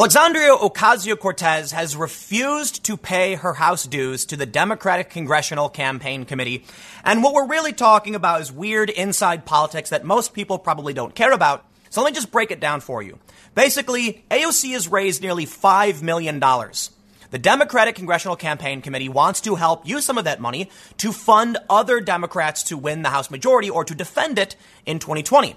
Alexandria Ocasio Cortez has refused to pay her House dues to the Democratic Congressional Campaign Committee. And what we're really talking about is weird inside politics that most people probably don't care about. So let me just break it down for you. Basically, AOC has raised nearly $5 million. The Democratic Congressional Campaign Committee wants to help use some of that money to fund other Democrats to win the House majority or to defend it in 2020.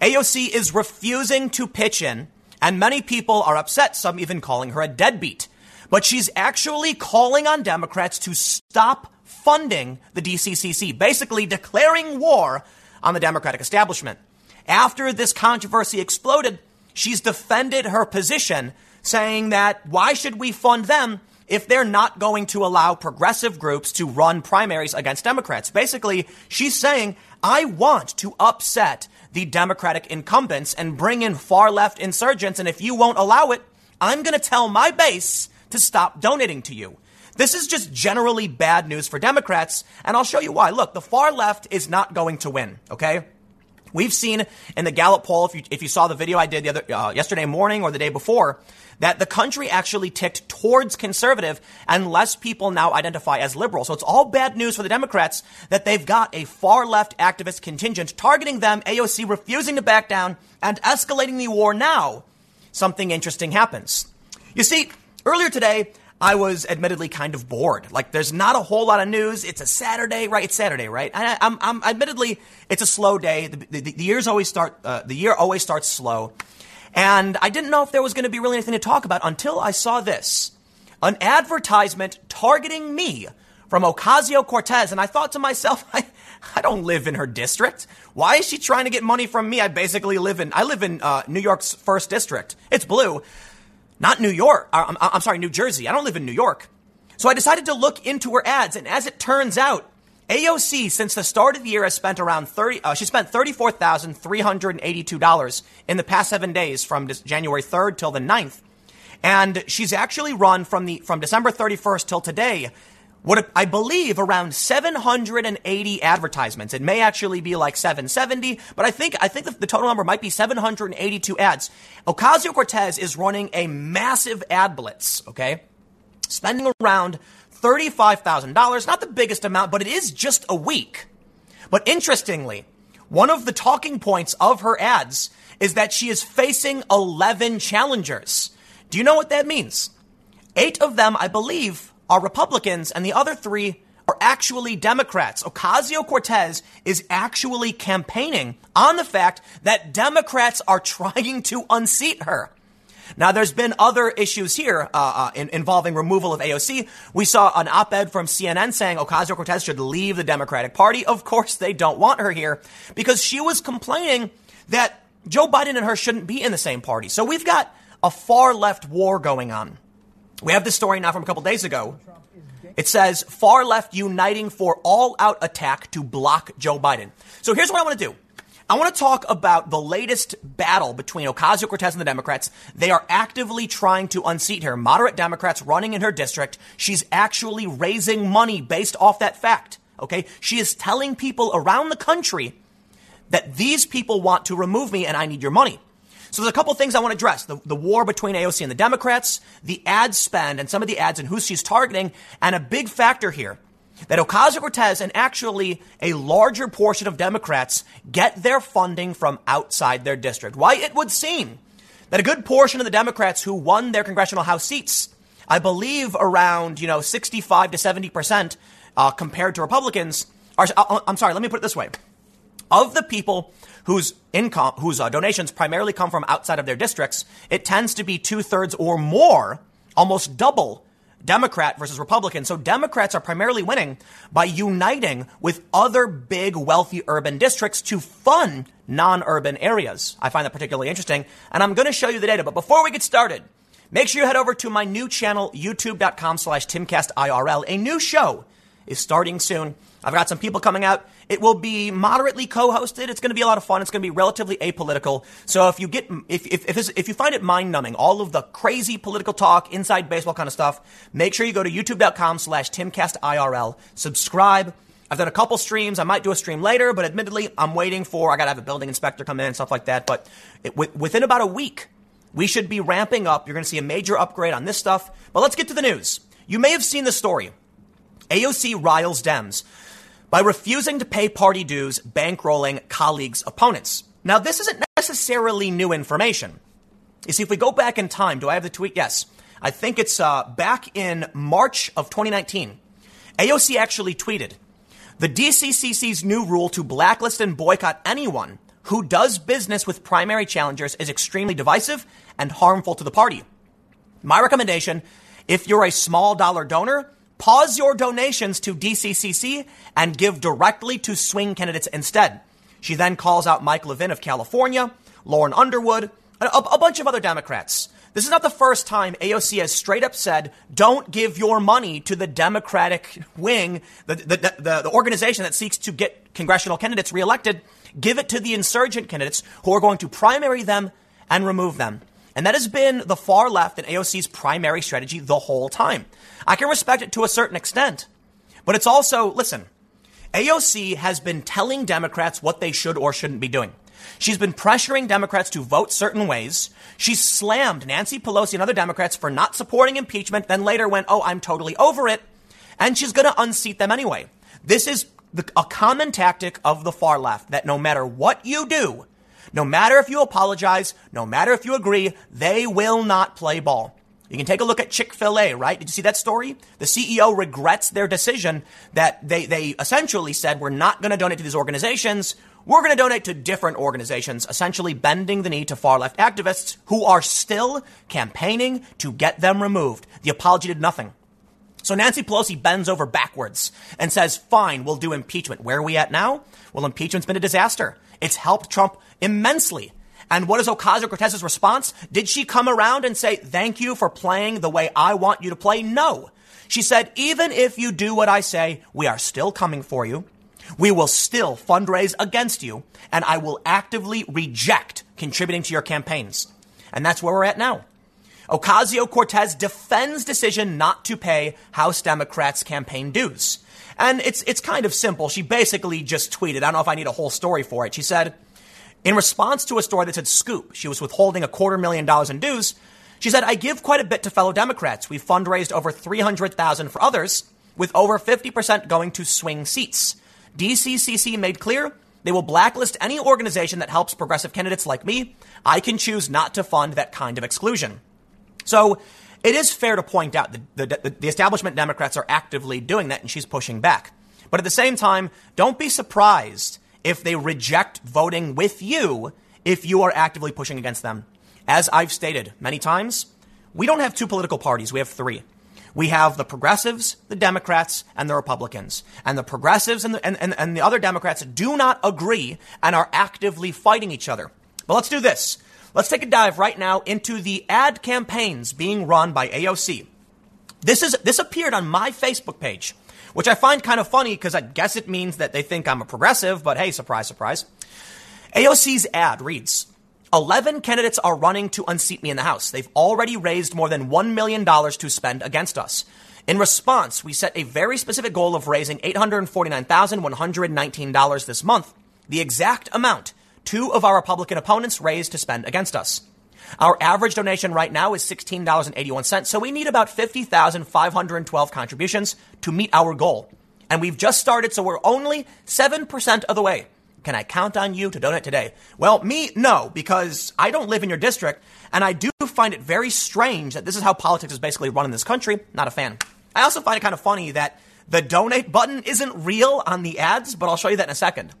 AOC is refusing to pitch in and many people are upset, some even calling her a deadbeat. But she's actually calling on Democrats to stop funding the DCCC, basically declaring war on the Democratic establishment. After this controversy exploded, she's defended her position, saying that why should we fund them if they're not going to allow progressive groups to run primaries against Democrats? Basically, she's saying, I want to upset the Democratic incumbents and bring in far left insurgents. And if you won't allow it, I'm going to tell my base to stop donating to you. This is just generally bad news for Democrats, and I'll show you why. Look, the far left is not going to win, okay? We've seen in the Gallup poll, if you, if you saw the video I did the other, uh, yesterday morning or the day before, that the country actually ticked towards conservative and less people now identify as liberal. So it's all bad news for the Democrats that they've got a far left activist contingent targeting them, AOC refusing to back down and escalating the war now. Something interesting happens. You see, earlier today, I was admittedly kind of bored. Like, there's not a whole lot of news. It's a Saturday, right? It's Saturday, right? I, am I'm, I'm admittedly, it's a slow day. The, the, the years always start, uh, the year always starts slow. And I didn't know if there was going to be really anything to talk about until I saw this an advertisement targeting me from Ocasio Cortez. And I thought to myself, I, I don't live in her district. Why is she trying to get money from me? I basically live in, I live in uh, New York's first district. It's blue, not New York. Uh, I'm, I'm sorry, New Jersey. I don't live in New York. So I decided to look into her ads. And as it turns out, AOC, since the start of the year, has spent around 30, uh, she spent $34,382 in the past seven days from January 3rd till the 9th. And she's actually run from the, from December 31st till today, what I believe around 780 advertisements. It may actually be like 770, but I think, I think the, the total number might be 782 ads. Ocasio Cortez is running a massive ad blitz, okay? Spending around $35,000. Not the biggest amount, but it is just a week. But interestingly, one of the talking points of her ads is that she is facing 11 challengers. Do you know what that means? Eight of them, I believe, are Republicans, and the other three are actually Democrats. Ocasio Cortez is actually campaigning on the fact that Democrats are trying to unseat her. Now, there's been other issues here uh, uh, in, involving removal of AOC. We saw an op-ed from CNN saying Ocasio Cortez should leave the Democratic Party. Of course, they don't want her here because she was complaining that Joe Biden and her shouldn't be in the same party. So we've got a far left war going on. We have this story now from a couple days ago. It says far left uniting for all out attack to block Joe Biden. So here's what I want to do. I want to talk about the latest battle between Ocasio Cortez and the Democrats. They are actively trying to unseat her. Moderate Democrats running in her district. She's actually raising money based off that fact. Okay. She is telling people around the country that these people want to remove me and I need your money. So there's a couple things I want to address. The, the war between AOC and the Democrats, the ad spend and some of the ads and who she's targeting, and a big factor here that Ocasio Cortez and actually a larger portion of Democrats get their funding from outside their district. Why it would seem that a good portion of the Democrats who won their congressional House seats, I believe around, you know, 65 to 70% uh, compared to Republicans, are, uh, I'm sorry, let me put it this way. Of the people whose income, whose uh, donations primarily come from outside of their districts, it tends to be two thirds or more, almost double Democrat versus Republican. So Democrats are primarily winning by uniting with other big wealthy urban districts to fund non-urban areas. I find that particularly interesting. And I'm going to show you the data. But before we get started, make sure you head over to my new channel, youtube.com slash timcastirl. A new show is starting soon. I've got some people coming out. It will be moderately co-hosted. It's going to be a lot of fun. It's going to be relatively apolitical. So if you get, if, if, if, if you find it mind numbing, all of the crazy political talk, inside baseball kind of stuff, make sure you go to youtube.com slash timcastirl, subscribe. I've done a couple streams. I might do a stream later, but admittedly, I'm waiting for, I got to have a building inspector come in and stuff like that. But it, within about a week, We should be ramping up. You're going to see a major upgrade on this stuff. But let's get to the news. You may have seen the story. AOC riles Dems by refusing to pay party dues, bankrolling colleagues' opponents. Now, this isn't necessarily new information. You see, if we go back in time, do I have the tweet? Yes. I think it's uh, back in March of 2019. AOC actually tweeted the DCCC's new rule to blacklist and boycott anyone who does business with primary challengers is extremely divisive and harmful to the party. My recommendation if you're a small dollar donor, pause your donations to DCCC and give directly to swing candidates instead. She then calls out Mike Levin of California, Lauren Underwood, a, a bunch of other Democrats. This is not the first time AOC has straight up said, don't give your money to the Democratic wing, the, the, the, the, organization that seeks to get congressional candidates reelected. Give it to the insurgent candidates who are going to primary them and remove them. And that has been the far left and AOC's primary strategy the whole time. I can respect it to a certain extent, but it's also, listen, AOC has been telling Democrats what they should or shouldn't be doing. She's been pressuring Democrats to vote certain ways. She slammed Nancy Pelosi and other Democrats for not supporting impeachment, then later went, oh, I'm totally over it. And she's going to unseat them anyway. This is the, a common tactic of the far left that no matter what you do, no matter if you apologize, no matter if you agree, they will not play ball. You can take a look at Chick fil A, right? Did you see that story? The CEO regrets their decision that they, they essentially said, we're not going to donate to these organizations. We're going to donate to different organizations, essentially bending the knee to far left activists who are still campaigning to get them removed. The apology did nothing. So Nancy Pelosi bends over backwards and says, fine, we'll do impeachment. Where are we at now? Well, impeachment's been a disaster. It's helped Trump immensely. And what is Ocasio Cortez's response? Did she come around and say, thank you for playing the way I want you to play? No. She said, even if you do what I say, we are still coming for you. We will still fundraise against you, and I will actively reject contributing to your campaigns. And that's where we're at now. Ocasio Cortez defends decision not to pay House Democrats campaign dues. And it's, it's kind of simple. She basically just tweeted, I don't know if I need a whole story for it. She said, in response to a story that said Scoop, she was withholding a quarter million dollars in dues. She said, I give quite a bit to fellow Democrats. We've fundraised over 300,000 for others, with over 50% going to swing seats. DCCC made clear they will blacklist any organization that helps progressive candidates like me. I can choose not to fund that kind of exclusion. So it is fair to point out that the, the, the establishment Democrats are actively doing that, and she's pushing back. But at the same time, don't be surprised if they reject voting with you if you are actively pushing against them. As I've stated many times, we don't have two political parties, we have three. We have the progressives, the Democrats, and the Republicans. And the progressives and the, and, and, and the other Democrats do not agree and are actively fighting each other. But let's do this. Let's take a dive right now into the ad campaigns being run by AOC. This is this appeared on my Facebook page, which I find kind of funny because I guess it means that they think I'm a progressive, but hey, surprise, surprise. AOC's ad reads 11 candidates are running to unseat me in the House. They've already raised more than $1 million to spend against us. In response, we set a very specific goal of raising $849,119 this month, the exact amount two of our Republican opponents raised to spend against us. Our average donation right now is $16.81, so we need about 50,512 contributions to meet our goal. And we've just started, so we're only 7% of the way. Can I count on you to donate today? Well, me, no, because I don't live in your district, and I do find it very strange that this is how politics is basically run in this country. Not a fan. I also find it kind of funny that the donate button isn't real on the ads, but I'll show you that in a second.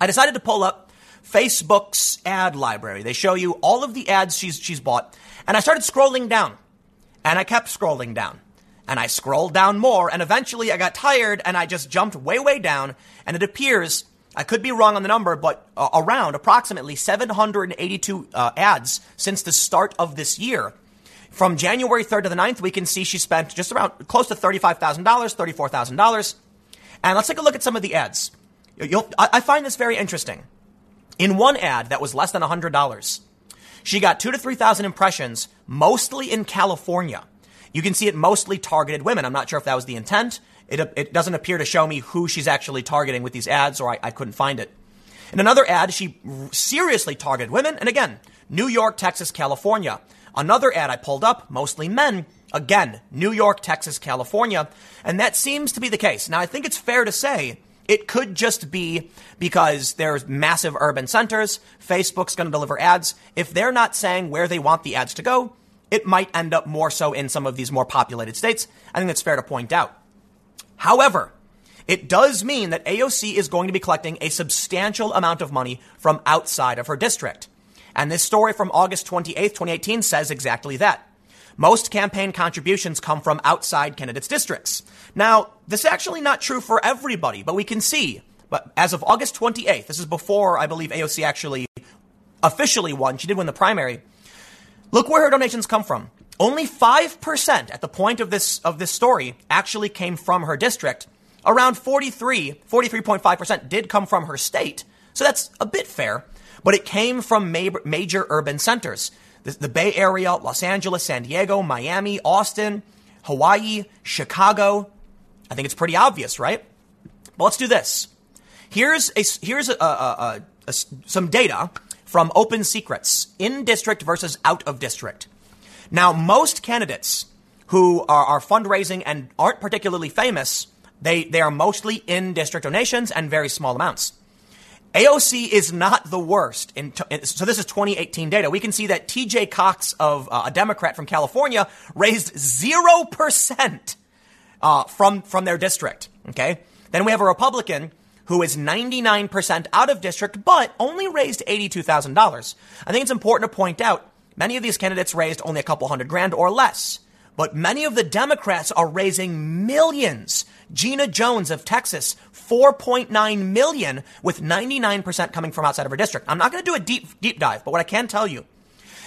I decided to pull up Facebook's ad library. They show you all of the ads she's, she's bought, and I started scrolling down, and I kept scrolling down. And I scrolled down more, and eventually I got tired and I just jumped way, way down. And it appears I could be wrong on the number, but uh, around approximately 782 uh, ads since the start of this year. From January 3rd to the 9th, we can see she spent just around close to $35,000, $34,000. And let's take a look at some of the ads. You'll, I find this very interesting. In one ad that was less than $100, she got two to 3,000 impressions, mostly in California. You can see it mostly targeted women. I'm not sure if that was the intent. It, it doesn't appear to show me who she's actually targeting with these ads, or I, I couldn't find it. In another ad, she seriously targeted women, and again, New York, Texas, California. Another ad I pulled up, mostly men. Again, New York, Texas, California. And that seems to be the case. Now, I think it's fair to say it could just be because there's massive urban centers. Facebook's going to deliver ads. If they're not saying where they want the ads to go, it might end up more so in some of these more populated states. I think that's fair to point out. However, it does mean that AOC is going to be collecting a substantial amount of money from outside of her district. And this story from August 28, 2018 says exactly that. Most campaign contributions come from outside candidates' districts. Now, this is actually not true for everybody, but we can see. But as of August 28th, this is before I believe AOC actually officially won. She did win the primary. Look where her donations come from. Only 5% at the point of this of this story actually came from her district. Around 43, 43.5% did come from her state. So that's a bit fair, but it came from major urban centers the, the Bay Area, Los Angeles, San Diego, Miami, Austin, Hawaii, Chicago. I think it's pretty obvious, right? But let's do this. Here's a, here's a, a, a, some data from Open Secrets in district versus out of district. Now, most candidates who are, are fundraising and aren't particularly famous, they, they are mostly in district donations and very small amounts. AOC is not the worst. In t- so this is 2018 data. We can see that TJ Cox of uh, a Democrat from California raised 0% uh, from, from their district. Okay. Then we have a Republican who is 99% out of district, but only raised $82,000. I think it's important to point out many of these candidates raised only a couple hundred grand or less. But many of the Democrats are raising millions. Gina Jones of Texas, 4.9 million, with 99% coming from outside of her district. I'm not going to do a deep, deep dive, but what I can tell you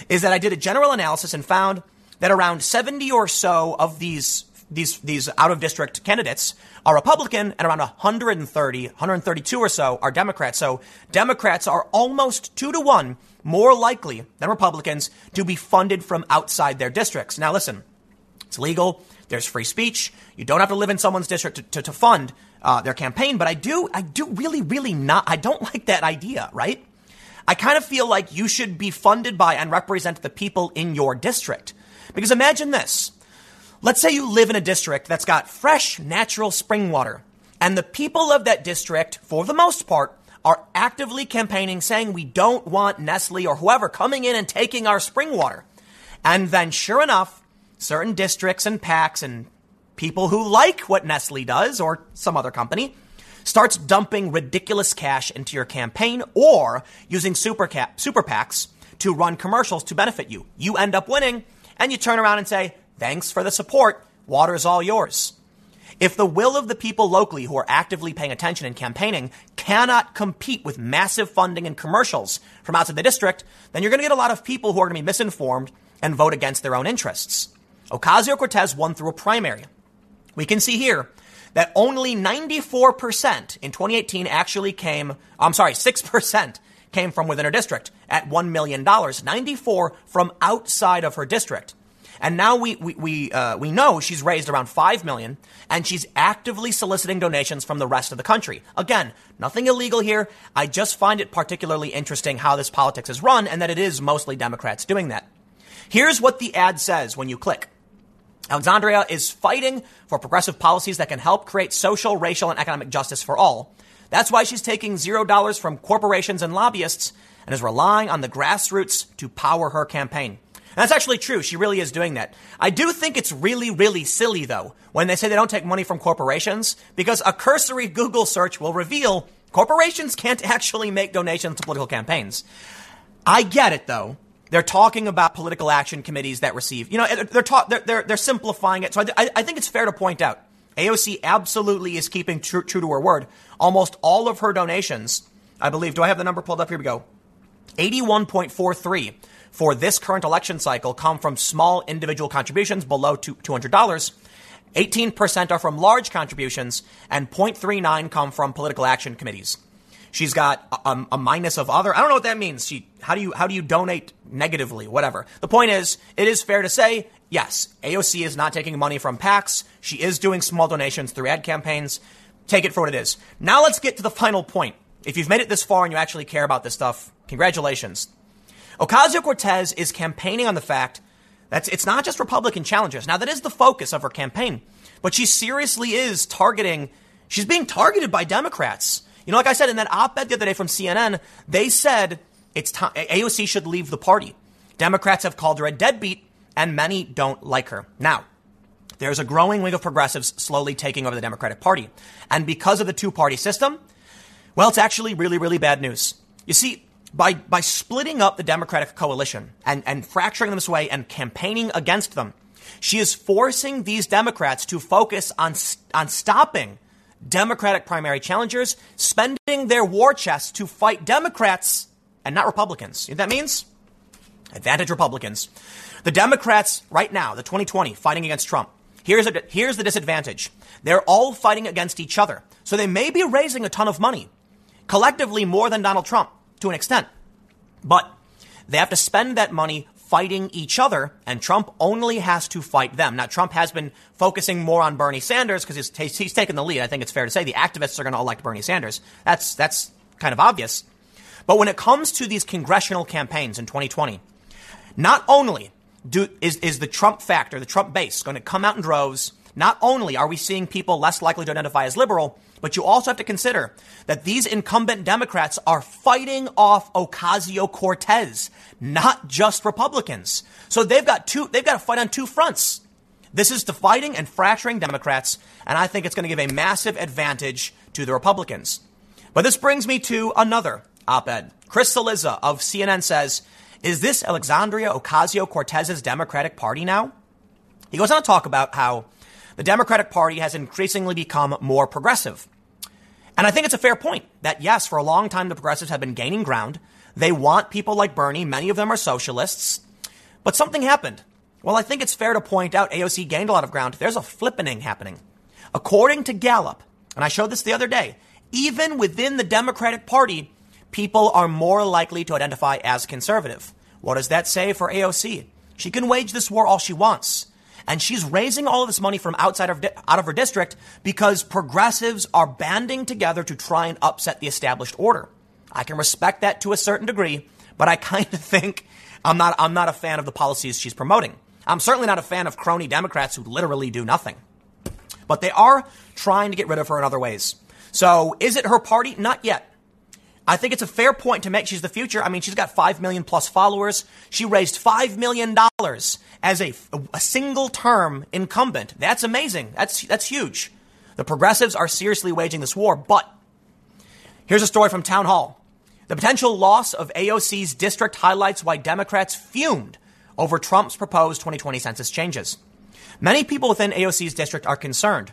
is that I did a general analysis and found that around 70 or so of these these these out of district candidates are Republican and around 130, 132 or so are Democrats. So Democrats are almost two to one more likely than Republicans to be funded from outside their districts. Now listen, it's legal. There's free speech. You don't have to live in someone's district to, to, to fund uh, their campaign. But I do, I do really, really not. I don't like that idea, right? I kind of feel like you should be funded by and represent the people in your district. Because imagine this. Let's say you live in a district that's got fresh, natural spring water, and the people of that district, for the most part, are actively campaigning saying we don't want Nestle or whoever coming in and taking our spring water. And then, sure enough, certain districts and PACs and people who like what Nestle does or some other company starts dumping ridiculous cash into your campaign or using super, cap, super PACs to run commercials to benefit you. You end up winning and you turn around and say, thanks for the support. Water is all yours. If the will of the people locally who are actively paying attention and campaigning cannot compete with massive funding and commercials from outside the district, then you're going to get a lot of people who are going to be misinformed and vote against their own interests. Ocasio Cortez won through a primary. We can see here that only 94% in 2018 actually came, I'm sorry, 6% came from within her district at $1 million, 94 from outside of her district. And now we, we, we, uh, we know she's raised around 5 million and she's actively soliciting donations from the rest of the country. Again, nothing illegal here. I just find it particularly interesting how this politics is run and that it is mostly Democrats doing that. Here's what the ad says when you click. Alexandria is fighting for progressive policies that can help create social, racial, and economic justice for all. That's why she's taking zero dollars from corporations and lobbyists and is relying on the grassroots to power her campaign. And that's actually true. She really is doing that. I do think it's really, really silly, though, when they say they don't take money from corporations, because a cursory Google search will reveal corporations can't actually make donations to political campaigns. I get it, though. They're talking about political action committees that receive, you know, they're, talk, they're, they're, they're, simplifying it. So I, I, think it's fair to point out AOC absolutely is keeping true, true to her word. Almost all of her donations, I believe, do I have the number pulled up? Here we go. 81.43 for this current election cycle come from small individual contributions below $200. 18% are from large contributions, and 0.39 come from political action committees. She's got a, a, minus of other. I don't know what that means. She, how do you how do you donate negatively? Whatever. The point is, it is fair to say, yes, AOC is not taking money from PACs. She is doing small donations through ad campaigns. Take it for what it is. Now let's get to the final point. If you've made it this far and you actually care about this stuff, congratulations. Ocasio Cortez is campaigning on the fact that it's not just Republican challengers. Now, that is the focus of her campaign, but she seriously is targeting, she's being targeted by Democrats. You know, like I said in that op ed the other day from CNN, they said it's time, AOC should leave the party. Democrats have called her a deadbeat, and many don't like her. Now, there's a growing wing of progressives slowly taking over the Democratic Party. And because of the two party system, well, it's actually really, really bad news. You see, by, by splitting up the Democratic coalition and, and fracturing them this way and campaigning against them, she is forcing these Democrats to focus on, on stopping Democratic primary challengers, spending their war chest to fight Democrats and not Republicans. You know what that means? Advantage Republicans. The Democrats right now, the 2020, fighting against Trump. Here's, a, here's the disadvantage. They're all fighting against each other. So they may be raising a ton of money, collectively more than Donald Trump to an extent. But they have to spend that money fighting each other, and Trump only has to fight them. Now, Trump has been focusing more on Bernie Sanders because he's, he's taken the lead. I think it's fair to say the activists are going to elect Bernie Sanders. That's, that's kind of obvious. But when it comes to these congressional campaigns in 2020, not only do, is, is the Trump factor, the Trump base, going to come out in droves, not only are we seeing people less likely to identify as liberal, but you also have to consider that these incumbent Democrats are fighting off Ocasio Cortez, not just Republicans. So they've got two, they've got to fight on two fronts. This is dividing and fracturing Democrats, and I think it's going to give a massive advantage to the Republicans. But this brings me to another op ed. Chris Cillizza of CNN says, Is this Alexandria Ocasio Cortez's Democratic Party now? He goes on to talk about how the Democratic Party has increasingly become more progressive. And I think it's a fair point that, yes, for a long time, the progressives have been gaining ground. They want people like Bernie. Many of them are socialists. But something happened. Well, I think it's fair to point out AOC gained a lot of ground. There's a flippening happening. According to Gallup, and I showed this the other day, even within the Democratic Party, people are more likely to identify as conservative. What does that say for AOC? She can wage this war all she wants. And she's raising all of this money from outside of, out of her district because progressives are banding together to try and upset the established order. I can respect that to a certain degree, but I kind of think I'm not, I'm not a fan of the policies she's promoting. I'm certainly not a fan of crony Democrats who literally do nothing. But they are trying to get rid of her in other ways. So is it her party? Not yet. I think it's a fair point to make. She's the future. I mean, she's got 5 million plus followers. She raised $5 million as a, a single term incumbent. That's amazing. That's, that's huge. The progressives are seriously waging this war. But here's a story from Town Hall. The potential loss of AOC's district highlights why Democrats fumed over Trump's proposed 2020 census changes. Many people within AOC's district are concerned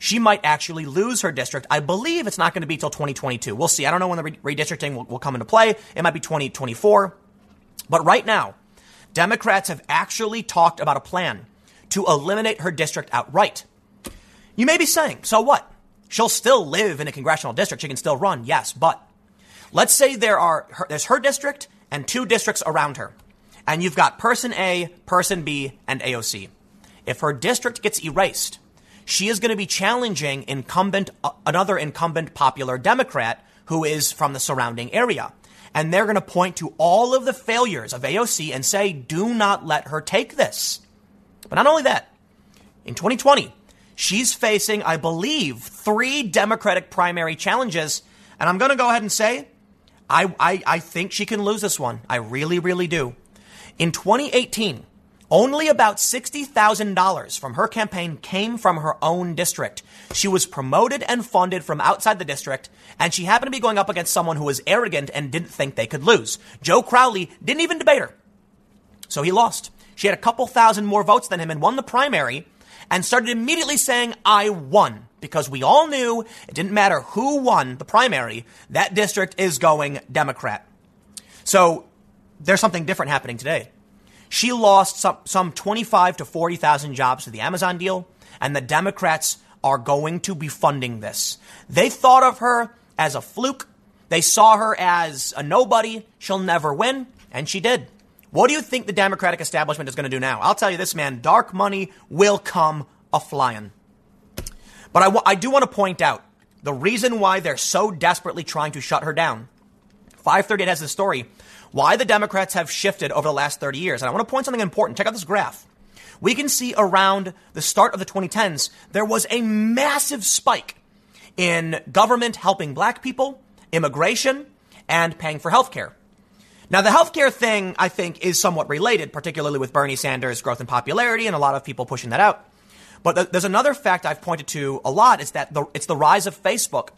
she might actually lose her district. I believe it's not going to be till 2022. We'll see. I don't know when the redistricting will, will come into play. It might be 2024. But right now, Democrats have actually talked about a plan to eliminate her district outright. You may be saying, so what? She'll still live in a congressional district. She can still run. Yes, but let's say there are her, there's her district and two districts around her. And you've got person A, person B, and AOC. If her district gets erased, she is going to be challenging incumbent, uh, another incumbent popular Democrat who is from the surrounding area. And they're going to point to all of the failures of AOC and say, do not let her take this. But not only that, in 2020, she's facing, I believe, three Democratic primary challenges. And I'm going to go ahead and say, I, I, I think she can lose this one. I really, really do. In 2018, only about $60,000 from her campaign came from her own district. She was promoted and funded from outside the district, and she happened to be going up against someone who was arrogant and didn't think they could lose. Joe Crowley didn't even debate her. So he lost. She had a couple thousand more votes than him and won the primary and started immediately saying, I won. Because we all knew it didn't matter who won the primary, that district is going Democrat. So there's something different happening today. She lost some, some 25 to 40,000 jobs to the Amazon deal, and the Democrats are going to be funding this. They thought of her as a fluke. They saw her as a nobody. She'll never win, and she did. What do you think the Democratic establishment is going to do now? I'll tell you this, man. Dark money will come a flying. But I, w- I do want to point out the reason why they're so desperately trying to shut her down. 538 has this story why the Democrats have shifted over the last 30 years. And I want to point something important. Check out this graph. We can see around the start of the 2010s, there was a massive spike in government helping black people, immigration, and paying for health care. Now, the healthcare thing, I think, is somewhat related, particularly with Bernie Sanders' growth in popularity and a lot of people pushing that out. But there's another fact I've pointed to a lot is that the, it's the rise of Facebook,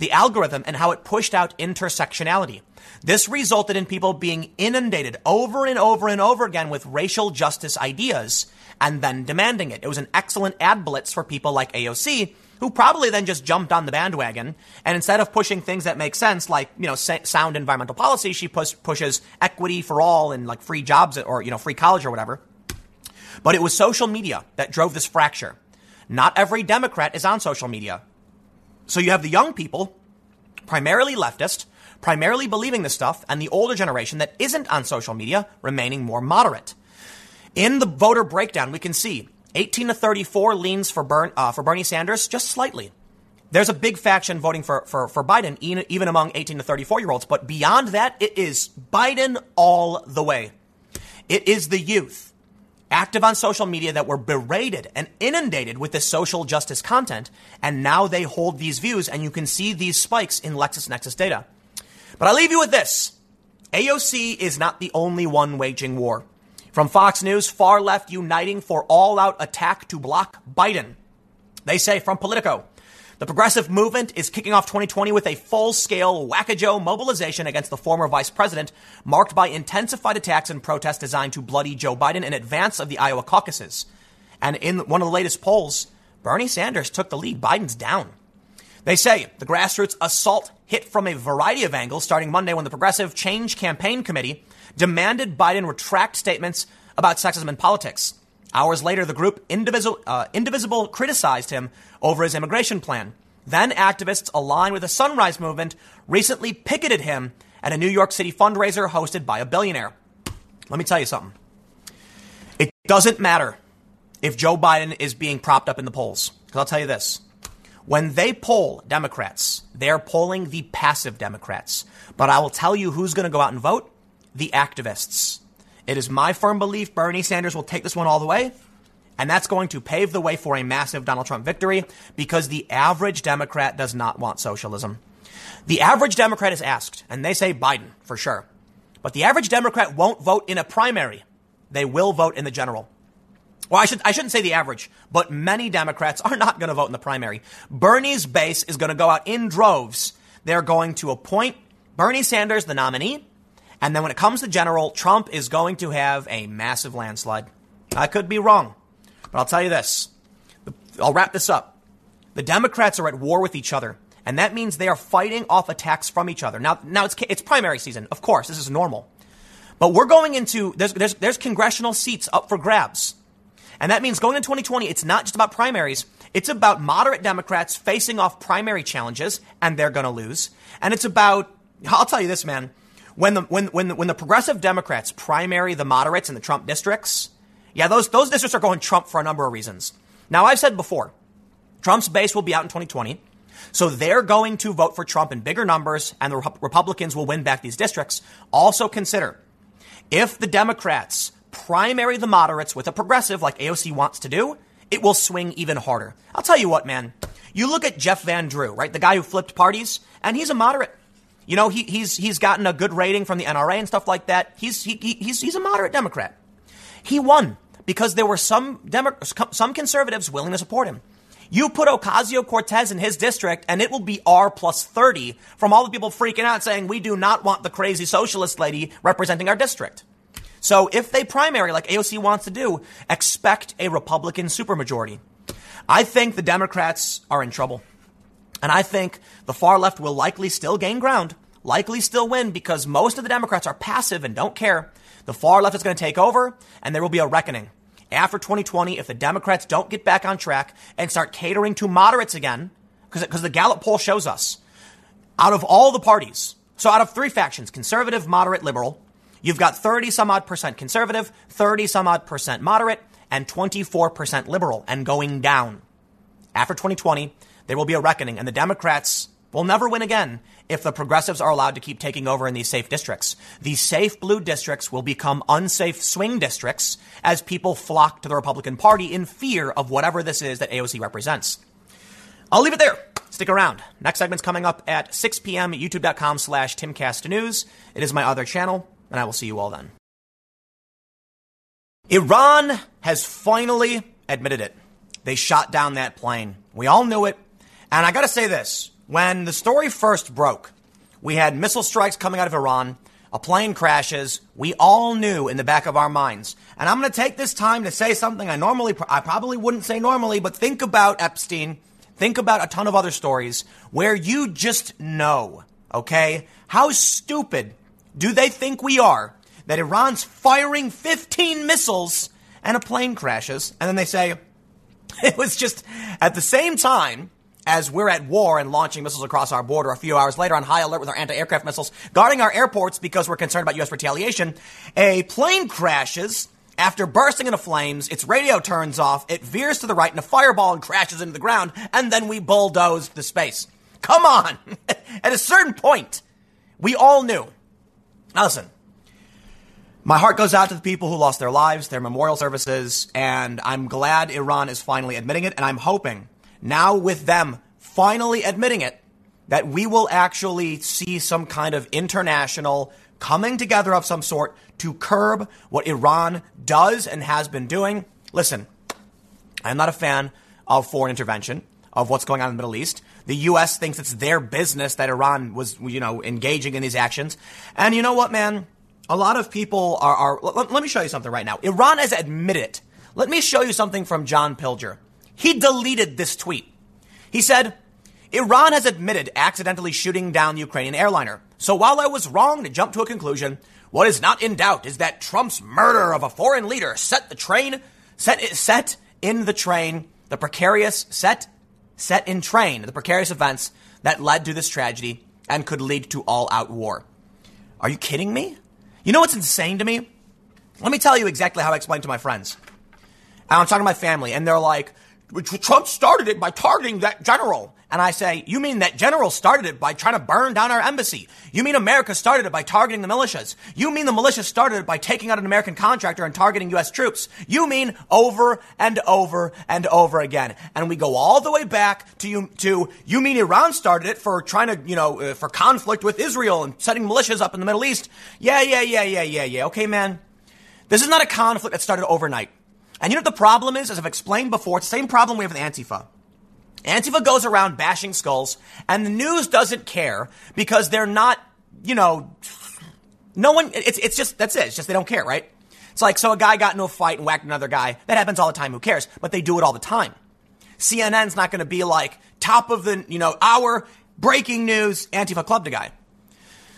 the algorithm, and how it pushed out intersectionality. This resulted in people being inundated over and over and over again with racial justice ideas and then demanding it. It was an excellent ad blitz for people like AOC who probably then just jumped on the bandwagon. And instead of pushing things that make sense, like, you know, sound environmental policy, she push, pushes equity for all and like free jobs or, you know, free college or whatever. But it was social media that drove this fracture. Not every Democrat is on social media. So you have the young people, primarily leftist, primarily believing this stuff, and the older generation that isn't on social media remaining more moderate. In the voter breakdown, we can see 18 to 34 leans for, Bern, uh, for Bernie Sanders just slightly. There's a big faction voting for, for, for Biden, even among 18 to 34 year olds. But beyond that, it is Biden all the way. It is the youth active on social media that were berated and inundated with this social justice content. And now they hold these views, and you can see these spikes in LexisNexis data. But I leave you with this AOC is not the only one waging war. From Fox News, far left uniting for all out attack to block Biden. They say from Politico, the progressive movement is kicking off 2020 with a full scale wackajoe mobilization against the former vice president, marked by intensified attacks and protests designed to bloody Joe Biden in advance of the Iowa caucuses. And in one of the latest polls, Bernie Sanders took the lead. Biden's down. They say the grassroots assault hit from a variety of angles starting Monday when the Progressive Change Campaign Committee demanded Biden retract statements about sexism in politics. Hours later, the group Indivisible, uh, Indivisible criticized him over his immigration plan. Then activists aligned with the Sunrise Movement recently picketed him at a New York City fundraiser hosted by a billionaire. Let me tell you something. It doesn't matter if Joe Biden is being propped up in the polls. Because I'll tell you this. When they poll Democrats, they're polling the passive Democrats. But I will tell you who's going to go out and vote the activists. It is my firm belief Bernie Sanders will take this one all the way. And that's going to pave the way for a massive Donald Trump victory because the average Democrat does not want socialism. The average Democrat is asked, and they say Biden for sure. But the average Democrat won't vote in a primary. They will vote in the general. Well, I, should, I shouldn't say the average, but many Democrats are not going to vote in the primary. Bernie's base is going to go out in droves. They're going to appoint Bernie Sanders the nominee. And then when it comes to general, Trump is going to have a massive landslide. I could be wrong, but I'll tell you this. I'll wrap this up. The Democrats are at war with each other, and that means they are fighting off attacks from each other. Now, now it's, it's primary season. Of course, this is normal. But we're going into, there's, there's, there's congressional seats up for grabs. And that means going into 2020, it's not just about primaries. It's about moderate Democrats facing off primary challenges, and they're going to lose. And it's about, I'll tell you this, man. When the, when, when, the, when the progressive Democrats primary the moderates in the Trump districts, yeah, those, those districts are going Trump for a number of reasons. Now, I've said before, Trump's base will be out in 2020. So they're going to vote for Trump in bigger numbers, and the Republicans will win back these districts. Also consider if the Democrats primary the moderates with a progressive like AOC wants to do, it will swing even harder. I'll tell you what, man. You look at Jeff Van Drew, right? The guy who flipped parties, and he's a moderate. You know, he, he's, he's gotten a good rating from the NRA and stuff like that. He's, he, he's, he's a moderate Democrat. He won because there were some, Demo- some conservatives willing to support him. You put Ocasio Cortez in his district, and it will be R plus 30 from all the people freaking out saying, we do not want the crazy socialist lady representing our district. So if they primary like AOC wants to do, expect a Republican supermajority. I think the Democrats are in trouble. And I think the far left will likely still gain ground, likely still win because most of the Democrats are passive and don't care. The far left is going to take over and there will be a reckoning. After 2020, if the Democrats don't get back on track and start catering to moderates again, because the Gallup poll shows us, out of all the parties, so out of three factions, conservative, moderate, liberal, You've got 30 some odd percent conservative, 30 some odd percent moderate, and 24% liberal and going down. After 2020, there will be a reckoning, and the Democrats will never win again if the progressives are allowed to keep taking over in these safe districts. These safe blue districts will become unsafe swing districts as people flock to the Republican Party in fear of whatever this is that AOC represents. I'll leave it there. Stick around. Next segment's coming up at 6 p.m. youtube.com slash timcastnews. It is my other channel, and I will see you all then. Iran has finally admitted it. They shot down that plane. We all knew it. And I got to say this when the story first broke, we had missile strikes coming out of Iran, a plane crashes. We all knew in the back of our minds. And I'm going to take this time to say something I normally, I probably wouldn't say normally, but think about Epstein. Think about a ton of other stories where you just know, okay? How stupid do they think we are that Iran's firing 15 missiles and a plane crashes? And then they say, it was just at the same time as we're at war and launching missiles across our border a few hours later on high alert with our anti-aircraft missiles guarding our airports because we're concerned about U.S. retaliation, a plane crashes after bursting into flames, its radio turns off, it veers to the right in a fireball and crashes into the ground, and then we bulldoze the space. Come on! At a certain point, we all knew. Now listen, my heart goes out to the people who lost their lives, their memorial services, and I'm glad Iran is finally admitting it, and I'm hoping now with them finally admitting it that we will actually see some kind of international coming together of some sort to curb what Iran does and has been doing. Listen, I'm not a fan of foreign intervention of what's going on in the Middle East. The U.S. thinks it's their business that Iran was, you know, engaging in these actions. And you know what, man? A lot of people are, are let, let me show you something right now. Iran has admitted it. Let me show you something from John Pilger. He deleted this tweet. He said, Iran has admitted accidentally shooting down the Ukrainian airliner. So while I was wrong to jump to a conclusion, what is not in doubt is that Trump's murder of a foreign leader set the train, set, set in the train, the precarious, set, set in train, the precarious events that led to this tragedy and could lead to all out war. Are you kidding me? You know what's insane to me? Let me tell you exactly how I explained to my friends. I'm talking to my family, and they're like, Trump started it by targeting that general. And I say, you mean that general started it by trying to burn down our embassy? You mean America started it by targeting the militias? You mean the militia started it by taking out an American contractor and targeting U.S. troops? You mean over and over and over again. And we go all the way back to you, to, you mean Iran started it for trying to, you know, uh, for conflict with Israel and setting militias up in the Middle East? Yeah, yeah, yeah, yeah, yeah, yeah. Okay, man. This is not a conflict that started overnight. And you know what the problem is? As I've explained before, it's the same problem we have with Antifa. Antifa goes around bashing skulls, and the news doesn't care because they're not, you know, no one, it's, it's just, that's it. It's just they don't care, right? It's like, so a guy got into a fight and whacked another guy. That happens all the time. Who cares? But they do it all the time. CNN's not going to be like, top of the, you know, hour, breaking news, Antifa clubbed a guy.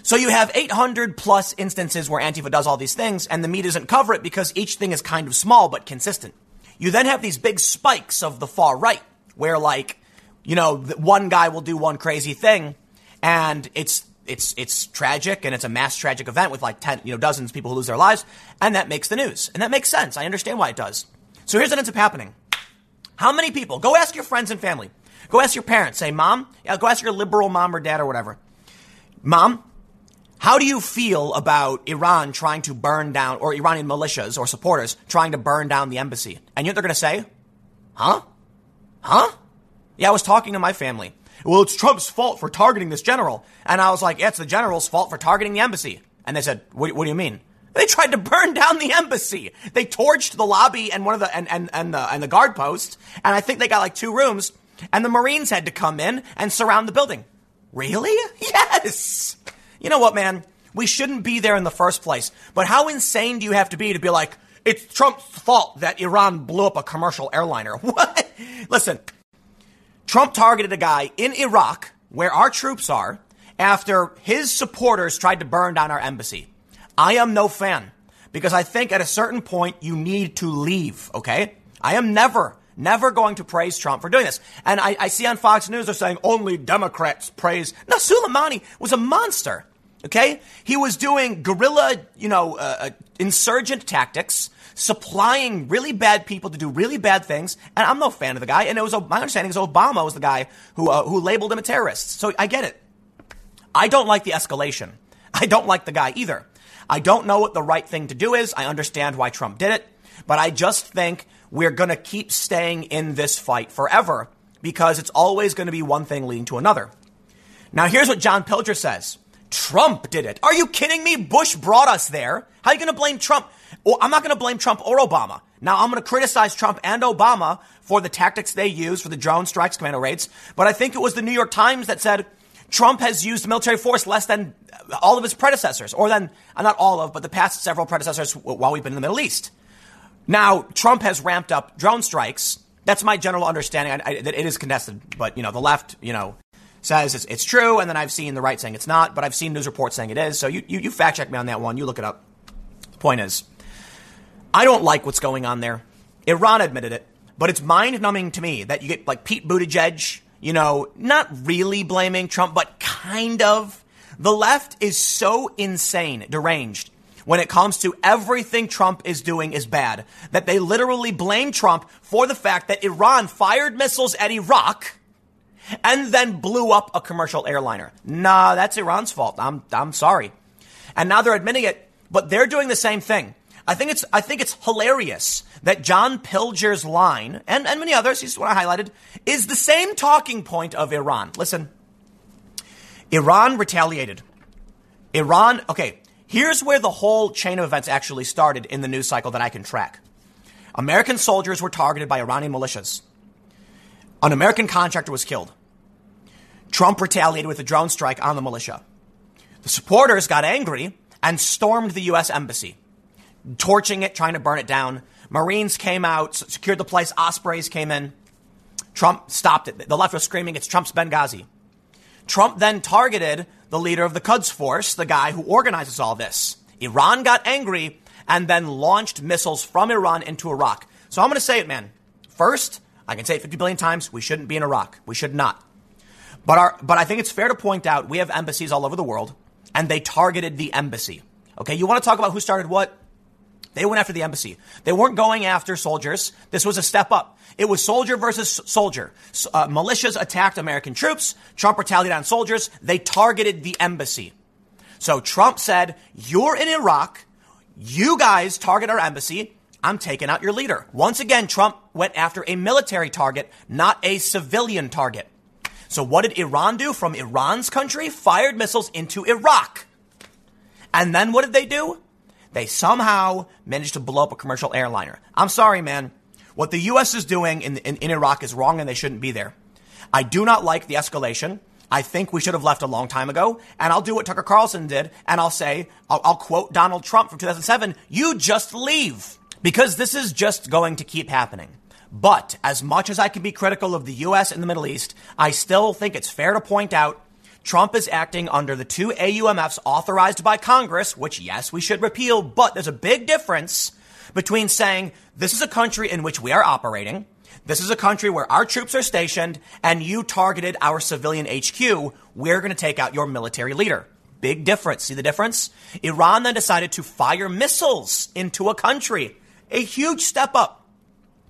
So you have 800 plus instances where Antifa does all these things and the media doesn't cover it because each thing is kind of small but consistent. You then have these big spikes of the far right where like, you know, one guy will do one crazy thing and it's it's it's tragic and it's a mass tragic event with like 10, you know, dozens of people who lose their lives and that makes the news. And that makes sense. I understand why it does. So here's what ends up happening. How many people? Go ask your friends and family. Go ask your parents. Say, "Mom, go ask your liberal mom or dad or whatever. Mom, how do you feel about Iran trying to burn down, or Iranian militias or supporters trying to burn down the embassy? And you know what they're going to say? Huh? Huh? Yeah, I was talking to my family. Well, it's Trump's fault for targeting this general. And I was like, yeah, it's the general's fault for targeting the embassy. And they said, what, what do you mean? They tried to burn down the embassy. They torched the lobby and one of the and, and, and the and the guard post. And I think they got like two rooms. And the Marines had to come in and surround the building. Really? Yes. You know what, man? We shouldn't be there in the first place. But how insane do you have to be to be like, it's Trump's fault that Iran blew up a commercial airliner? What? Listen, Trump targeted a guy in Iraq where our troops are after his supporters tried to burn down our embassy. I am no fan because I think at a certain point you need to leave, okay? I am never, never going to praise Trump for doing this. And I, I see on Fox News they're saying only Democrats praise. No, Soleimani was a monster. Okay? He was doing guerrilla, you know, uh, uh, insurgent tactics, supplying really bad people to do really bad things. And I'm no fan of the guy. And it was, my understanding is Obama was the guy who, uh, who labeled him a terrorist. So I get it. I don't like the escalation. I don't like the guy either. I don't know what the right thing to do is. I understand why Trump did it, but I just think we're going to keep staying in this fight forever because it's always going to be one thing leading to another. Now, here's what John Pilger says. Trump did it. Are you kidding me? Bush brought us there. How are you going to blame Trump? Well, I'm not going to blame Trump or Obama. Now, I'm going to criticize Trump and Obama for the tactics they used for the drone strikes, commando raids. But I think it was the New York Times that said Trump has used military force less than all of his predecessors, or than, uh, not all of, but the past several predecessors while we've been in the Middle East. Now, Trump has ramped up drone strikes. That's my general understanding. I, I, that it is contested, but you know, the left, you know, says it's, it's, true, and then I've seen the right saying it's not, but I've seen news reports saying it is. So you, you, you fact check me on that one. You look it up. Point is, I don't like what's going on there. Iran admitted it, but it's mind numbing to me that you get like Pete Buttigieg, you know, not really blaming Trump, but kind of. The left is so insane, deranged when it comes to everything Trump is doing is bad that they literally blame Trump for the fact that Iran fired missiles at Iraq and then blew up a commercial airliner. Nah, that's Iran's fault. I'm, I'm sorry. And now they're admitting it, but they're doing the same thing. I think it's, I think it's hilarious that John Pilger's line and, and many others, he's what I highlighted, is the same talking point of Iran. Listen, Iran retaliated. Iran, okay, here's where the whole chain of events actually started in the news cycle that I can track. American soldiers were targeted by Iranian militias. An American contractor was killed. Trump retaliated with a drone strike on the militia. The supporters got angry and stormed the U.S. embassy, torching it, trying to burn it down. Marines came out, secured the place. Ospreys came in. Trump stopped it. The left was screaming, it's Trump's Benghazi. Trump then targeted the leader of the Quds Force, the guy who organizes all this. Iran got angry and then launched missiles from Iran into Iraq. So I'm going to say it, man. First, I can say it 50 billion times. We shouldn't be in Iraq. We should not. But our, but I think it's fair to point out we have embassies all over the world and they targeted the embassy. Okay. You want to talk about who started what? They went after the embassy. They weren't going after soldiers. This was a step up. It was soldier versus soldier. Uh, militias attacked American troops. Trump retaliated on soldiers. They targeted the embassy. So Trump said, You're in Iraq. You guys target our embassy. I'm taking out your leader. Once again, Trump went after a military target, not a civilian target. So what did Iran do from Iran's country? Fired missiles into Iraq. And then what did they do? They somehow managed to blow up a commercial airliner. I'm sorry, man. What the U.S. is doing in, in, in Iraq is wrong and they shouldn't be there. I do not like the escalation. I think we should have left a long time ago. And I'll do what Tucker Carlson did. And I'll say, I'll, I'll quote Donald Trump from 2007 you just leave. Because this is just going to keep happening. But as much as I can be critical of the U.S. and the Middle East, I still think it's fair to point out Trump is acting under the two AUMFs authorized by Congress, which, yes, we should repeal, but there's a big difference between saying this is a country in which we are operating, this is a country where our troops are stationed, and you targeted our civilian HQ, we're going to take out your military leader. Big difference. See the difference? Iran then decided to fire missiles into a country. A huge step up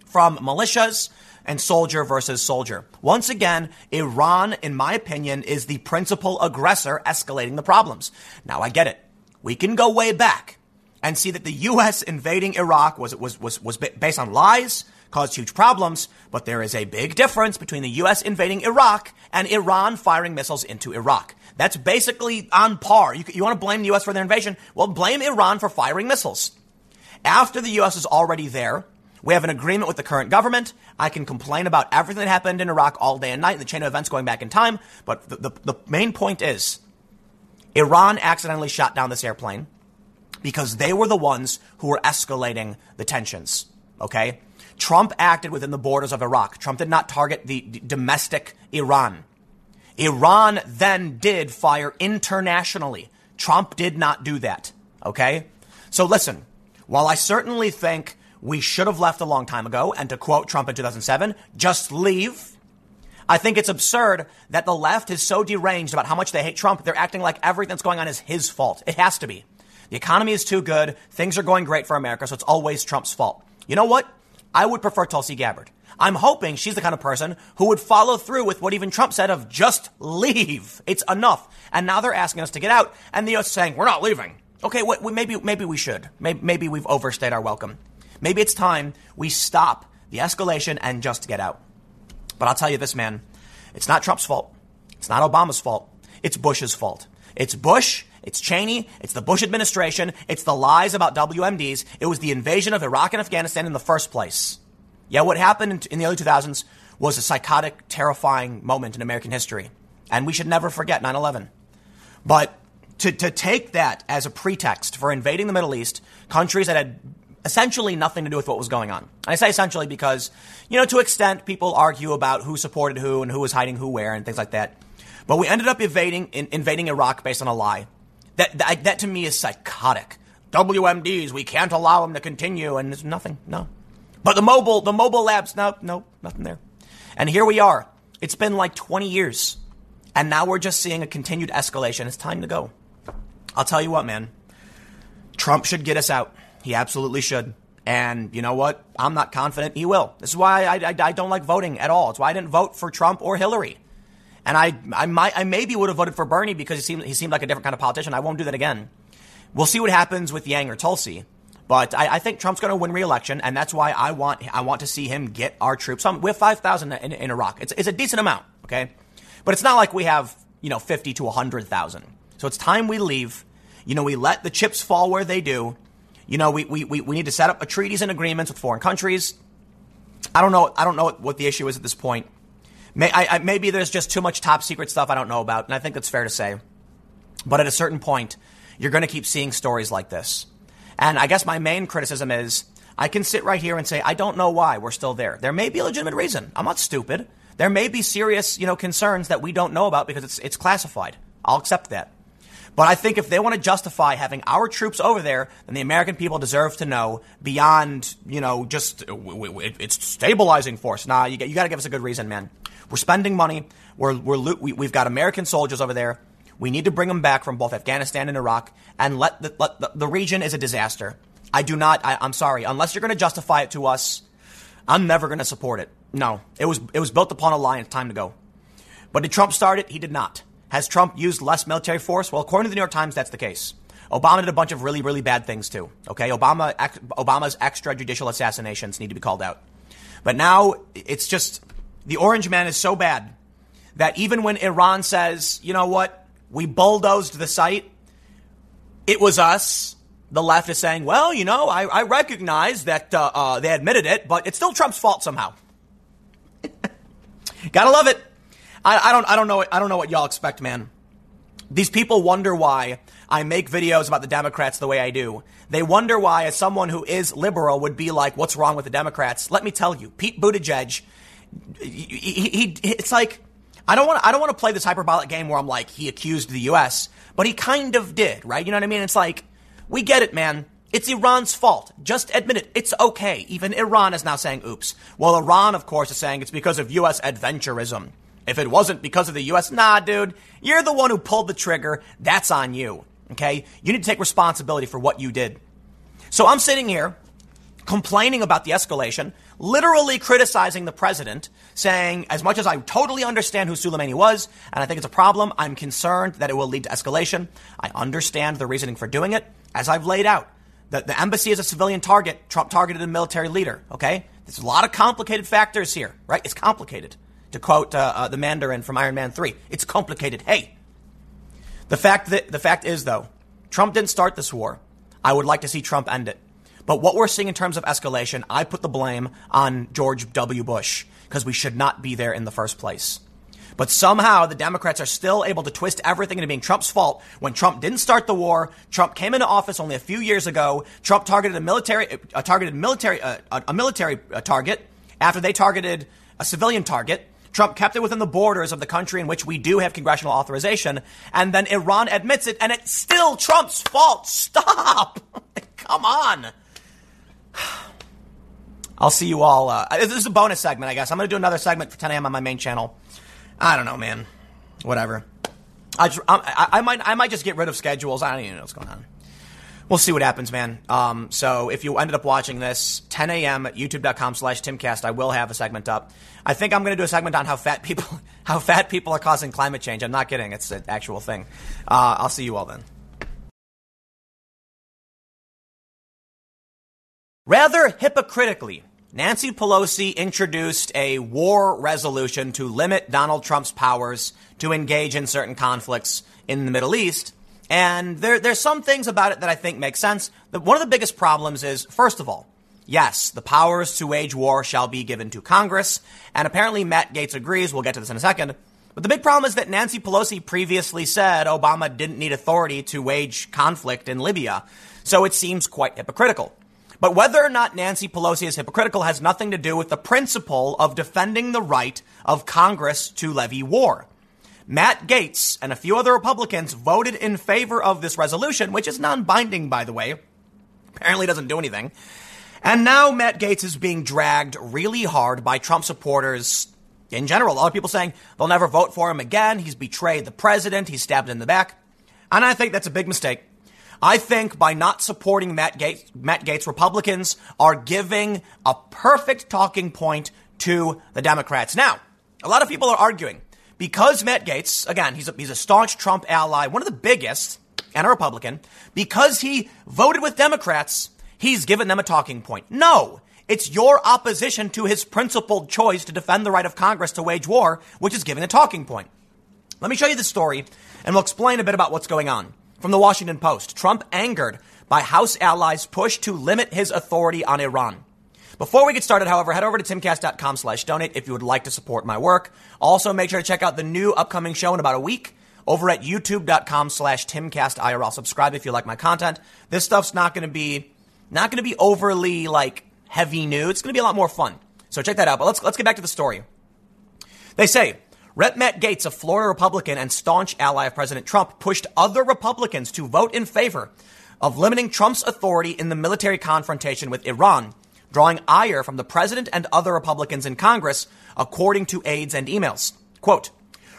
from militias and soldier versus soldier. Once again, Iran, in my opinion, is the principal aggressor escalating the problems. Now I get it. We can go way back and see that the U.S. invading Iraq was, was, was, was based on lies, caused huge problems, but there is a big difference between the U.S. invading Iraq and Iran firing missiles into Iraq. That's basically on par. You, you want to blame the U.S. for their invasion? Well, blame Iran for firing missiles. After the U.S. is already there, we have an agreement with the current government. I can complain about everything that happened in Iraq all day and night, the chain of events going back in time. But the, the, the main point is Iran accidentally shot down this airplane because they were the ones who were escalating the tensions. Okay? Trump acted within the borders of Iraq. Trump did not target the d- domestic Iran. Iran then did fire internationally. Trump did not do that. Okay? So listen, while I certainly think we should have left a long time ago, and to quote Trump in 2007, just leave. I think it's absurd that the left is so deranged about how much they hate Trump. They're acting like everything that's going on is his fault. It has to be. The economy is too good. Things are going great for America, so it's always Trump's fault. You know what? I would prefer Tulsi Gabbard. I'm hoping she's the kind of person who would follow through with what even Trump said of just leave. It's enough. And now they're asking us to get out, and they're saying we're not leaving. Okay, what, maybe maybe we should. Maybe, maybe we've overstayed our welcome. Maybe it's time we stop the escalation and just get out. But I'll tell you this, man. It's not Trump's fault. It's not Obama's fault. It's Bush's fault. It's Bush. It's Cheney. It's the Bush administration. It's the lies about WMDs. It was the invasion of Iraq and Afghanistan in the first place. Yeah, what happened in the early 2000s was a psychotic, terrifying moment in American history. And we should never forget 9 11. But to, to take that as a pretext for invading the Middle East, countries that had essentially nothing to do with what was going on. I say essentially because, you know, to extent people argue about who supported who and who was hiding who where and things like that. But we ended up invading in, invading Iraq based on a lie. That, that that to me is psychotic. WMDs, we can't allow them to continue, and there's nothing. No. But the mobile the mobile labs, no, no, nothing there. And here we are. It's been like 20 years, and now we're just seeing a continued escalation. It's time to go. I'll tell you what, man. Trump should get us out. He absolutely should. And you know what? I'm not confident he will. This is why I, I, I, don't like voting at all. It's why I didn't vote for Trump or Hillary. And I, I might, I maybe would have voted for Bernie because he seemed, he seemed like a different kind of politician. I won't do that again. We'll see what happens with Yang or Tulsi. But I, I think Trump's going to win re-election, and that's why I want, I want to see him get our troops. we have 5,000 in, in Iraq. It's, it's a decent amount, okay? But it's not like we have, you know, 50 to 100,000. So it's time we leave. You know, we let the chips fall where they do you know, we, we, we need to set up treaties and agreements with foreign countries. I don't know. I don't know what the issue is at this point. May, I, I, maybe there's just too much top secret stuff I don't know about, and I think that's fair to say. But at a certain point, you're going to keep seeing stories like this. And I guess my main criticism is I can sit right here and say I don't know why we're still there. There may be a legitimate reason. I'm not stupid. There may be serious, you know, concerns that we don't know about because it's it's classified. I'll accept that. But I think if they want to justify having our troops over there, then the American people deserve to know beyond, you know, just it's stabilizing force. Nah, you, you got to give us a good reason, man. We're spending money. We're, we're, we've got American soldiers over there. We need to bring them back from both Afghanistan and Iraq and let the, let the, the region is a disaster. I do not, I, I'm sorry, unless you're going to justify it to us, I'm never going to support it. No, it was, it was built upon a lie it's time to go. But did Trump start it? He did not. Has Trump used less military force? Well, according to the New York Times, that's the case. Obama did a bunch of really, really bad things too. Okay, Obama, Obama's extrajudicial assassinations need to be called out. But now it's just the Orange Man is so bad that even when Iran says, you know what, we bulldozed the site, it was us. The left is saying, well, you know, I, I recognize that uh, uh, they admitted it, but it's still Trump's fault somehow. Gotta love it. I, I don't I don't know I don't know what y'all expect, man. These people wonder why I make videos about the Democrats the way I do. They wonder why, as someone who is liberal, would be like, "What's wrong with the Democrats?" Let me tell you, Pete Buttigieg. He, he, it's like I don't want I don't want to play this hyperbolic game where I'm like he accused the U.S., but he kind of did, right? You know what I mean? It's like we get it, man. It's Iran's fault. Just admit it. It's okay. Even Iran is now saying, oops. Well, Iran, of course, is saying it's because of U.S. adventurism. If it wasn't because of the U.S., nah, dude, you're the one who pulled the trigger. That's on you. Okay? You need to take responsibility for what you did. So I'm sitting here complaining about the escalation, literally criticizing the president, saying, as much as I totally understand who Soleimani was, and I think it's a problem, I'm concerned that it will lead to escalation. I understand the reasoning for doing it, as I've laid out. The, the embassy is a civilian target. Trump targeted a military leader, okay? There's a lot of complicated factors here, right? It's complicated to quote uh, uh, the Mandarin from Iron Man 3. It's complicated. Hey, the fact that the fact is though, Trump didn't start this war. I would like to see Trump end it. But what we're seeing in terms of escalation, I put the blame on George W. Bush because we should not be there in the first place. But somehow the Democrats are still able to twist everything into being Trump's fault when Trump didn't start the war. Trump came into office only a few years ago. Trump targeted a military, a targeted military, uh, a military uh, target after they targeted a civilian target. Trump kept it within the borders of the country in which we do have congressional authorization, and then Iran admits it, and it's still Trump's fault. Stop! Come on. I'll see you all. Uh, this is a bonus segment, I guess. I'm going to do another segment for 10 a.m. on my main channel. I don't know, man. Whatever. I, just, I, I, might I might just get rid of schedules. I don't even know what's going on. We'll see what happens, man. Um, so if you ended up watching this, 10 a.m. at youtube.com slash timcast, I will have a segment up. I think I'm going to do a segment on how fat people how fat people are causing climate change. I'm not kidding. It's an actual thing. Uh, I'll see you all then. Rather hypocritically, Nancy Pelosi introduced a war resolution to limit Donald Trump's powers to engage in certain conflicts in the Middle East. And there, there's some things about it that I think make sense. one of the biggest problems is, first of all, yes, the powers to wage war shall be given to Congress. And apparently Matt Gaetz agrees. We'll get to this in a second. But the big problem is that Nancy Pelosi previously said Obama didn't need authority to wage conflict in Libya. So it seems quite hypocritical. But whether or not Nancy Pelosi is hypocritical has nothing to do with the principle of defending the right of Congress to levy war. Matt Gaetz and a few other Republicans voted in favor of this resolution, which is non binding, by the way. Apparently doesn't do anything. And now Matt Gaetz is being dragged really hard by Trump supporters in general. A lot of people saying they'll never vote for him again. He's betrayed the president. He's stabbed in the back. And I think that's a big mistake. I think by not supporting Matt Gaetz, Matt Gaetz, Republicans are giving a perfect talking point to the Democrats. Now, a lot of people are arguing because Matt Gaetz, again, he's a, he's a staunch Trump ally, one of the biggest, and a Republican, because he voted with Democrats, he's given them a talking point. No, it's your opposition to his principled choice to defend the right of Congress to wage war, which is giving a talking point. Let me show you the story, and we'll explain a bit about what's going on. From the Washington Post, Trump angered by House allies' push to limit his authority on Iran. Before we get started, however, head over to timcast.com slash donate if you would like to support my work. Also, make sure to check out the new upcoming show in about a week over at youtube.com slash timcastirl. Subscribe if you like my content. This stuff's not going to be, not going to be overly like heavy news. It's going to be a lot more fun. So check that out. But let's, let's get back to the story. They say Rep. Matt Gaetz, a Florida Republican and staunch ally of President Trump, pushed other Republicans to vote in favor of limiting Trump's authority in the military confrontation with Iran, drawing ire from the president and other Republicans in Congress, according to aides and emails. Quote,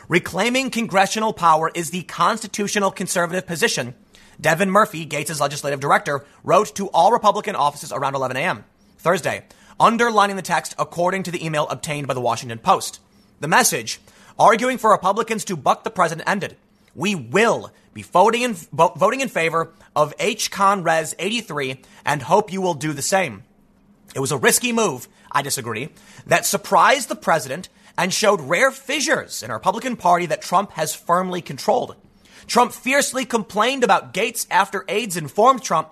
reclaiming congressional power is the constitutional conservative position, Devin Murphy, Gaetz' legislative director, wrote to all Republican offices around 11 a.m. Thursday, underlining the text according to the email obtained by the Washington Post. The message arguing for Republicans to buck the president ended. We will be voting in, voting in favor of H. Con Res 83 and hope you will do the same. It was a risky move, I disagree, that surprised the president and showed rare fissures in a Republican Party that Trump has firmly controlled. Trump fiercely complained about Gaetz after aides informed Trump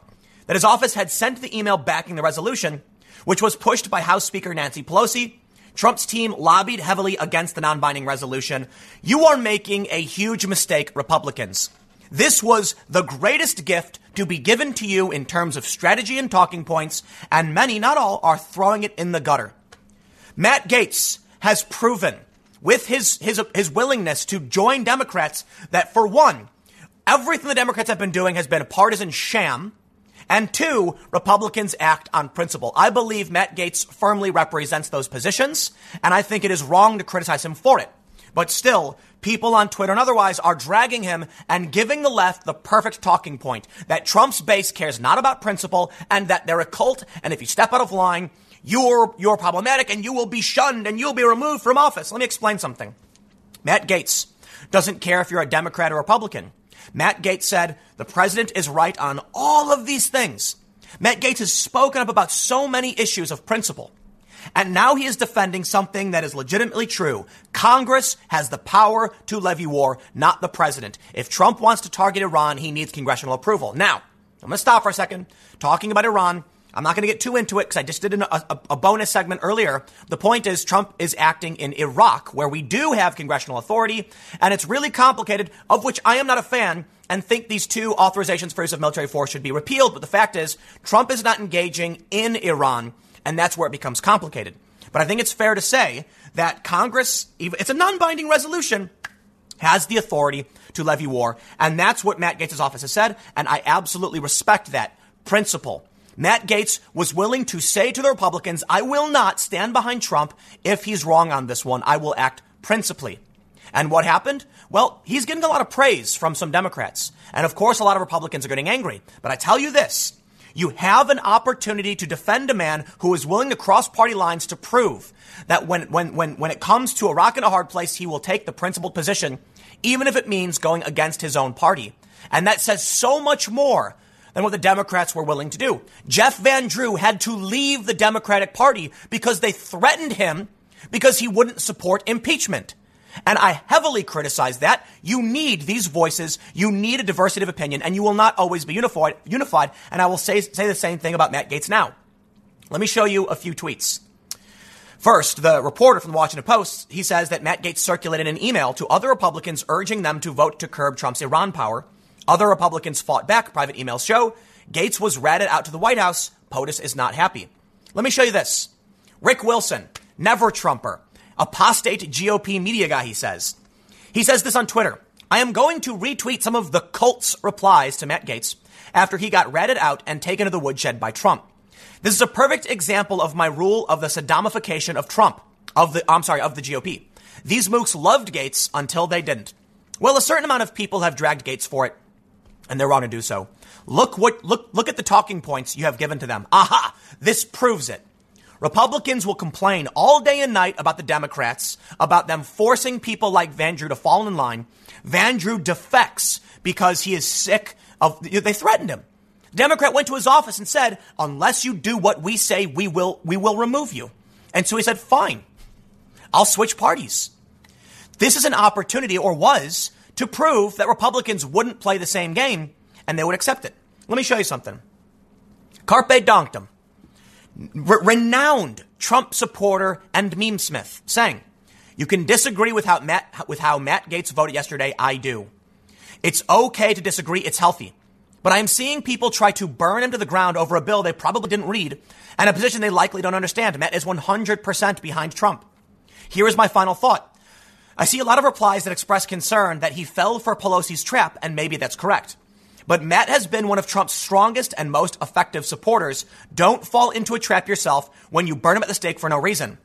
that his office had sent the email backing the resolution, which was pushed by House Speaker Nancy Pelosi Trump's team lobbied heavily against the non binding resolution. You are making a huge mistake, Republicans. This was the greatest gift to be given to you in terms of strategy and talking points, and many, not all, are throwing it in the gutter. Matt Gaetz has proven with his, his, his willingness to join Democrats that, for one, everything the Democrats have been doing has been a partisan sham. And two, Republicans act on principle. I believe Matt Gaetz firmly represents those positions, and I think it is wrong to criticize him for it. But still, people on Twitter and otherwise are dragging him and giving the left the perfect talking point that Trump's base cares not about principle and that they're a cult, and if you step out of line, you're, you're problematic and you will be shunned and you'll be removed from office. Let me explain something. Matt Gaetz doesn't care if you're a Democrat or Republican. Matt Gaetz said, the president is right on all of these things. Matt Gaetz has spoken up about so many issues of principle. And now he is defending something that is legitimately true. Congress has the power to levy war, not the president. If Trump wants to target Iran, he needs congressional approval. Now, I'm going to stop for a second talking about Iran. I'm not going to get too into it because I just did a, a, a, bonus segment earlier. The point is, Trump is acting in Iraq, where we do have congressional authority, and it's really complicated, of which I am not a fan and think these two authorizations for use of military force should be repealed. But the fact is, Trump is not engaging in Iran, and that's where it becomes complicated. But I think it's fair to say that Congress, it's a non binding resolution, has the authority to levy war. And that's what Matt Gaetz' office has said. And I absolutely respect that principle. Matt Gaetz was willing to say to the Republicans, I will not stand behind Trump if he's wrong on this one. I will act principally. And what happened? Well, he's getting a lot of praise from some Democrats. And of course, a lot of Republicans are getting angry. But I tell you this you have an opportunity to defend a man who is willing to cross party lines to prove that when, when, when, when it comes to a rock and a hard place, he will take the principled position, even if it means going against his own party. And that says so much more than what the Democrats were willing to do. Jeff Van Drew had to leave the Democratic Party because they threatened him because he wouldn't support impeachment. And I heavily criticize that. You need these voices. You need a diversity of opinion, and you will not always be unified. Unified. And I will say, say the same thing about Matt Gaetz now. Let me show you a few tweets. First, the reporter from the Washington Post, he says that Matt Gaetz circulated an email to other Republicans urging them to vote to curb Trump's Iran power. Other Republicans fought back. Private emails show Gaetz was ratted out to the White House. POTUS is not happy. Let me show you this. Rick Wilson, never Trumper apostate GOP media guy, he says. He says this on Twitter. I am going to retweet some of the cult's replies to Matt Gaetz after he got ratted out and taken to the woodshed by Trump. This is a perfect example of my rule of the Saddamification of Trump, of the, I'm sorry, of the GOP. These mooks loved Gaetz until they didn't. Well, a certain amount of people have dragged Gaetz for it, and they're wrong to do so. Look what, look, look at the talking points you have given to them. Aha! This proves it. Republicans will complain all day and night about the Democrats, about them forcing people like Van Drew to fall in line. Van Drew defects because he is sick of, they threatened him. The Democrat went to his office and said, unless you do what we say, we will, we will remove you. And so he said, fine, I'll switch parties. This is an opportunity, or was, to prove that Republicans wouldn't play the same game and they would accept it. Let me show you something. Carpe Renowned Trump supporter and meme smith, saying, "You can disagree with how Matt with how Matt Gaetz voted yesterday. I do. It's okay to disagree. It's healthy." But I am seeing people try to burn him to the ground over a bill they probably didn't read and a position they likely don't understand. Matt is 100% behind Trump. Here is my final thought. I see a lot of replies that express concern that he fell for Pelosi's trap, and maybe that's correct. But Matt has been one of Trump's strongest and most effective supporters. Don't fall into a trap yourself when you burn him at the stake for no reason.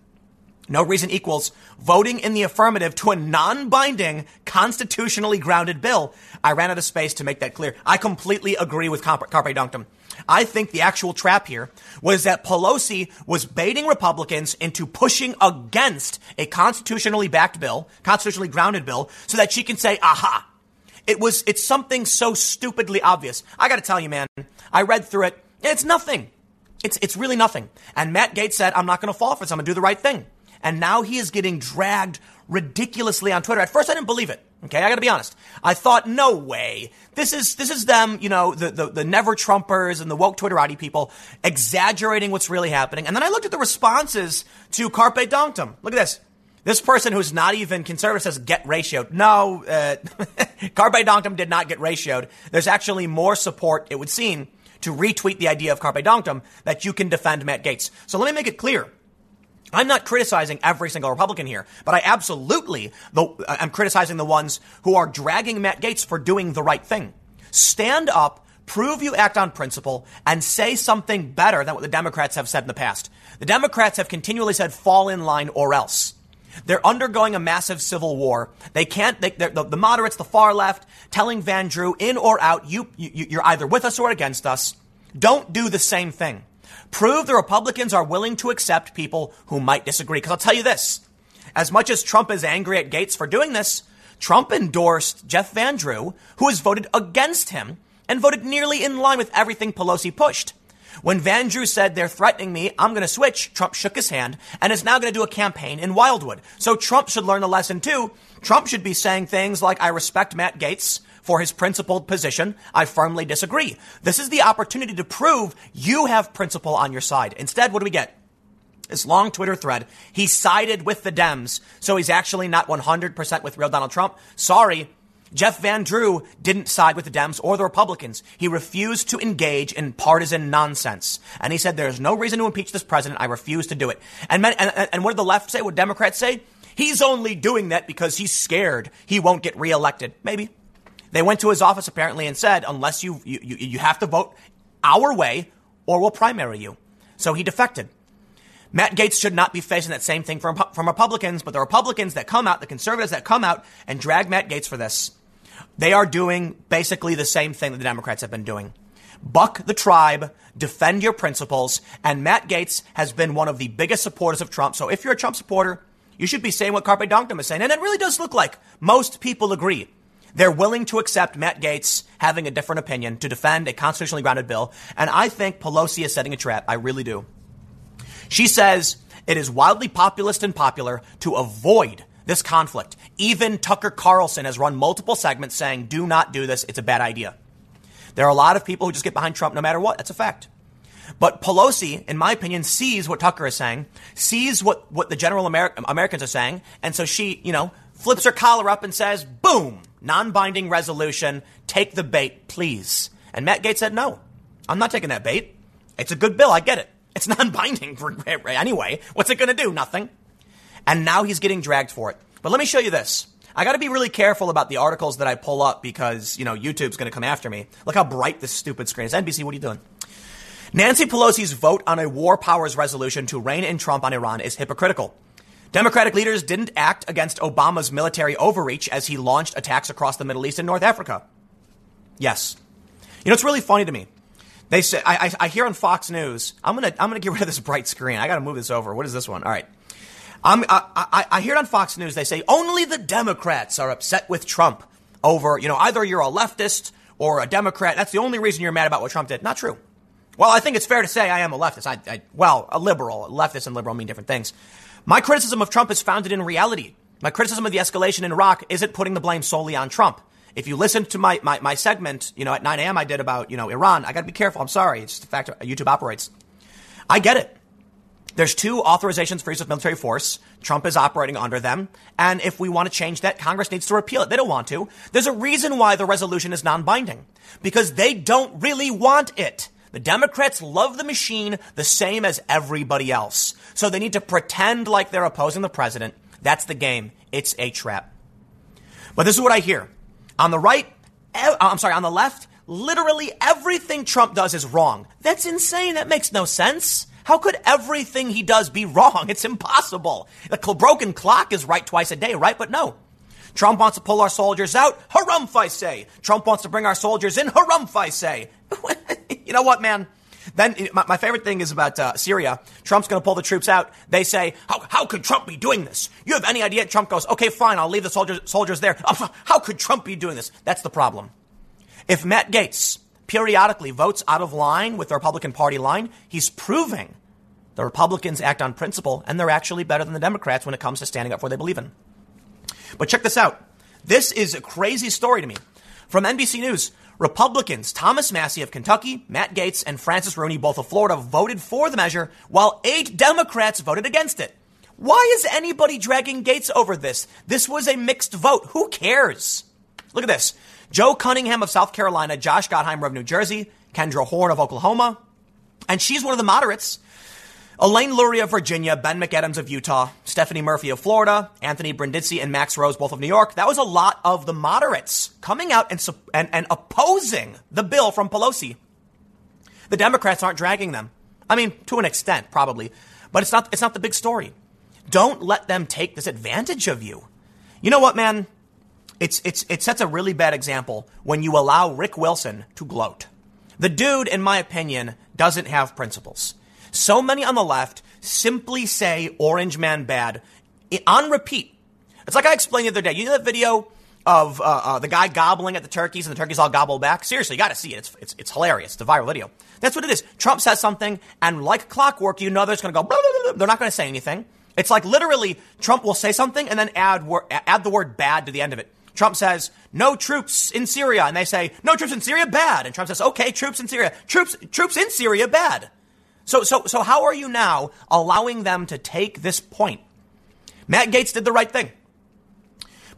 No reason equals voting in the affirmative to a non-binding, constitutionally grounded bill. I ran out of space to make that clear. I completely agree with Carpe Donktum. I think the actual trap here was that Pelosi was baiting Republicans into pushing against a constitutionally backed bill, constitutionally grounded bill, so that she can say, aha, it was, it's something so stupidly obvious. I gotta tell you, man, I read through it. It's nothing. It's, it's really nothing. And Matt Gaetz said, I'm not gonna fall for this. I'm gonna do the right thing. And now he is getting dragged ridiculously on Twitter. At first, I didn't believe it. Okay, I got to be honest. I thought, no way. This is this is them, you know, the, the the never Trumpers and the woke Twitterati people exaggerating what's really happening. And then I looked at the responses to Carpe Donktum. Look at this. This person who's not even conservative says get ratioed. No, uh, Carpe Donktum did not get ratioed. There's actually more support, it would seem, to retweet the idea of Carpe Donktum that you can defend Matt Gaetz. So let me make it clear. I'm not criticizing every single Republican here, but I absolutely I'm criticizing the ones who are dragging Matt Gaetz for doing the right thing. Stand up, prove you act on principle, and say something better than what the Democrats have said in the past. The Democrats have continually said fall in line or else. They're undergoing a massive civil war. They can't, they, the, the, moderates, the far left, telling Van Drew, in or out, you, you, you're either with us or against us. Don't do the same thing. Prove the Republicans are willing to accept people who might disagree. Because I'll tell you this as much as Trump is angry at Gaetz for doing this, Trump endorsed Jeff Van Drew, who has voted against him and voted nearly in line with everything Pelosi pushed. When Van Drew said they're threatening me, I'm going to switch, Trump shook his hand and is now going to do a campaign in Wildwood. So Trump should learn a lesson too. Trump should be saying things like, I respect Matt Gaetz for his principled position. I firmly disagree. This is the opportunity to prove you have principle on your side. Instead, what do we get? This long Twitter thread. He sided with the Dems, so he's actually not 100% with real Donald Trump. Sorry, Jeff Van Drew didn't side with the Dems or the Republicans. He refused to engage in partisan nonsense. And he said, there's no reason to impeach this president. I refuse to do it. And, and, and what did the left say? What Democrats say? He's only doing that because he's scared he won't get reelected. Maybe. They went to his office apparently and said, unless you, you, you have to vote our way or we'll primary you. So he defected. Matt Gaetz should not be facing that same thing from, from Republicans, but the Republicans that come out, the conservatives that come out and drag Matt Gaetz for this, they are doing basically the same thing that the Democrats have been doing. Buck the tribe, defend your principles, and Matt Gaetz has been one of the biggest supporters of Trump. So if you're a Trump supporter, you should be saying what Carpe Diem is saying. And it really does look like most people agree. They're willing to accept Matt Gaetz having a different opinion to defend a constitutionally grounded bill. And I think Pelosi is setting a trap. I really do. She says it is wildly populist and popular to avoid this conflict. Even Tucker Carlson has run multiple segments saying, do not do this. It's a bad idea. There are a lot of people who just get behind Trump no matter what. That's a fact. But Pelosi, in my opinion, sees what Tucker is saying, sees what, what the general Ameri- Americans are saying, and so she, you know, flips her collar up and says, boom, non binding resolution, take the bait, please. And Matt Gaetz said, no, I'm not taking that bait. It's a good bill, I get it. It's non binding anyway. What's it going to do? Nothing. And now he's getting dragged for it. But let me show you this. I got to be really careful about the articles that I pull up because, you know, YouTube's going to come after me. Look how bright this stupid screen is. NBC, what are you doing? Nancy Pelosi's vote on a war powers resolution to rein in Trump on Iran is hypocritical. Democratic leaders didn't act against Obama's military overreach as he launched attacks across the Middle East and North Africa. Yes. You know, it's really funny to me. They say I, I, I hear on Fox News. I'm gonna I'm gonna get rid of this bright screen. I got to move this over. What is this one? All right. I'm, I, I, I hear it on Fox News. They say only the Democrats are upset with Trump over you know either you're a leftist or a Democrat. That's the only reason you're mad about what Trump did. Not true. Well, I think it's fair to say I am a leftist. I, I well, a liberal. Leftist and liberal mean different things. My criticism of Trump is founded in reality. My criticism of the escalation in Iraq isn't putting the blame solely on Trump. If you listen to my, my, my segment, you know, at 9 a.m. I did about, you know, Iran, I got to be careful. I'm sorry. It's just the fact YouTube operates. I get it. There's two authorizations for use of military force. Trump is operating under them. And if we want to change that, Congress needs to repeal it. They don't want to. There's a reason why the resolution is non-binding. Because they don't really want it. The Democrats love the machine the same as everybody else. So they need to pretend like they're opposing the president. That's the game. It's a trap. But this is what I hear. On the right, uh, I'm sorry, on the left, literally everything Trump does is wrong. That's insane. That makes no sense. How could everything he does be wrong? It's impossible. The broken clock is right twice a day, right? But no. Trump wants to pull our soldiers out. Harumph, I say. Trump wants to bring our soldiers in. Harumph, I say. you know what, man? Then my, my favorite thing is about uh, Syria. Trump's going to pull the troops out. They say, how, how could Trump be doing this? You have any idea? Trump goes, okay, fine, I'll leave the soldiers, soldiers there. How could Trump be doing this? That's the problem. If Matt Gaetz periodically votes out of line with the Republican Party line, he's proving the Republicans act on principle and they're actually better than the Democrats when it comes to standing up for what they believe in. But check this out. This is a crazy story to me. From NBC News, Republicans Thomas Massie of Kentucky, Matt Gaetz, and Francis Rooney, both of Florida, voted for the measure, while eight Democrats voted against it. Why is anybody dragging Gaetz over this? This was a mixed vote. Who cares? Look at this. Joe Cunningham of South Carolina, Josh Gottheimer of New Jersey, Kendra Horn of Oklahoma, and she's one of the moderates. Elaine Luria of Virginia, Ben McAdams of Utah, Stephanie Murphy of Florida, Anthony Brindisi and Max Rose, both of New York. That was a lot of the moderates coming out and, and, and opposing the bill from Pelosi. The Democrats aren't dragging them. I mean, to an extent, probably, but it's not, it's not the big story. Don't let them take this advantage of you. You know what, man? It's, it's, it sets a really bad example when you allow Rick Wilson to gloat. The dude, in my opinion, doesn't have principles. So many on the left simply say Orange Man bad on repeat. It's like I explained the other day. You know that video of uh, uh, the guy gobbling at the turkeys and the turkeys all gobble back? Seriously, you got to see it. It's, it's, it's hilarious. It's a viral video. That's what it is. Trump says something, and like clockwork, you know they're going to go, blah, blah, blah. they're not going to say anything. It's like literally Trump will say something and then add, wor- add the word bad to the end of it. Trump says, no troops in Syria. And they say, no troops in Syria, bad. And Trump says, okay, troops in Syria. Troops, troops in Syria, bad. So, so, so how are you now allowing them to take this point? Matt Gaetz did the right thing.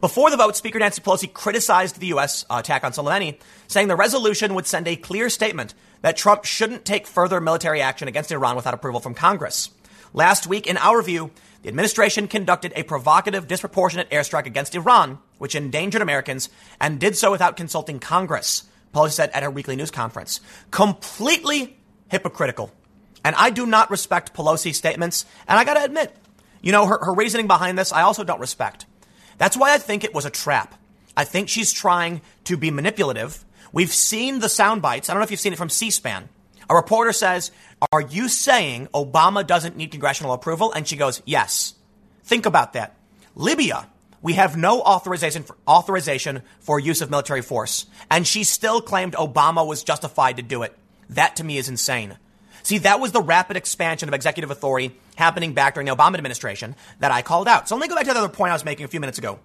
Before the vote, Speaker Nancy Pelosi criticized the U.S. Uh, attack on Soleimani, saying the resolution would send a clear statement that Trump shouldn't take further military action against Iran without approval from Congress. Last week, in our view, the administration conducted a provocative, disproportionate airstrike against Iran, which endangered Americans, and did so without consulting Congress, Pelosi said at her weekly news conference. Completely hypocritical. And I do not respect Pelosi's statements. And I got to admit, you know, her, her reasoning behind this, I also don't respect. That's why I think it was a trap. I think she's trying to be manipulative. We've seen the sound bites. I don't know if you've seen it from C SPAN. A reporter says, Are you saying Obama doesn't need congressional approval? And she goes, Yes. Think about that. Libya, we have no authorization for, authorization for use of military force. And she still claimed Obama was justified to do it. That to me is insane. See, that was the rapid expansion of executive authority happening back during the Obama administration that I called out. So let me go back to the other point I was making a few minutes ago.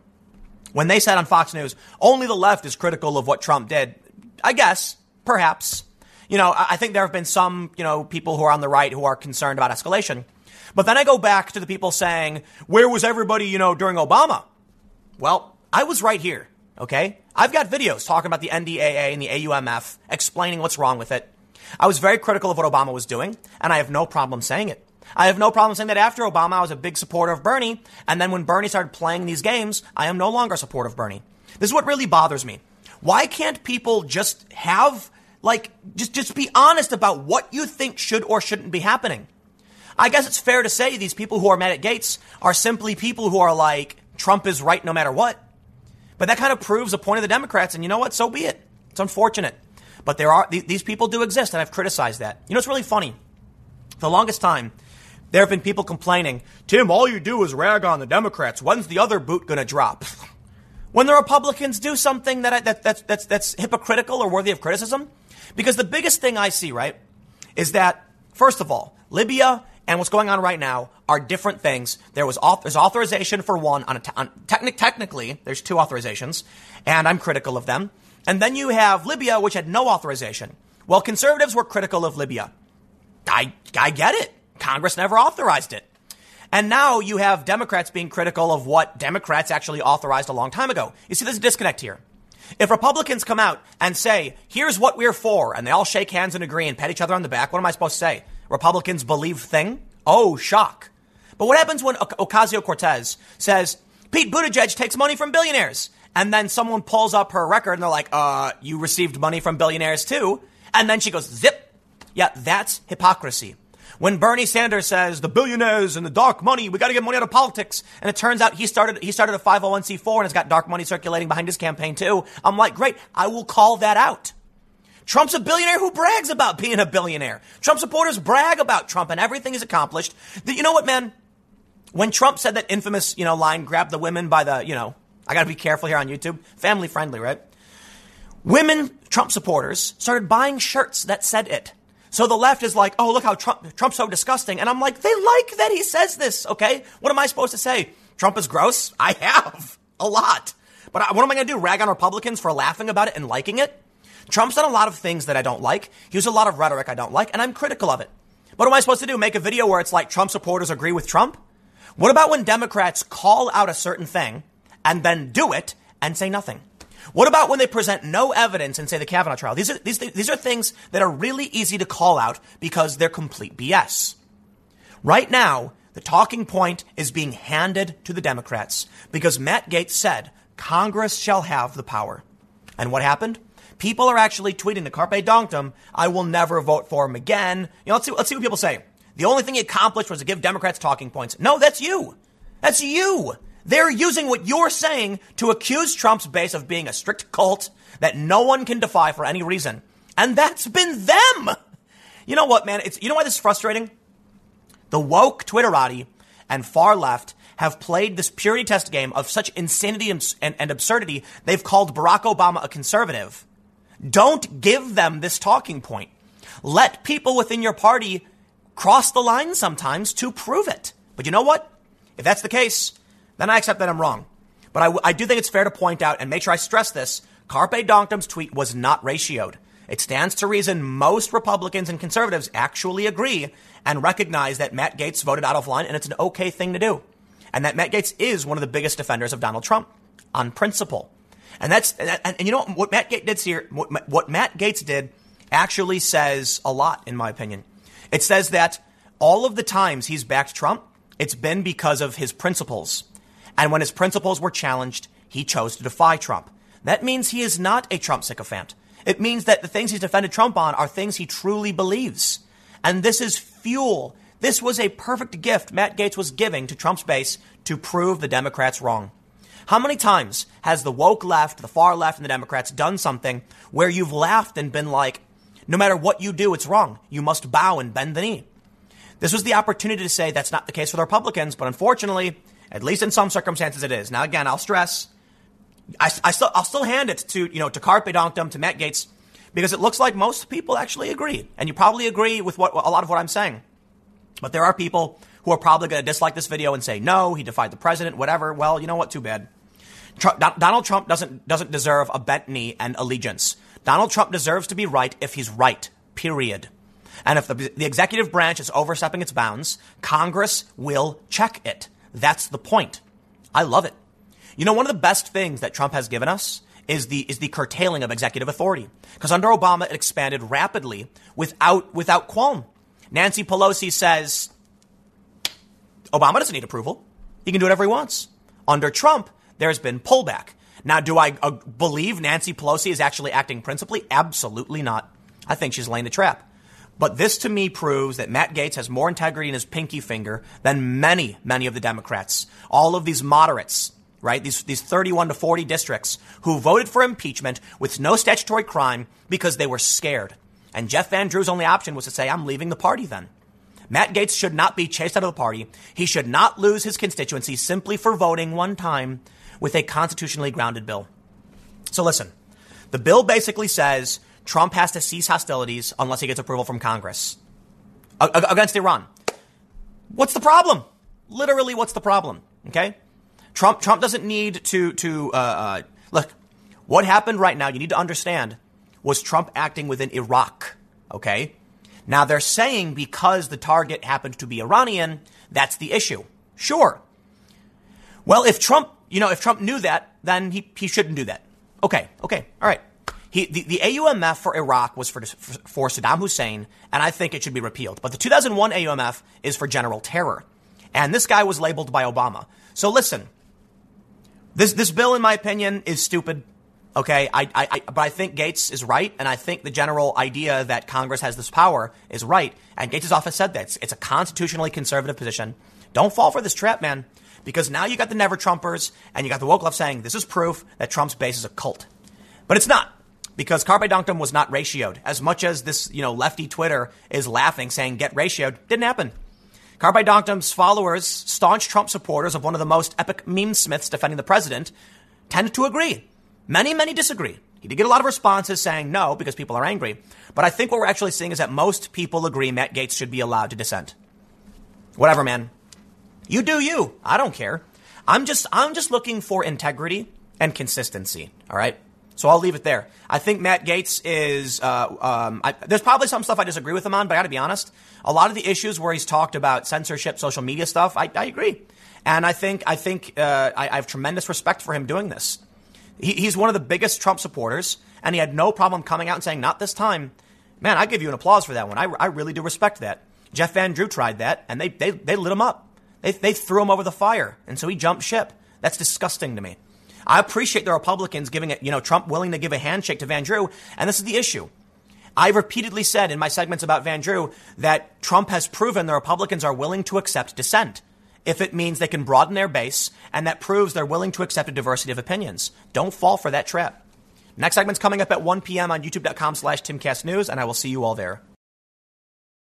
When they said on Fox News, only the left is critical of what Trump did, I guess, perhaps. You know, I think there have been some, you know, people who are on the right who are concerned about escalation. But then I go back to the people saying, where was everybody, you know, during Obama? Well, I was right here, okay? I've got videos talking about the NDAA and the AUMF, explaining what's wrong with it. I was very critical of what Obama was doing, and I have no problem saying it. I have no problem saying that after Obama, I was a big supporter of Bernie, and then when Bernie started playing these games, I am no longer a supporter of Bernie. This is what really bothers me. Why can't people just have, like, just, just be honest about what you think should or shouldn't be happening? I guess it's fair to say these people who are mad at Gaetz are simply people who are like, Trump is right no matter what. But that kind of proves a point of the Democrats, and you know what? So be it. It's unfortunate. But there are these people do exist, and I've criticized that. You know, it's really funny. For the longest time, there have been people complaining, Tim, all you do is rag on the Democrats. When's the other boot going to drop? when the Republicans do something that, that, that's, that's, that's hypocritical or worthy of criticism? Because the biggest thing I see, right, is that, first of all, Libya and what's going on right now are different things. There was there's authorization for one on a on, technic, technically there's two authorizations, and I'm critical of them. And then you have Libya, which had no authorization. Well, conservatives were critical of Libya. I I get it. Congress never authorized it. And now you have Democrats being critical of what Democrats actually authorized a long time ago. You see, there's a disconnect here. If Republicans come out and say, here's what we're for, and they all shake hands and agree and pat each other on the back, what am I supposed to say? Republicans believe thing? Oh, shock. But what happens when Ocasio Cortez says, Pete Buttigieg takes money from billionaires? And then someone pulls up her record and they're like, uh, you received money from billionaires too. And then she goes, zip. Yeah, that's hypocrisy. When Bernie Sanders says the billionaires and the dark money, we got to get money out of politics, and it turns out he started he started a 501c4 and has got dark money circulating behind his campaign too. I'm like, great, I will call that out. Trump's a billionaire who brags about being a billionaire. Trump supporters brag about Trump and everything he's accomplished. You know what, man? When Trump said that infamous, you know, line, grab the women by the, you know, I got to be careful here on YouTube. Family friendly, right? Women Trump supporters started buying shirts that said it. So the left is like, oh, look how Trump, Trump's so disgusting. And I'm like, they like that he says this, okay? What am I supposed to say? Trump is gross? I have. A lot. But what am I going to do? Rag on Republicans for laughing about it and liking it? Trump's done a lot of things that I don't like. He used a lot of rhetoric I don't like, and I'm critical of it. What am I supposed to do? Make a video where it's like Trump supporters agree with Trump? What about when Democrats call out a certain thing and then do it and say nothing? What about when they present no evidence and say the Kavanaugh trial? These are, these, these are things that are really easy to call out because they're complete BS. Right now, the talking point is being handed to the Democrats because Matt Gaetz said Congress shall have the power. And what happened? People are actually tweeting the Carpe Donktum, I will never vote for him again. You know, let's see, let's see what people say. The only thing he accomplished was to give Democrats talking points. No, that's you. That's you. They're using what you're saying to accuse Trump's base of being a strict cult that no one can defy for any reason. And that's been them. You know what, man? It's, you know why this is frustrating? The woke Twitterati and far left have played this purity test game of such insanity and, and, and absurdity, they've called Barack Obama a conservative. Don't give them this talking point. Let people within your party cross the line sometimes to prove it. But you know what? If that's the case, then I accept that I'm wrong. But I, I do think it's fair to point out and make sure I stress this Carpe Donktum's tweet was not ratioed. It stands to reason most Republicans and conservatives actually agree and recognize that Matt Gaetz voted out of line and it's an okay thing to do. And that Matt Gaetz is one of the biggest defenders of Donald Trump on principle. And that's, and, and you know what Matt Gaetz did here, what, what Matt Gaetz did actually says a lot, in my opinion. It says that all of the times he's backed Trump, it's been because of his principles. And when his principles were challenged, he chose to defy Trump. That means he is not a Trump sycophant. It means that the things he's defended Trump on are things he truly believes. And this is fuel. This was a perfect gift Matt Gaetz was giving to Trump's base to prove the Democrats wrong. How many times has the woke left, the far left, and the Democrats done something where you've laughed and been like, no matter what you do, it's wrong. You must bow and bend the knee. This was the opportunity to say that's not the case for the Republicans, but unfortunately, at least in some circumstances, it is. Now, again, I'll stress, I, I still, I'll still hand it to, you know, to Carpe Donktum, to Matt Gaetz, because it looks like most people actually agree. And you probably agree with what, a lot of what I'm saying. But there are people who are probably going to dislike this video and say, no, he defied the president, whatever. Well, you know what? Too bad. Trump, Donald Trump doesn't, doesn't deserve a bent knee and allegiance. Donald Trump deserves to be right if he's right, period. And if the, the executive branch is overstepping its bounds, Congress will check it. That's the point. I love it. You know, one of the best things that Trump has given us is the is the curtailing of executive authority. Because under Obama, it expanded rapidly without without qualm. Nancy Pelosi says Obama doesn't need approval; he can do whatever he wants. Under Trump, there's been pullback. Now, do I uh, believe Nancy Pelosi is actually acting principally? Absolutely not. I think she's laying the trap. But this to me proves that Matt Gaetz has more integrity in his pinky finger than many, many of the Democrats. All of these moderates, right? These, these 31 to 40 districts who voted for impeachment with no statutory crime because they were scared. And Jeff Van Drew's only option was to say, I'm leaving the party then. Matt Gaetz should not be chased out of the party. He should not lose his constituency simply for voting one time with a constitutionally grounded bill. So listen, the bill basically says Trump has to cease hostilities unless he gets approval from Congress against Iran. What's the problem? Literally, what's the problem? Okay, Trump Trump doesn't need to to uh, uh, look. What happened right now? You need to understand was Trump acting within Iraq. Okay, now they're saying because the target happened to be Iranian, that's the issue. Sure. Well, if Trump, you know, if Trump knew that, then he, he shouldn't do that. Okay, okay, all right. He, the, the AUMF for Iraq was for, for Saddam Hussein, and I think it should be repealed. But the 2001 AUMF is for general terror. And this guy was labeled by Obama. So listen, this, this bill, in my opinion, is stupid. Okay, I, I, I, but I think Gaetz is right, and I think the general idea that Congress has this power is right. And Gaetz' office said that it's, it's a constitutionally conservative position. Don't fall for this trap, man, because now you got the never Trumpers and you got the woke left saying this is proof that Trump's base is a cult, but it's not because Carpe was not ratioed. As much as this, you know, lefty Twitter is laughing, saying get ratioed, didn't happen. Carpe followers, staunch Trump supporters of one of the most epic meme smiths defending the president, tend to agree. Many, many disagree. He did get a lot of responses saying no because people are angry. But I think what we're actually seeing is that most people agree Matt Gaetz should be allowed to dissent. Whatever, man. You do you. I don't care. I'm just I'm just looking for integrity and consistency. All right. So I'll leave it there. I think Matt Gaetz is. Uh, um, I, there's probably some stuff I disagree with him on, but I got to be honest. A lot of the issues where he's talked about censorship, social media stuff, I, I agree, and I think I think uh, I, I, have tremendous respect for him doing this. He, he's one of the biggest Trump supporters, and he had no problem coming out and saying, "Not this time." Man, I give you an applause for that one. I, I really do respect that. Jeff Van Drew tried that, and they they, they lit him up. They, they threw him over the fire, and so he jumped ship. That's disgusting to me. I appreciate the Republicans giving it, you know, Trump willing to give a handshake to Van Drew, and this is the issue. I repeatedly said in my segments about Van Drew that Trump has proven the Republicans are willing to accept dissent if it means they can broaden their base, and that proves they're willing to accept a diversity of opinions. Don't fall for that trap. Next segment's coming up at 1 p.m. on youtube.com slash timcastnews, and I will see you all there.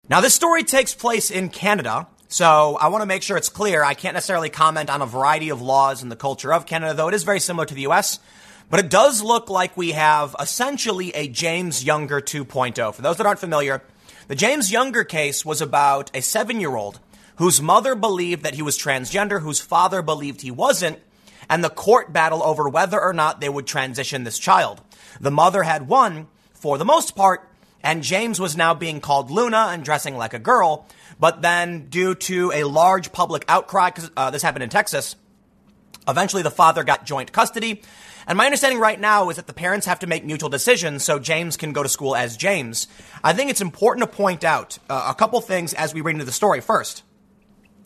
Now, this story takes place in Canada, so I want to make sure it's clear. I can't necessarily comment on a variety of laws in the culture of Canada, though it is very similar to the U.S. But it does look like we have essentially a James Younger 2.0. For those that aren't familiar, the James Younger case was about a seven year old whose mother believed that he was transgender, whose father believed he wasn't, and the court battle over whether or not they would transition this child. The mother had won, for the most part, and James was now being called Luna and dressing like a girl, but then, due to a large public outcry, because uh, this happened in Texas, eventually the father got joint custody. And my understanding right now is that the parents have to make mutual decisions so James can go to school as James. I think it's important to point out uh, a couple things as we read into the story. First,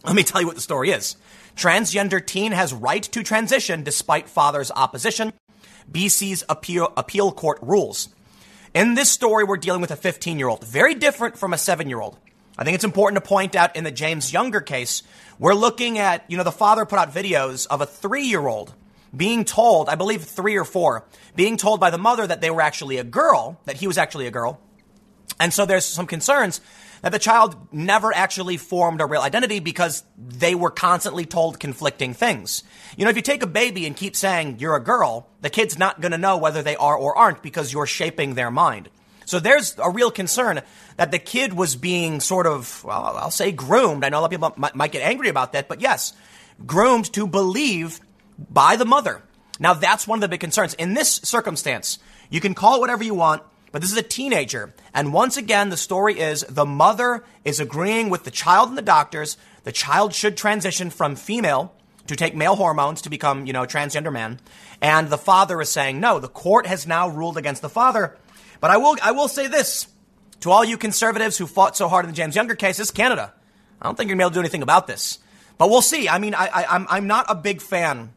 let me tell you what the story is. Transgender teen has right to transition despite father's opposition. BC's appeal, appeal court rules. In this story, we're dealing with a 15 year old, very different from a seven year old. I think it's important to point out in the James Younger case, we're looking at, you know, the father put out videos of a three year old being told, I believe three or four, being told by the mother that they were actually a girl, that he was actually a girl. And so there's some concerns that the child never actually formed a real identity because they were constantly told conflicting things. You know, if you take a baby and keep saying you're a girl, the kid's not going to know whether they are or aren't because you're shaping their mind. So there's a real concern that the kid was being sort of, well, I'll say groomed. I know a lot of people might, might get angry about that, but yes, groomed to believe by the mother. Now that's one of the big concerns. In this circumstance, you can call it whatever you want, but this is a teenager. And once again, the story is the mother is agreeing with the child and the doctors. The child should transition from female to take male hormones to become, you know, transgender man. And the father is saying, no, the court has now ruled against the father. But I will, I will say this to all you conservatives who fought so hard in the James Younger case, this is Canada. I don't think you're going to be able to do anything about this. But we'll see. I mean, I, I, I'm, I'm not a big fan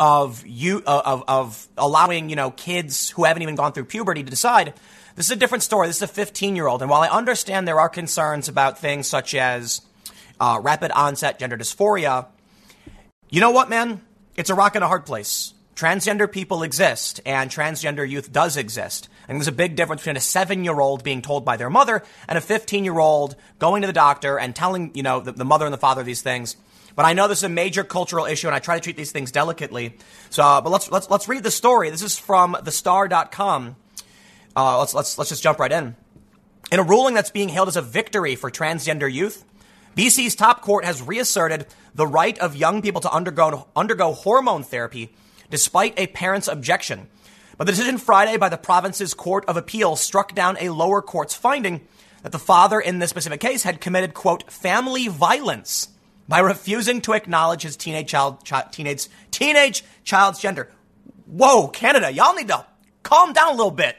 of you uh, of, of allowing you know kids who haven't even gone through puberty to decide. This is a different story. This is a 15 year old, and while I understand there are concerns about things such as uh, rapid onset gender dysphoria, you know what, man? It's a rock and a hard place. Transgender people exist, and transgender youth does exist. And there's a big difference between a seven year old being told by their mother and a 15 year old going to the doctor and telling, you know, the, the mother and the father these things. But I know this is a major cultural issue, and I try to treat these things delicately. So, uh, but let's let's let's read the story. This is from thestar.com. Uh, let's let's let's just jump right in. In a ruling that's being hailed as a victory for transgender youth, BC's top court has reasserted the right of young people to undergo undergo hormone therapy, despite a parent's objection. But the decision Friday by the province's Court of Appeal struck down a lower court's finding that the father in this specific case had committed, quote, family violence by refusing to acknowledge his teenage child, teenage, teenage child's gender. Whoa, Canada, y'all need to calm down a little bit.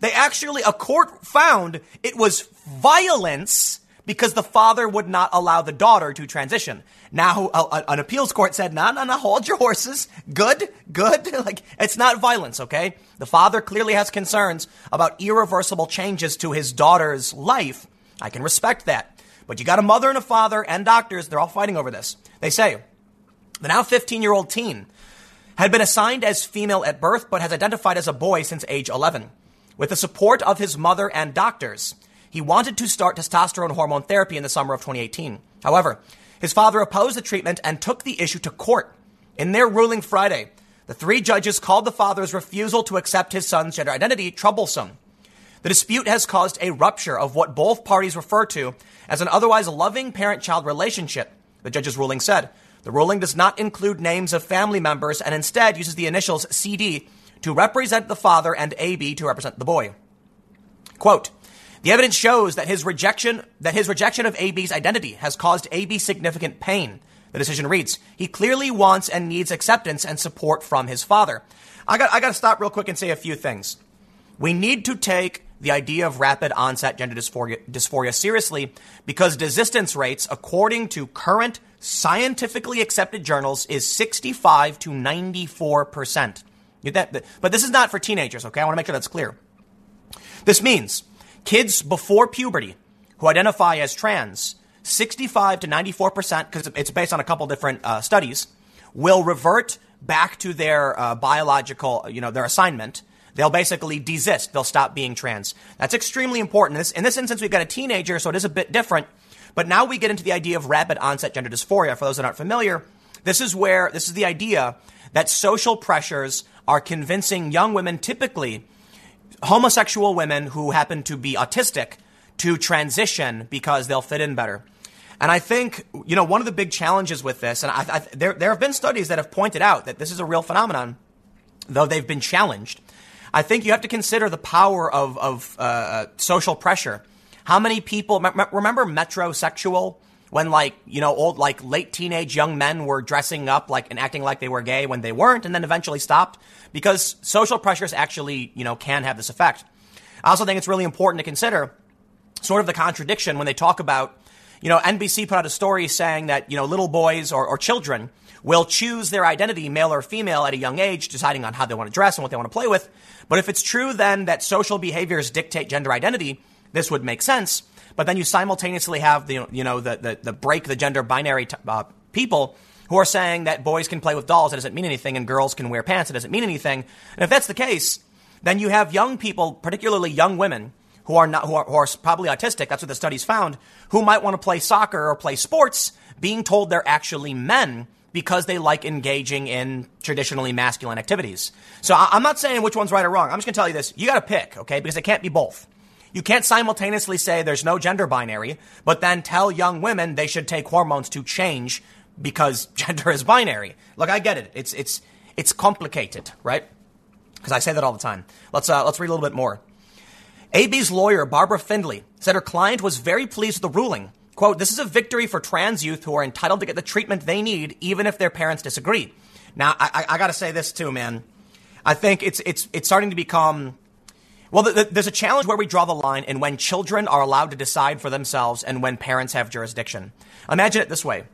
They actually, a court found it was violence because the father would not allow the daughter to transition. Now, a, a, an appeals court said, no, no, no, hold your horses. Good, good. like, it's not violence, okay? The father clearly has concerns about irreversible changes to his daughter's life. I can respect that. But you got a mother and a father and doctors, they're all fighting over this. They say the now 15 year old teen had been assigned as female at birth, but has identified as a boy since age 11. With the support of his mother and doctors, he wanted to start testosterone hormone therapy in the summer of 2018. However, his father opposed the treatment and took the issue to court. In their ruling Friday, the three judges called the father's refusal to accept his son's gender identity troublesome. The dispute has caused a rupture of what both parties refer to as an otherwise loving parent child relationship, the judge's ruling said. The ruling does not include names of family members and instead uses the initials CD to represent the father and AB to represent the boy. Quote, the evidence shows that his rejection, that his rejection of AB's identity has caused AB significant pain. The decision reads, he clearly wants and needs acceptance and support from his father. I got, I got to stop real quick and say a few things. We need to take the idea of rapid onset gender dysphoria, dysphoria seriously because desistance rates, according to current scientifically accepted journals, is 65 to 94 percent. But this is not for teenagers, okay? I want to make sure that's clear. This means kids before puberty who identify as trans, 65 to 94 percent, because it's based on a couple different uh, studies, will revert back to their uh, biological, you know, their assignment They'll basically desist. They'll stop being trans. That's extremely important. This, in this instance, we've got a teenager, so it is a bit different. But now we get into the idea of rapid onset gender dysphoria. For those that aren't familiar, this is where, this is the idea that social pressures are convincing young women, typically homosexual women who happen to be autistic, to transition because they'll fit in better. And I think, you know, one of the big challenges with this, and I, I, there, there have been studies that have pointed out that this is a real phenomenon, though they've been challenged. I think you have to consider the power of, of uh, uh social pressure. How many people remember metrosexual? When like you know old like late teenage young men were dressing up like and acting like they were gay when they weren't, and then eventually stopped because social pressures actually you know can have this effect. I also think it's really important to consider sort of the contradiction when they talk about you know NBC put out a story saying that you know little boys or, or children will choose their identity, male or female, at a young age, deciding on how they want to dress and what they want to play with. But if it's true then that social behaviors dictate gender identity, this would make sense. But then you simultaneously have the, you know, the, the, the break the gender binary t- uh, people who are saying that boys can play with dolls, it doesn't mean anything, and girls can wear pants, it doesn't mean anything. And if that's the case, then you have young people, particularly young women, who are not who are, who are probably autistic. That's what the studies found. Who might want to play soccer or play sports, being told they're actually men because they like engaging in traditionally masculine activities. So I, am not saying which one's right or wrong. I'm just going to tell you this: you got to pick, okay? Because it can't be both. You can't simultaneously say there's no gender binary, but then tell young women they should take hormones to change because gender is binary. Look, I get it. It's it's it's complicated, right? Because I say that all the time. Let's uh, let's read a little bit more. AB's lawyer, Barbara Findlay, said her client was very pleased with the ruling. Quote, this is a victory for trans youth who are entitled to get the treatment they need, even if their parents disagree. Now, I, I, I gotta say this too, man. I think it's, it's, it's starting to become, well, the, the, there's a challenge where we draw the line in when children are allowed to decide for themselves and when parents have jurisdiction. Imagine it this way.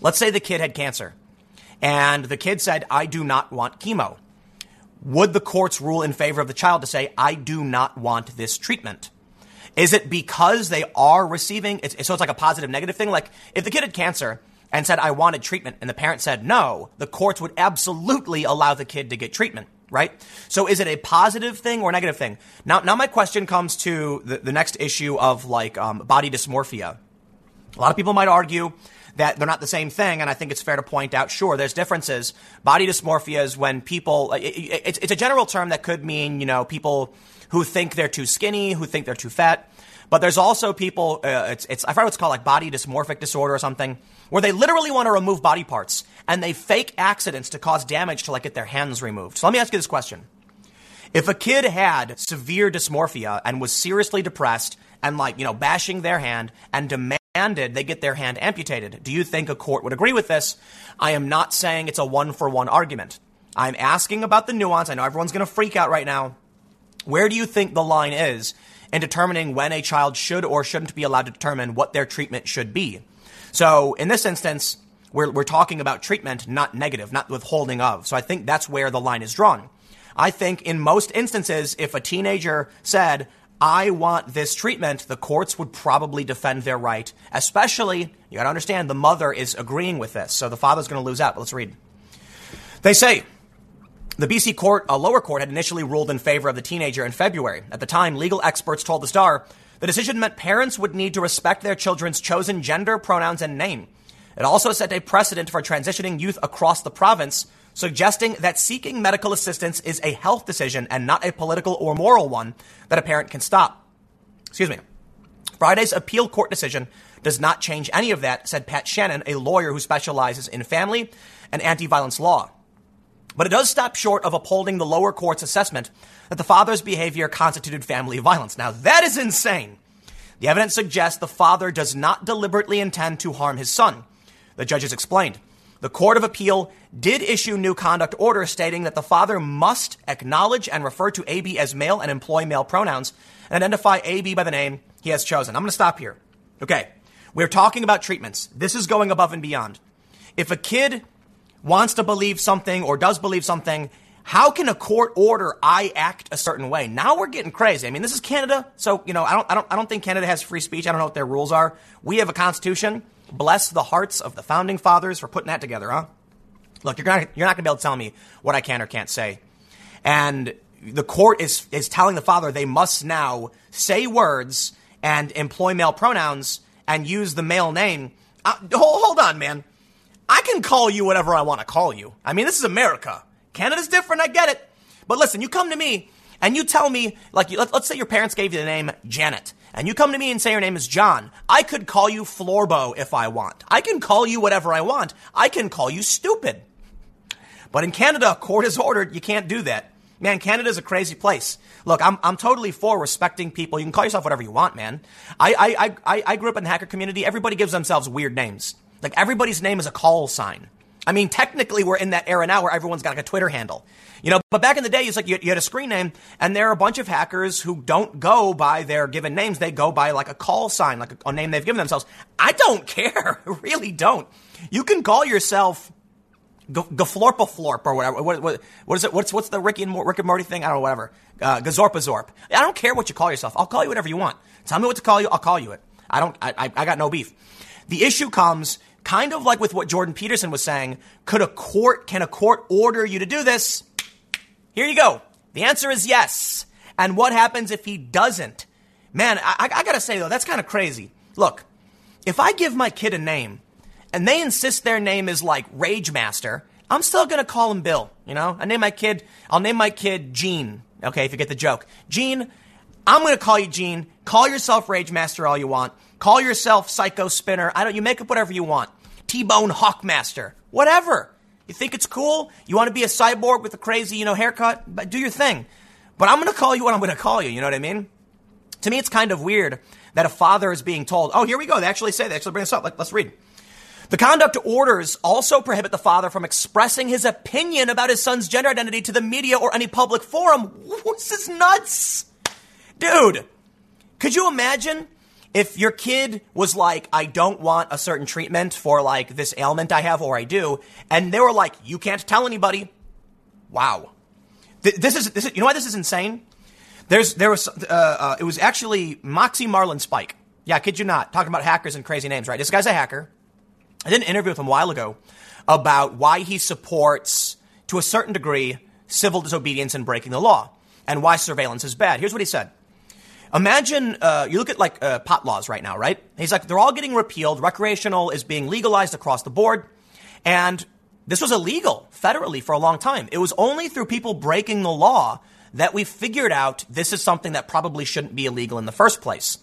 Let's say the kid had cancer and the kid said, I do not want chemo would the courts rule in favor of the child to say, I do not want this treatment? Is it because they are receiving, it's, so it's like a positive negative thing? Like if the kid had cancer and said, I wanted treatment, and the parent said no, the courts would absolutely allow the kid to get treatment, right? So is it a positive thing or a negative thing? Now, now my question comes to the, the next issue of like um, body dysmorphia. A lot of people might argue that they're not the same thing. And I think it's fair to point out, sure, there's differences. Body dysmorphia is when people, it, it, it's, it's a general term that could mean, you know, people who think they're too skinny, who think they're too fat. But there's also people, uh, it's, it's, I forget what's called like body dysmorphic disorder or something, where they literally want to remove body parts and they fake accidents to cause damage to like get their hands removed. So let me ask you this question. If a kid had severe dysmorphia and was seriously depressed and like, you know, bashing their hand and demanded they get their hand amputated. Do you think a court would agree with this? I am not saying it's a one for one argument. I'm asking about the nuance. I know everyone's going to freak out right now. Where do you think the line is in determining when a child should or shouldn't be allowed to determine what their treatment should be? So in this instance, we're, we're talking about treatment, not negative, not withholding of. So I think that's where the line is drawn. I think in most instances, if a teenager said, I want this treatment, the courts would probably defend their right. Especially, you gotta understand, the mother is agreeing with this, so the father's gonna lose out. But let's read. They say, the BC court, a lower court, had initially ruled in favor of the teenager in February. At the time, legal experts told the Star the decision meant parents would need to respect their children's chosen gender, pronouns, and name. It also set a precedent for transitioning youth across the province suggesting that seeking medical assistance is a health decision and not a political or moral one that a parent can stop. Excuse me. Friday's appeal court decision does not change any of that, said Pat Shannon, a lawyer who specializes in family and anti violence law. But it does stop short of upholding the lower court's assessment that the father's behavior constituted family violence. Now, that is insane. The evidence suggests the father does not deliberately intend to harm his son. The judges explained. The Court of Appeal did issue new conduct orders stating that the father must acknowledge and refer to AB as male and employ male pronouns and identify AB by the name he has chosen. I'm going to stop here. Okay. We're talking about treatments. This is going above and beyond. If a kid wants to believe something or does believe something, how can a court order I act a certain way? Now we're getting crazy. I mean, this is Canada, so you know, I don't, I don't, I don't think Canada has free speech. I don't know what their rules are. We have a constitution. Bless the hearts of the founding fathers for putting that together, huh? Look, you're not, you're not going to be able to tell me what I can or can't say. And the court is, is telling the father they must now say words and employ male pronouns and use the male name. Uh, hold, hold on, man. I can call you whatever I want to call you. I mean, this is America. Canada's different, I get it. But listen, you come to me and you tell me, like, let, us say your parents gave you the name Janet, and you come to me and say your name is John. I could call you Florbo if I want. I can call you whatever I want. I can call you stupid. But in Canada, court has ordered you can't do that. Man, Canada's a crazy place. Look, I'm, I'm totally for respecting people. You can call yourself whatever you want, man. I, I, I, I grew up in the hacker community. Everybody gives themselves weird names. Like everybody's name is a call sign. I mean, technically, we're in that era now where everyone's got like a Twitter handle. You know, but back in the day, it's like you, you, had a screen name, and there are a bunch of hackers who don't go by their given names. They go by like a call sign, like a, a name they've given themselves. I don't care. really don't. You can call yourself Gaflorpa or whatever. What, what, what is it? What's what's the Ricky and Rick and Morty thing? I don't know. Whatever. Uh, Gazorpa I don't care what you call yourself. I'll call you whatever you want. Tell me what to call you. I'll call you it. I don't. I, I, I got no beef. The issue comes kind of like with what Jordan Peterson was saying. Could a court? Can a court order you to do this? Here you go. The answer is yes. And what happens if he doesn't? Man, I, I gotta say though, that's kind of crazy. Look, if I give my kid a name and they insist their name is like Rage Master, I'm still gonna call him Bill. You know, I name my kid. I'll name my kid Gene. Okay, if you get the joke, Gene. I'm gonna call you Gene. Call yourself Rage Master all you want. Call yourself Psycho Spinner. I don't. You make up whatever you want. T-Bone Hawkmaster. Whatever. You think it's cool? You want to be a cyborg with a crazy, you know, haircut? But do your thing. But I'm gonna call you what I'm gonna call you. You know what I mean? To me, it's kind of weird that a father is being told, "Oh, here we go." They actually say they actually bring this up. Like, let's read. The conduct orders also prohibit the father from expressing his opinion about his son's gender identity to the media or any public forum. This is nuts. Dude, could you imagine if your kid was like, I don't want a certain treatment for like this ailment I have or I do, and they were like, you can't tell anybody. Wow. This is, this is you know why this is insane? There's, there was, uh, uh, it was actually Moxie Marlinspike. Yeah, kid you not, talking about hackers and crazy names, right? This guy's a hacker. I did an interview with him a while ago about why he supports, to a certain degree, civil disobedience and breaking the law, and why surveillance is bad. Here's what he said. Imagine uh, you look at like uh, pot laws right now, right? He's like they're all getting repealed. Recreational is being legalized across the board, and this was illegal federally for a long time. It was only through people breaking the law that we figured out this is something that probably shouldn't be illegal in the first place.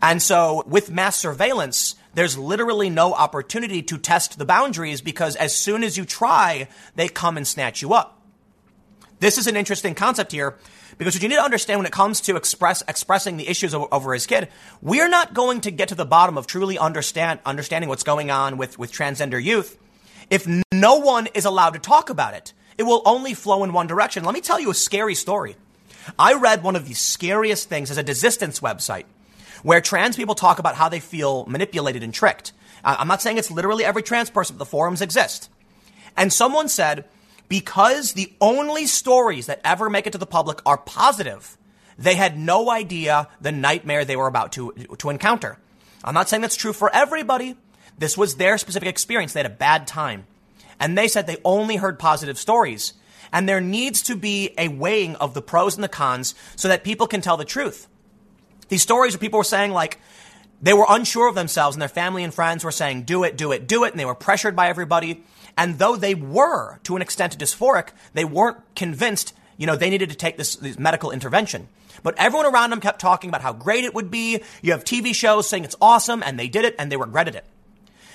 And so with mass surveillance, there's literally no opportunity to test the boundaries because as soon as you try, they come and snatch you up. This is an interesting concept here because what you need to understand when it comes to express expressing the issues over, over his kid, we're not going to get to the bottom of truly understand understanding what's going on with, with transgender youth if no one is allowed to talk about it. It will only flow in one direction. Let me tell you a scary story. I read one of the scariest things as a desistance website where trans people talk about how they feel manipulated and tricked. I'm not saying it's literally every trans person, but the forums exist. And someone said, because the only stories that ever make it to the public are positive, they had no idea the nightmare they were about to, to encounter. I'm not saying that's true for everybody. This was their specific experience. They had a bad time. And they said they only heard positive stories. And there needs to be a weighing of the pros and the cons so that people can tell the truth. These stories where people were saying, like, they were unsure of themselves and their family and friends were saying, do it, do it, do it. And they were pressured by everybody. And though they were, to an extent, dysphoric, they weren't convinced, you know, they needed to take this, this medical intervention. But everyone around them kept talking about how great it would be. You have TV shows saying it's awesome, and they did it and they regretted it.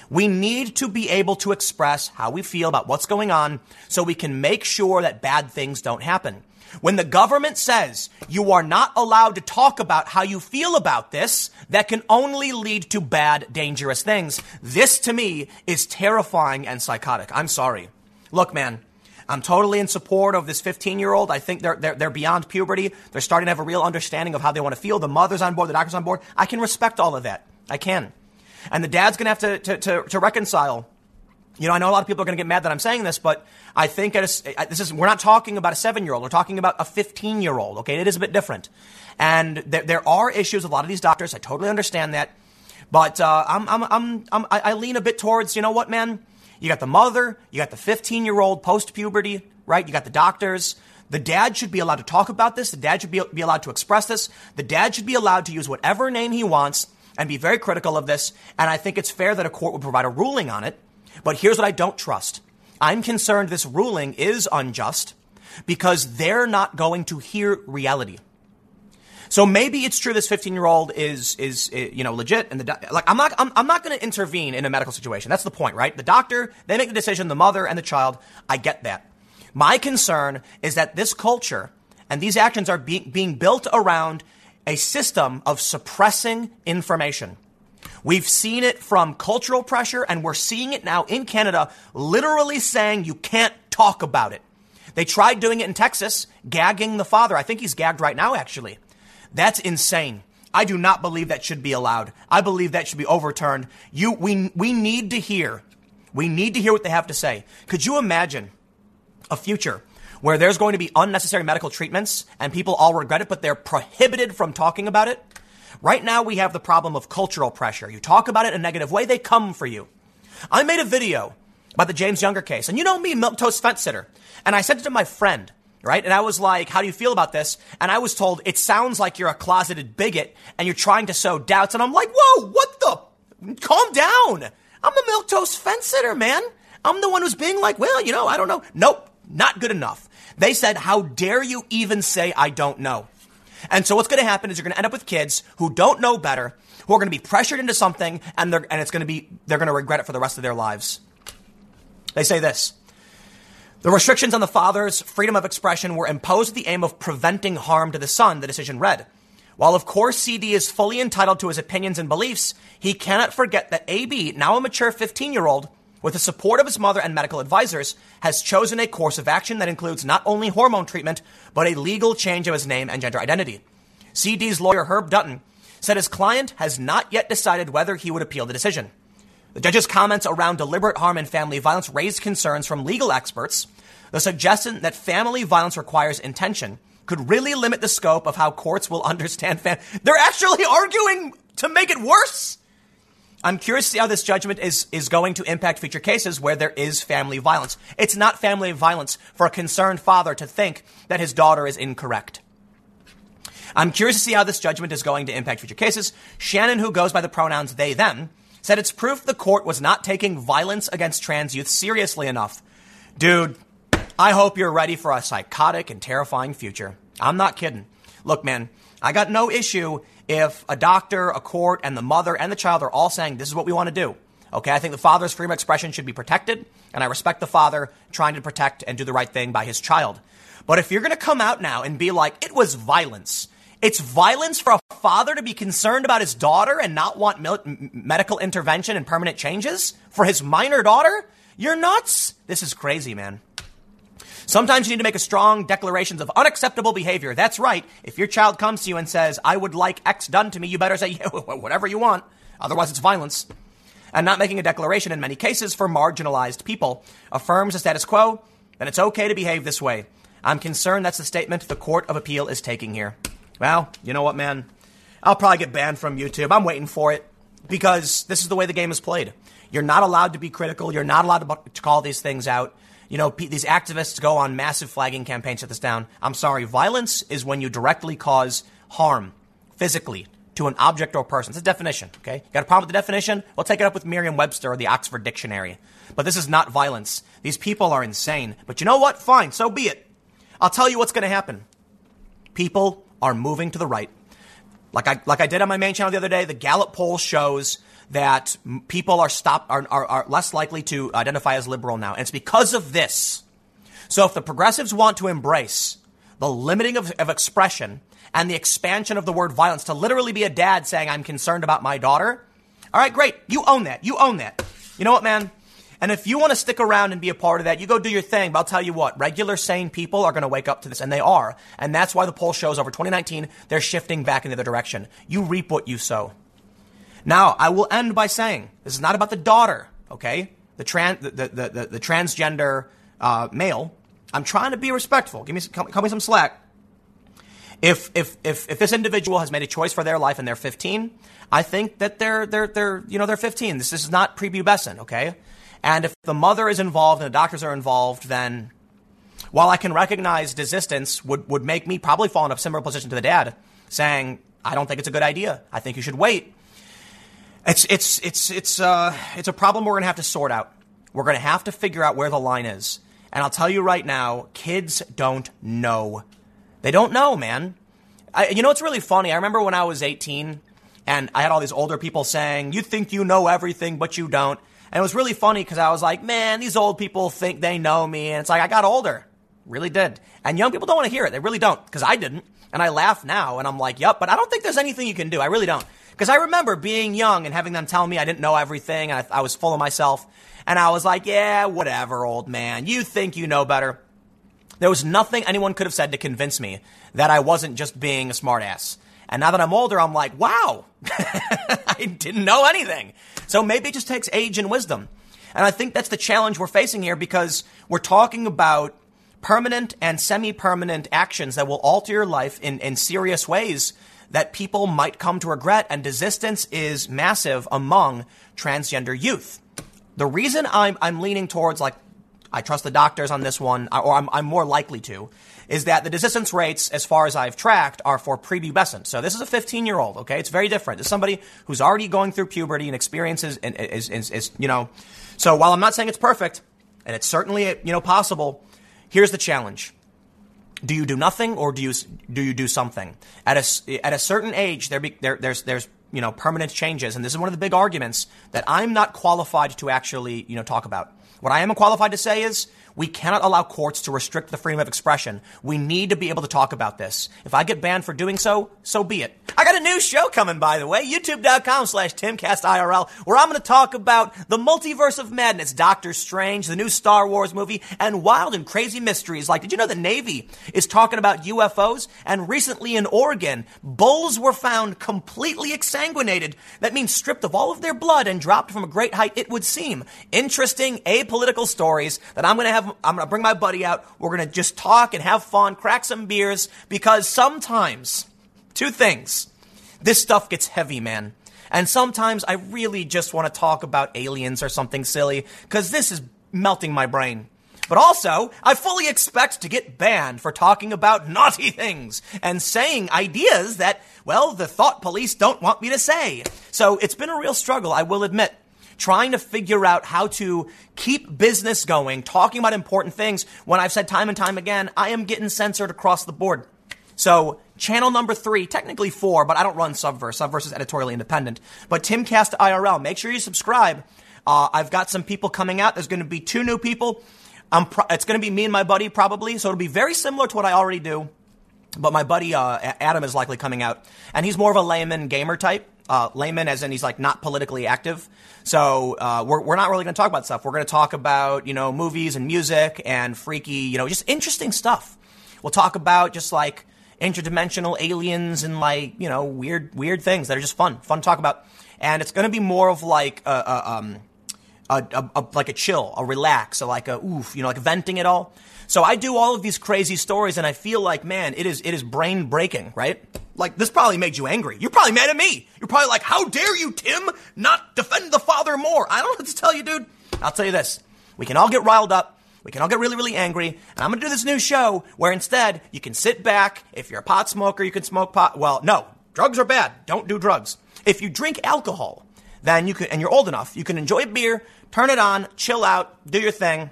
We need to be able to express how we feel about what's going on so we can make sure that bad things don't happen. When the government says you are not allowed to talk about how you feel about this, that can only lead to bad, dangerous things. This to me is terrifying and psychotic. I'm sorry. Look, man, I'm totally in support of this 15 year old. I think they're, they're, they're beyond puberty. They're starting to have a real understanding of how they want to feel. The mother's on board, the doctor's on board. I can respect all of that. I can. And the dad's going to have to, to, to, reconcile you know, I know a lot of people are going to get mad that I'm saying this, but I think a, this is, we're not talking about a seven year old. We're talking about a 15 year old. Okay. It is a bit different. And there, there are issues with a lot of these doctors. I totally understand that. But, uh, I'm, I'm, I'm, I'm, I lean a bit towards, you know what, man? You got the mother, you got the 15 year old post puberty, right? You got the doctors. The dad should be allowed to talk about this. The dad should be, be allowed to express this. The dad should be allowed to use whatever name he wants and be very critical of this. And I think it's fair that a court would provide a ruling on it. But here's what I don't trust. I'm concerned this ruling is unjust because they're not going to hear reality. So maybe it's true this 15 year old is, is, eh, you know, legit and the, like, I'm not, I'm, I'm not going to intervene in a medical situation. That's the point, right? The doctor, they make the decision, the mother and the child. I get that. My concern is that this culture and these actions are being, being built around a system of suppressing information. We've seen it from cultural pressure, and we're seeing it now in Canada, literally saying you can't talk about it. They tried doing it in Texas, gagging the father. I think he's gagged right now, actually. That's insane. I do not believe that should be allowed. I believe that should be overturned. You, we, we need to hear We need to hear what they have to say. Could you imagine a future where there's going to be unnecessary medical treatments and people all regret it, but they're prohibited from talking about it? Right now, we have the problem of cultural pressure. You talk about it in a negative way, they come for you. I made a video about the James Younger case, and you know me, milk toast fence sitter, and I sent it to my friend, right? And I was like, "How do you feel about this?" And I was told it sounds like you're a closeted bigot and you're trying to sow doubts. And I'm like, "Whoa, what the? Calm down. I'm a milk toast fence sitter, man. I'm the one who's being like, well, you know, I don't know. Nope, not good enough." They said, "How dare you even say I don't know?" And so what's going to happen is you're going to end up with kids who don't know better, who are going to be pressured into something, and they're, and it's going to be they're going to regret it for the rest of their lives. They say this. The restrictions on the father's freedom of expression were imposed with the aim of preventing harm to the son, the decision read. While of course CD is fully entitled to his opinions and beliefs, he cannot forget that AB, now a mature 15 year old, with the support of his mother and medical advisors, has chosen a course of action that includes not only hormone treatment, but a legal change of his name and gender identity. CD's lawyer, Herb Dutton, said his client has not yet decided whether he would appeal the decision. The judge's comments around deliberate harm and family violence raised concerns from legal experts. The suggestion that family violence requires intention could really limit the scope of how courts will understand. They're actually arguing to make it worse. I'm curious to see how this judgment is, is going to impact future cases where there is family violence. It's not family violence for a concerned father to think that his daughter is incorrect. I'm curious to see how this judgment is going to impact future cases. Shannon, who goes by the pronouns they, them, said it's proof the court was not taking violence against trans youth seriously enough. Dude, I hope you're ready for a psychotic and terrifying future. I'm not kidding. Look, man, I got no issue if a doctor, a court, and the mother and the child are all saying this is what we want to do. Okay, I think the father's freedom of expression should be protected, and I respect the father trying to protect and do the right thing by his child. But if you're going to come out now and be like, it was violence, it's violence for a father to be concerned about his daughter and not want mil- medical intervention and permanent changes for his minor daughter? You're nuts. This is crazy, man. Sometimes you need to make a strong declarations of unacceptable behavior. That's right. If your child comes to you and says, I would like X done to me, you better say, yeah, whatever you want. Otherwise, it's violence. And not making a declaration in many cases for marginalized people affirms the status quo, then it's okay to behave this way. I'm concerned that's the statement the Court of Appeal is taking here. Well, you know what, man? I'll probably get banned from YouTube. I'm waiting for it because this is the way the game is played. You're not allowed to be critical. You're not allowed to call these things out. You know, these activists go on massive flagging campaigns shut this down. I'm sorry. Violence is when you directly cause harm physically to an object or person. It's a definition, okay? You got a problem with the definition? We'll take it up with Merriam Webster or the Oxford Dictionary. But this is not violence. These people are insane. But you know what? Fine, so be it. I'll tell you what's going to happen. People are moving to the right. Like I, like I did on my main channel the other day, the Gallup poll shows that people are stop are, are, are less likely to identify as liberal now. And it's because of this. So if the progressives want to embrace the limiting of, of expression and the expansion of the word violence to literally be a dad saying, I'm concerned about my daughter, all right, great. You own that. You own that. You know what, man? And if you want to stick around and be a part of that, you go do your thing. But I'll tell you what, regular sane people are going to wake up to this, and they are. And that's why the poll shows over 2019, they're shifting back in the other direction. You reap what you sow. Now, I will end by saying this is not about the daughter, okay? The, trans, the, the, the, the transgender uh, male. I'm trying to be respectful. Give me, some, cut me some slack. If, if, if, if this individual has made a choice for their life and they're 15, I think that they're, they're, they're, you know, they're 15. This is not prepubescent, okay? And if the mother is involved and the doctors are involved, then while I can recognize desistance would, would make me probably fall in a similar position to the dad, saying, I don't think it's a good idea. I think you should wait. It's it's it's it's uh it's a problem we're gonna have to sort out. We're gonna have to figure out where the line is. And I'll tell you right now, kids don't know. They don't know, man. I, you know, it's really funny. I remember when I was 18 and I had all these older people saying, You think you know everything, but you don't. And it was really funny because I was like, Man, these old people think they know me. And it's like, I got older. Really did. And young people don't want to hear it. They really don't because I didn't. And I laugh now and I'm like, Yep, but I don't think there's anything you can do. I really don't. Because I remember being young and having them tell me I didn't know everything and I, I was full of myself. And I was like, yeah, whatever, old man. You think you know better. There was nothing anyone could have said to convince me that I wasn't just being a smartass. And now that I'm older, I'm like, wow, I didn't know anything. So maybe it just takes age and wisdom. And I think that's the challenge we're facing here because we're talking about permanent and semi permanent actions that will alter your life in, in serious ways that people might come to regret, and desistance is massive among transgender youth. The reason I'm, I'm leaning towards like I trust the doctors on this one, or I'm, I'm more likely to, is that the desistance rates, as far as I've tracked, are for prepubescent. So this is a 15 year old, okay? It's very different. It's somebody who's already going through puberty and experiences, and is, is, is, you know. So while I'm not saying it's perfect, and it's certainly, you know, possible, here's the challenge. Do you do nothing or do you do you do something? At a at a certain age, there, be, there there's there's you know permanent changes, and this is one of the big arguments that I'm not qualified to actually you know talk about. What I am qualified to say is we cannot allow courts to restrict the freedom of expression. We need to be able to talk about this. If I get banned for doing so, so be it. I got a new show coming, by the way, youtube.com slash timcastirl, where I'm going to talk about the multiverse of madness, Doctor Strange, the new Star Wars movie, and wild and crazy mysteries. Like, did you know the Navy is talking about UFOs? And recently in Oregon, bulls were found completely exsanguinated. That means stripped of all of their blood and dropped from a great height, it would seem. Interesting, apolitical stories that I'm going to have I'm going to bring my buddy out. We're going to just talk and have fun, crack some beers, because sometimes, two things, this stuff gets heavy, man. And sometimes I really just want to talk about aliens or something silly, because this is melting my brain. But also, I fully expect to get banned for talking about naughty things and saying ideas that, well, the thought police don't want me to say. So it's been a real struggle, I will admit trying to figure out how to keep business going, talking about important things when I've said time and time again, I am getting censored across the board. So, channel number three, technically four, but I don't run Subverse. Subverse is editorially independent. But Timcast IRL, make sure you subscribe. Uh, I've got some people coming out. There's going to be two new people. Pro- it's going to be me and my buddy probably, so it'll be very similar to what I already do. But my buddy uh, Adam is likely coming out, and he's more of a layman gamer type uh, layman, as in he's like not politically active. So uh, we're, we're not really going to talk about stuff. We're going to talk about you know movies and music and freaky, you know, just interesting stuff. We'll talk about just like interdimensional aliens and like you know weird weird things that are just fun, fun to talk about. And it's going to be more of like a, a um a, a, a, like a chill, a relax, a like a oof, you know, like venting it all. So I do all of these crazy stories, and I feel like, man, it is it is brain breaking, right? Like this probably made you angry. You're probably mad at me. You're probably like, how dare you, Tim, not defend the father more? I don't what to tell you, dude. I'll tell you this: we can all get riled up. We can all get really, really angry. And I'm going to do this new show where instead you can sit back. If you're a pot smoker, you can smoke pot. Well, no, drugs are bad. Don't do drugs. If you drink alcohol, then you can, and you're old enough, you can enjoy a beer, turn it on, chill out, do your thing.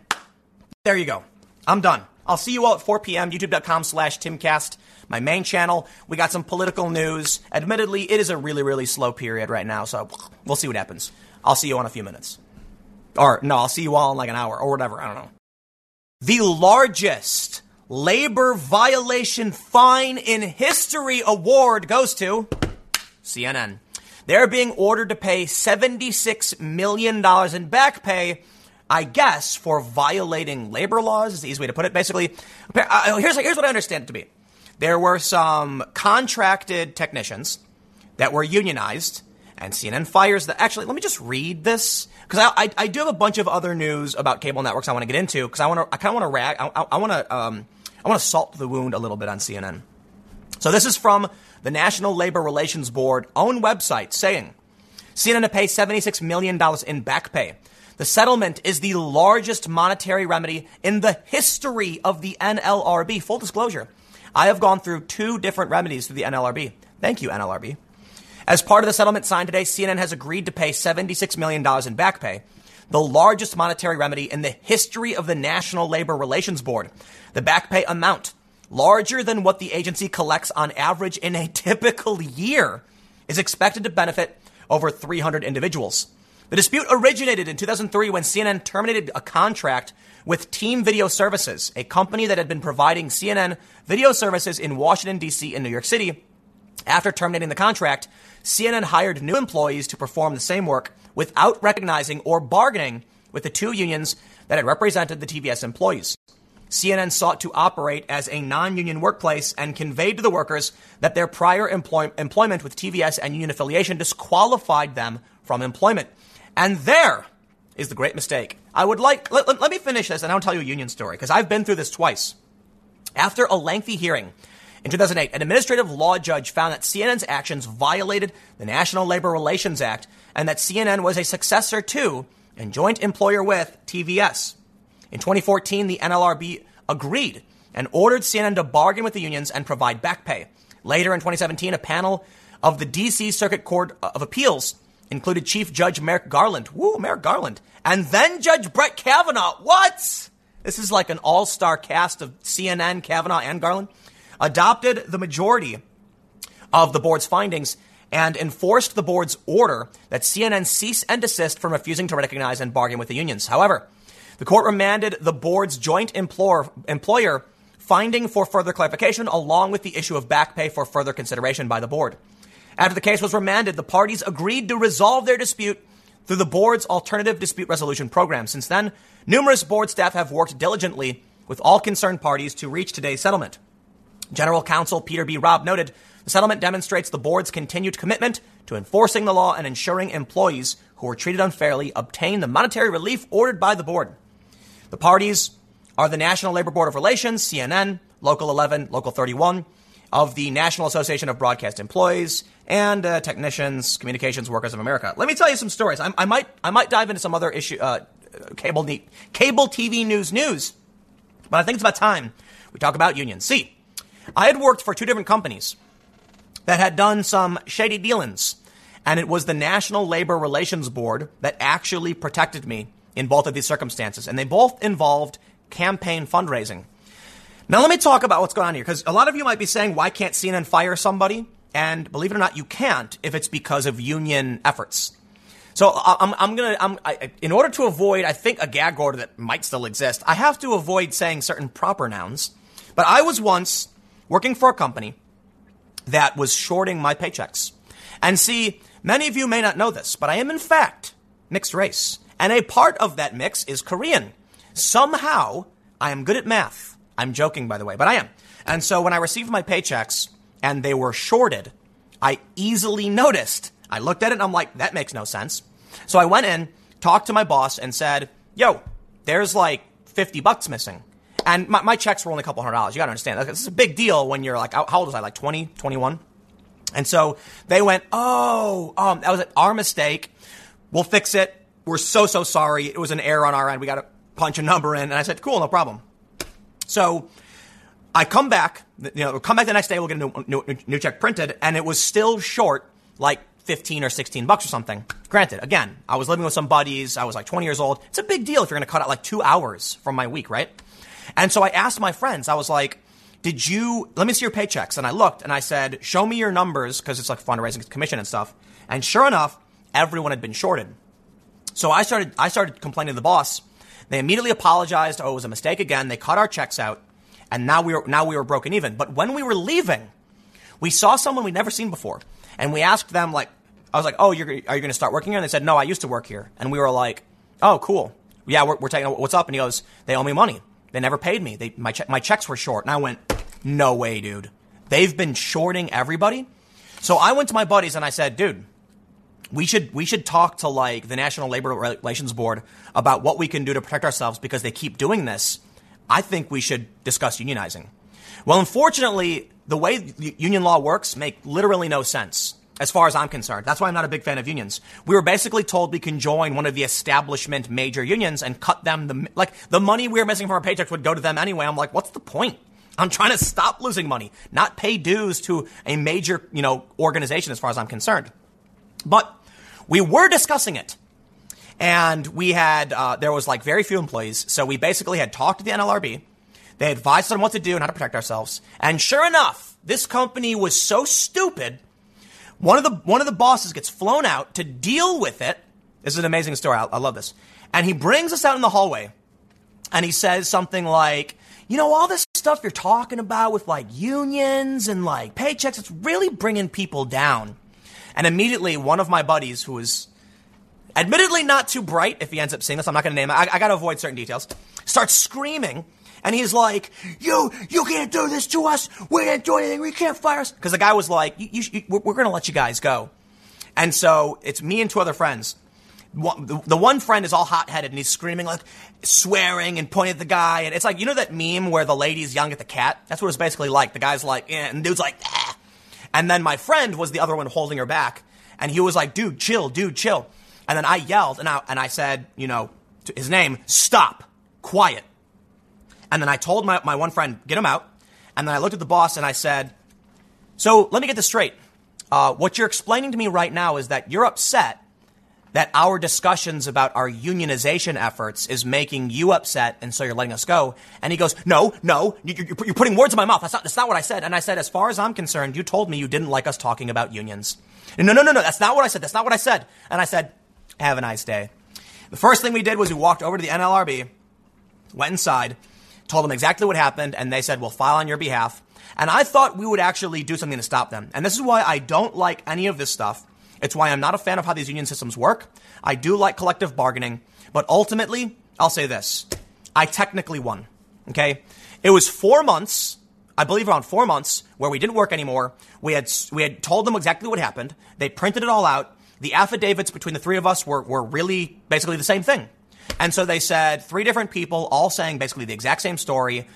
There you go. I'm done. I'll see you all at 4 p.m. YouTube.com slash Timcast, my main channel. We got some political news. Admittedly, it is a really, really slow period right now, so we'll see what happens. I'll see you in a few minutes. Or, no, I'll see you all in like an hour or whatever. I don't know. The largest labor violation fine in history award goes to CNN. They're being ordered to pay $76 million in back pay I guess, for violating labor laws is the easy way to put it. Basically, uh, here's, here's what I understand it to be. There were some contracted technicians that were unionized, and CNN fires the. Actually, let me just read this because I, I, I, do have a bunch of other news about cable networks I want to get into because I want to I kind of want to rag I, I, want to um I want to salt the wound a little bit on CNN. So this is from the National Labor Relations Board own website saying CNN to pay $76 million in back pay the settlement is the largest monetary remedy in the history of the NLRB. Full disclosure, I have gone through two different remedies through the NLRB. Thank you, NLRB. As part of the settlement signed today, CNN has agreed to pay $76 million in back pay, the largest monetary remedy in the history of the National Labor Relations Board. The back pay amount, larger than what the agency collects on average in a typical year, is expected to benefit over 300 individuals. The dispute originated in 2003 when CNN terminated a contract with Team Video Services, a company that had been providing CNN video services in Washington, D.C. and New York City. After terminating the contract, CNN hired new employees to perform the same work without recognizing or bargaining with the two unions that had represented the TVS employees. CNN sought to operate as a non union workplace and conveyed to the workers that their prior employ- employment with TVS and union affiliation disqualified them from employment. And there is the great mistake. I would like, let, let, let me finish this and I'll tell you a union story because I've been through this twice. After a lengthy hearing, in 2008, an administrative law judge found that CNN's actions violated the National Labor Relations Act and that CNN was a successor to and joint employer with TVS. In 2014, the NLRB agreed and ordered CNN to bargain with the unions and provide back pay. Later in 2017, a panel of the D.C. Circuit Court of Appeals included Chief Judge Merrick Garland. Woo, Merrick Garland. And then Judge Brett Kavanaugh. What? This is like an all star cast of CNN, Kavanaugh, and Garland. Adopted the majority of the board's findings and enforced the board's order that CNN cease and desist from refusing to recognize and bargain with the unions. However, the court remanded the board's joint employer, employer finding for further clarification, along with the issue of back pay for further consideration by the board. After the case was remanded, the parties agreed to resolve their dispute through the board's alternative dispute resolution program. Since then, numerous board staff have worked diligently with all concerned parties to reach today's settlement. General Counsel Peter B. Robb noted the settlement demonstrates the board's continued commitment to enforcing the law and ensuring employees who were treated unfairly obtain the monetary relief ordered by the board. The parties are the National Labor Board of Relations, CNN, Local 11, Local 31, of the National Association of Broadcast Employees, and uh, Technicians, Communications Workers of America. Let me tell you some stories. I, I might, I might dive into some other issue, uh, cable, cable TV news news, but I think it's about time we talk about unions. See, I had worked for two different companies that had done some shady dealings. And it was the National Labor Relations Board that actually protected me in both of these circumstances. And they both involved campaign fundraising. Now, let me talk about what's going on here, because a lot of you might be saying, why can't CNN fire somebody? And believe it or not, you can't if it's because of union efforts. So I'm, I'm gonna, I'm, I, in order to avoid, I think, a gag order that might still exist, I have to avoid saying certain proper nouns. But I was once working for a company that was shorting my paychecks. And see, many of you may not know this, but I am in fact mixed race. And a part of that mix is Korean. Somehow, I am good at math. I'm joking, by the way, but I am. And so when I received my paychecks and they were shorted, I easily noticed. I looked at it and I'm like, that makes no sense. So I went in, talked to my boss, and said, yo, there's like 50 bucks missing. And my, my checks were only a couple hundred dollars. You gotta understand. This is a big deal when you're like, how old was I? Like 20, 21? And so they went, oh, um, that was our mistake. We'll fix it. We're so, so sorry. It was an error on our end. We got to punch a number in. And I said, cool, no problem. So I come back, you know, come back the next day. We'll get a new, new, new check printed. And it was still short, like 15 or 16 bucks or something. Granted, again, I was living with some buddies. I was like 20 years old. It's a big deal if you're going to cut out like two hours from my week, right? And so I asked my friends, I was like, did you, let me see your paychecks. And I looked and I said, show me your numbers because it's like fundraising commission and stuff. And sure enough, everyone had been shorted. So I started, I started complaining to the boss. They immediately apologized. Oh, it was a mistake again. They cut our checks out and now we were, now we were broken even. But when we were leaving, we saw someone we'd never seen before. And we asked them like, I was like, oh, you're, are you going to start working here? And they said, no, I used to work here. And we were like, oh, cool. Yeah, we're, we're taking, what's up? And he goes, they owe me money. They never paid me. They, my, che- my checks were short. And I went, no way, dude. They've been shorting everybody. So I went to my buddies and I said, dude, we should, we should talk to like the National Labor Relations Board about what we can do to protect ourselves because they keep doing this. I think we should discuss unionizing. Well, unfortunately, the way union law works make literally no sense as far as I'm concerned. That's why I'm not a big fan of unions. We were basically told we can join one of the establishment major unions and cut them the, like, the money we were missing from our paychecks would go to them anyway. I'm like, what's the point? I'm trying to stop losing money, not pay dues to a major, you know, organization as far as I'm concerned. But we were discussing it. And we had, uh, there was like very few employees. So we basically had talked to the NLRB. They advised us on what to do and how to protect ourselves. And sure enough, this company was so stupid one of the one of the bosses gets flown out to deal with it. This is an amazing story. I, I love this. And he brings us out in the hallway, and he says something like, "You know, all this stuff you're talking about with like unions and like paychecks, it's really bringing people down." And immediately, one of my buddies, who was admittedly not too bright, if he ends up seeing this, I'm not going to name it. I, I got to avoid certain details. Starts screaming and he's like, "You, you can't do this to us. We didn't do anything. We can't fire us." Because the guy was like, you, you, "We're, going to let you guys go." And so it's me and two other friends. the one friend is all hot headed and he's screaming like swearing and pointing at the guy and it's like you know that meme where the lady's yelling at the cat that's what it's basically like the guy's like eh, and dude's like ah. and then my friend was the other one holding her back and he was like dude chill dude chill and then I yelled and I and I said you know to his name stop quiet and then I told my, my one friend get him out and then I looked at the boss and I said so let me get this straight uh, what you're explaining to me right now is that you're upset that our discussions about our unionization efforts is making you upset, and so you're letting us go. And he goes, No, no, you're, you're putting words in my mouth. That's not, that's not what I said. And I said, As far as I'm concerned, you told me you didn't like us talking about unions. No, no, no, no, that's not what I said. That's not what I said. And I said, Have a nice day. The first thing we did was we walked over to the NLRB, went inside, told them exactly what happened, and they said, We'll file on your behalf. And I thought we would actually do something to stop them. And this is why I don't like any of this stuff it's why I'm not a fan of how these union systems work. I do like collective bargaining, but ultimately, I'll say this. I technically won. Okay? It was four months, I believe around four months, where we didn't work anymore. We had, we had told them exactly what happened. They printed it all out. The affidavits between the three of us were, were really basically the same thing. And so they said three different people all saying basically the exact same story.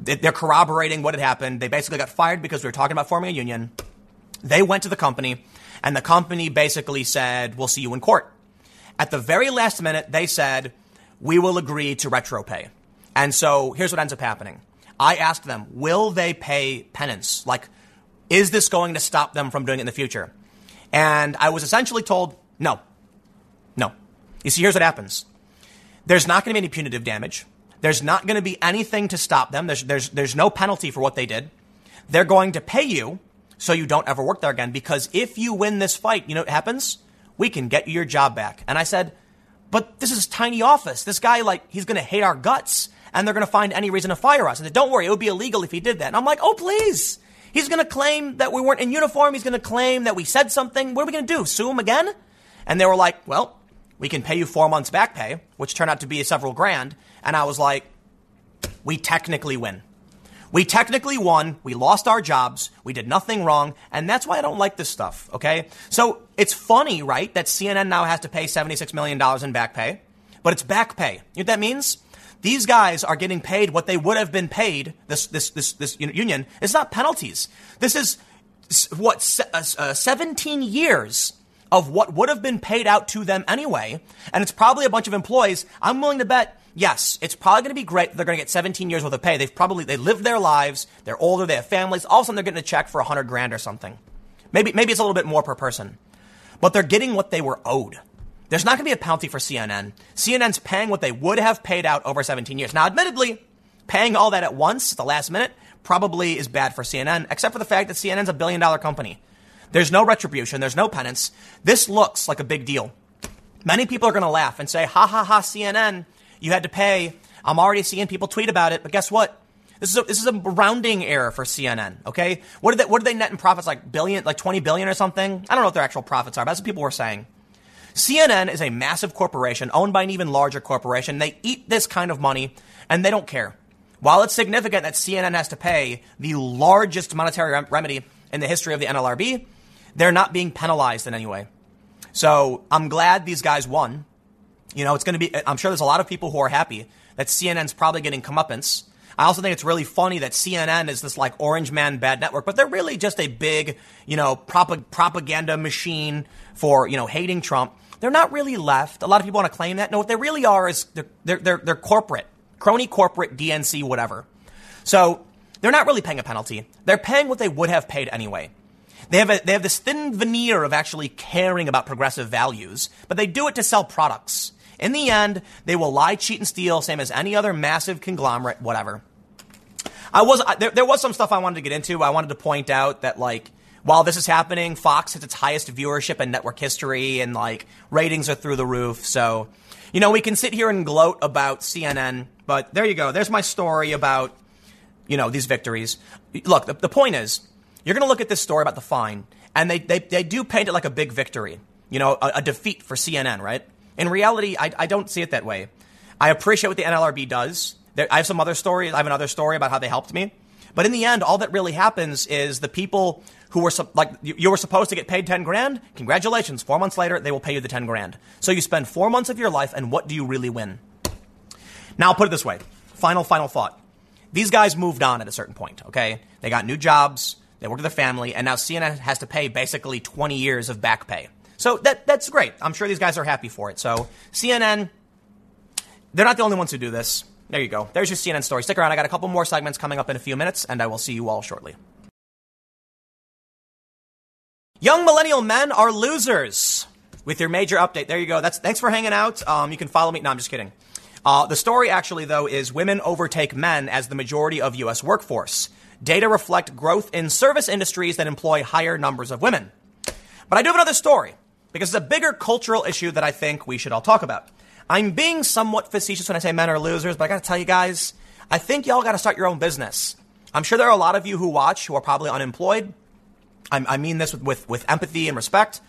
They're corroborating what had happened. They basically got fired because we were talking about forming a union. They went to the company and the company basically said, we'll see you in court. At the very last minute, they said, we will agree to retro pay. And so here's what ends up happening. I asked them, will they pay penance? Like, is this going to stop them from doing it in the future? And I was essentially told, no. No. You see, here's what happens. There's not going to be any punitive damage. There's not going to be anything to stop them. There's, there's, there's no penalty for what they did. They're going to pay you so you don't ever work there again. Because if you win this fight, you know what happens? We can get you your job back. And I said, but this is tiny office. This guy, like, he's going to hate our guts and they're going to find any reason to fire us. And said, don't worry, it would be illegal if he did that. And I'm like, oh, please. He's going to claim that we weren't in uniform. He's going to claim that we said something. What are we going to do? Sue him again? And they were like, well, we can pay you four months back pay, which turned out to be several grand. And I was like, we technically win. We technically won. We lost our jobs. We did nothing wrong. And that's why I don't like this stuff. Okay. So it's funny, right? That CNN now has to pay $76 million in back pay, but it's back pay. You know what that means? These guys are getting paid what they would have been paid. This, this, this, this union. It's not penalties. This is what, uh, uh, 17 years of what would have been paid out to them anyway. And it's probably a bunch of employees. I'm willing to bet yes, it's probably going to be great. They're going to get 17 years worth of pay. They've probably, they lived their lives. They're older. They have families. All of a sudden they're getting a check for 100 grand or something. Maybe, maybe it's a little bit more per person, but they're getting what they were owed. There's not going to be a penalty for CNN. CNN's paying what they would have paid out over 17 years. Now, admittedly, paying all that at once, at the last minute, probably is bad for CNN, except for the fact that CNN's a billion dollar company. There's no retribution. There's no penance. This looks like a big deal. Many people are going to laugh and say, ha ha ha, CNN, you had to pay. I'm already seeing people tweet about it, but guess what? This is a, this is a rounding error for CNN. Okay, what did they what did they net in profits like billion, like 20 billion or something? I don't know what their actual profits are, but that's what people were saying. CNN is a massive corporation owned by an even larger corporation. They eat this kind of money and they don't care. While it's significant that CNN has to pay the largest monetary rem- remedy in the history of the NLRB, they're not being penalized in any way. So I'm glad these guys won. You know, it's going to be, I'm sure there's a lot of people who are happy that CNN's probably getting comeuppance. I also think it's really funny that CNN is this like orange man bad network, but they're really just a big, you know, prop- propaganda machine for, you know, hating Trump. They're not really left. A lot of people want to claim that. No, what they really are is they're, they're, they're, they're corporate, crony corporate, DNC, whatever. So they're not really paying a penalty. They're paying what they would have paid anyway. They have, a, they have this thin veneer of actually caring about progressive values, but they do it to sell products. In the end, they will lie, cheat, and steal, same as any other massive conglomerate, whatever. I was there, there was some stuff I wanted to get into. I wanted to point out that like while this is happening, Fox hits its highest viewership in network history, and like ratings are through the roof. So, you know, we can sit here and gloat about CNN, but there you go. There's my story about you know these victories. Look, the, the point is, you're going to look at this story about the fine, and they, they they do paint it like a big victory. You know, a, a defeat for CNN, right? In reality, I, I don't see it that way. I appreciate what the NLRB does. There, I have some other stories. I have another story about how they helped me. But in the end, all that really happens is the people who were like you were supposed to get paid 10 grand. Congratulations. 4 months later, they will pay you the 10 grand. So you spend 4 months of your life and what do you really win? Now, I'll put it this way. Final final thought. These guys moved on at a certain point, okay? They got new jobs, they worked with their family, and now CNN has to pay basically 20 years of back pay. So that that's great. I'm sure these guys are happy for it. So CNN they're not the only ones who do this. There you go. There's your CNN story. Stick around. I got a couple more segments coming up in a few minutes, and I will see you all shortly. Young millennial men are losers. With your major update. There you go. That's thanks for hanging out. Um, you can follow me. No, I'm just kidding. Uh, the story actually, though, is women overtake men as the majority of U.S. workforce. Data reflect growth in service industries that employ higher numbers of women. But I do have another story because it's a bigger cultural issue that I think we should all talk about. I'm being somewhat facetious when I say men are losers, but I gotta tell you guys, I think y'all gotta start your own business. I'm sure there are a lot of you who watch who are probably unemployed. I, I mean this with, with, with, empathy and respect.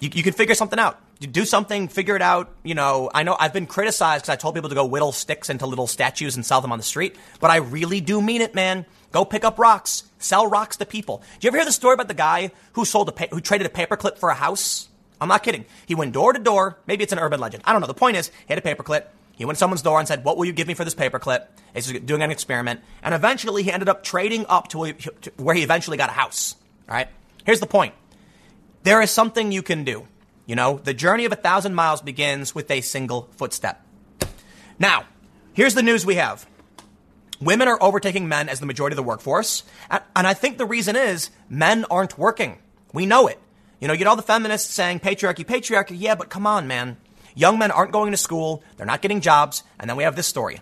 You, you can figure something out. You do something, figure it out. You know, I know I've been criticized because I told people to go whittle sticks into little statues and sell them on the street, but I really do mean it, man. Go pick up rocks, sell rocks to people. Do you ever hear the story about the guy who sold a pa- who traded a paperclip for a house? I'm not kidding. He went door to door. Maybe it's an urban legend. I don't know. The point is, he had a paperclip. He went to someone's door and said, What will you give me for this paperclip? He's doing an experiment. And eventually he ended up trading up to where he eventually got a house. Right? Here's the point there is something you can do. You know, the journey of a thousand miles begins with a single footstep. Now, here's the news we have. Women are overtaking men as the majority of the workforce. And I think the reason is men aren't working. We know it. You know, you get all the feminists saying patriarchy, patriarchy. Yeah, but come on, man. Young men aren't going to school, they're not getting jobs, and then we have this story.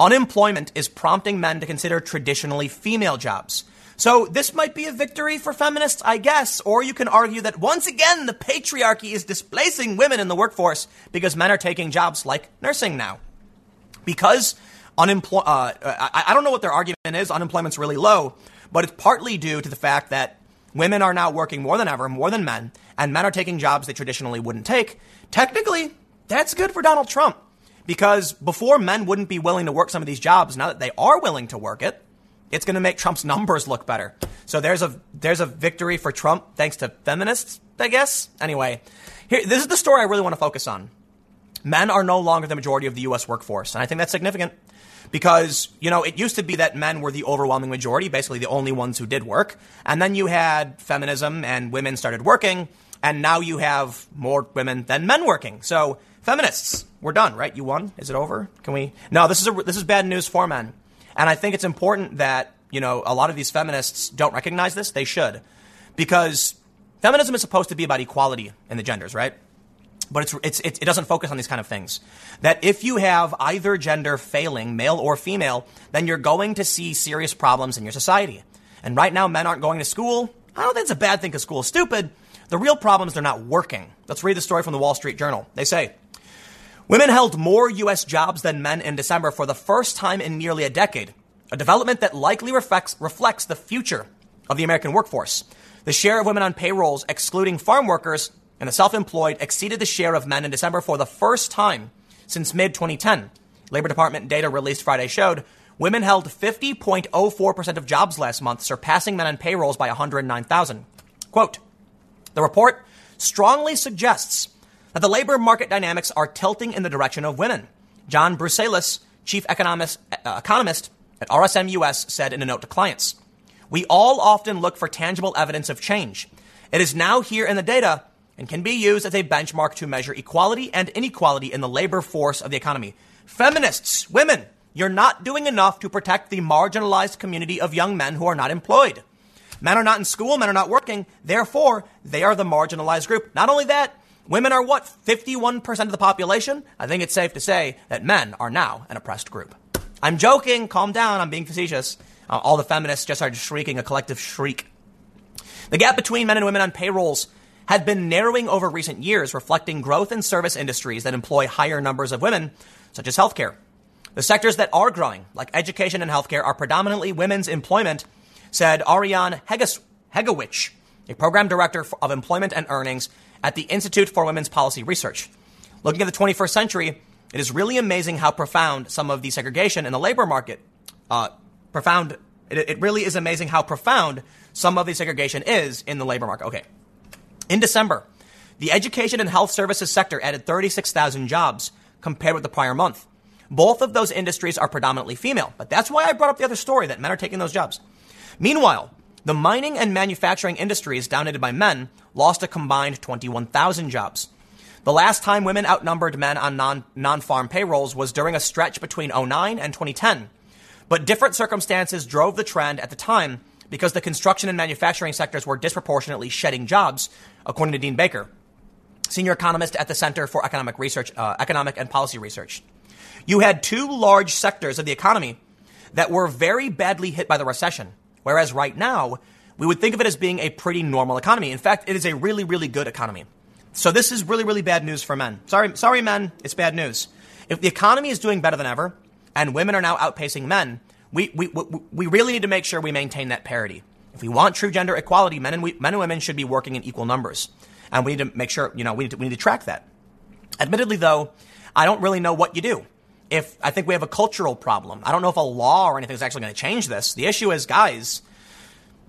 Unemployment is prompting men to consider traditionally female jobs. So this might be a victory for feminists, I guess, or you can argue that once again the patriarchy is displacing women in the workforce because men are taking jobs like nursing now. Because unemployment, uh, I-, I don't know what their argument is, unemployment's really low, but it's partly due to the fact that Women are now working more than ever, more than men, and men are taking jobs they traditionally wouldn't take. Technically, that's good for Donald Trump because before men wouldn't be willing to work some of these jobs, now that they are willing to work it, it's going to make Trump's numbers look better. So there's a there's a victory for Trump thanks to feminists, I guess. Anyway, here this is the story I really want to focus on. Men are no longer the majority of the US workforce, and I think that's significant because, you know, it used to be that men were the overwhelming majority, basically the only ones who did work. And then you had feminism and women started working. And now you have more women than men working. So feminists, we're done, right? You won. Is it over? Can we? No, this is a, this is bad news for men. And I think it's important that, you know, a lot of these feminists don't recognize this. They should. Because feminism is supposed to be about equality in the genders, right? but it's, it's, it, it doesn't focus on these kind of things. That if you have either gender failing, male or female, then you're going to see serious problems in your society. And right now, men aren't going to school. I don't think it's a bad thing because school is stupid. The real problem is they're not working. Let's read the story from the Wall Street Journal. They say, Women held more U.S. jobs than men in December for the first time in nearly a decade, a development that likely reflects, reflects the future of the American workforce. The share of women on payrolls, excluding farm workers, and the self employed exceeded the share of men in December for the first time since mid 2010. Labor Department data released Friday showed women held 50.04% of jobs last month, surpassing men on payrolls by 109,000. Quote The report strongly suggests that the labor market dynamics are tilting in the direction of women. John Brusuelas, chief economist, uh, economist at RSM US, said in a note to clients. We all often look for tangible evidence of change. It is now here in the data and can be used as a benchmark to measure equality and inequality in the labor force of the economy. Feminists, women, you're not doing enough to protect the marginalized community of young men who are not employed. Men are not in school, men are not working, therefore, they are the marginalized group. Not only that, women are what? 51% of the population? I think it's safe to say that men are now an oppressed group. I'm joking, calm down, I'm being facetious. Uh, all the feminists just started shrieking a collective shriek. The gap between men and women on payrolls had been narrowing over recent years, reflecting growth in service industries that employ higher numbers of women, such as healthcare. The sectors that are growing, like education and healthcare, are predominantly women's employment, said Ariane Hegewisch, a program director of employment and earnings at the Institute for Women's Policy Research. Looking at the 21st century, it is really amazing how profound some of the segregation in the labor market, uh, profound It, it really is amazing how profound some of the segregation is in the labor market. Okay. In December, the education and health services sector added 36,000 jobs compared with the prior month. Both of those industries are predominantly female, but that's why I brought up the other story that men are taking those jobs. Meanwhile, the mining and manufacturing industries dominated by men lost a combined 21,000 jobs. The last time women outnumbered men on non, non-farm payrolls was during a stretch between 09 and 2010. But different circumstances drove the trend at the time because the construction and manufacturing sectors were disproportionately shedding jobs, according to Dean Baker, senior economist at the Center for Economic Research, uh, Economic and Policy Research. You had two large sectors of the economy that were very badly hit by the recession, whereas right now, we would think of it as being a pretty normal economy. In fact, it is a really, really good economy. So this is really, really bad news for men. Sorry, sorry, men, it's bad news. If the economy is doing better than ever, and women are now outpacing men, we, we, we, really need to make sure we maintain that parity. If we want true gender equality, men and, we, men and women should be working in equal numbers. And we need to make sure, you know, we need to, we need to track that. Admittedly, though, I don't really know what you do. If I think we have a cultural problem, I don't know if a law or anything is actually going to change this. The issue is, guys,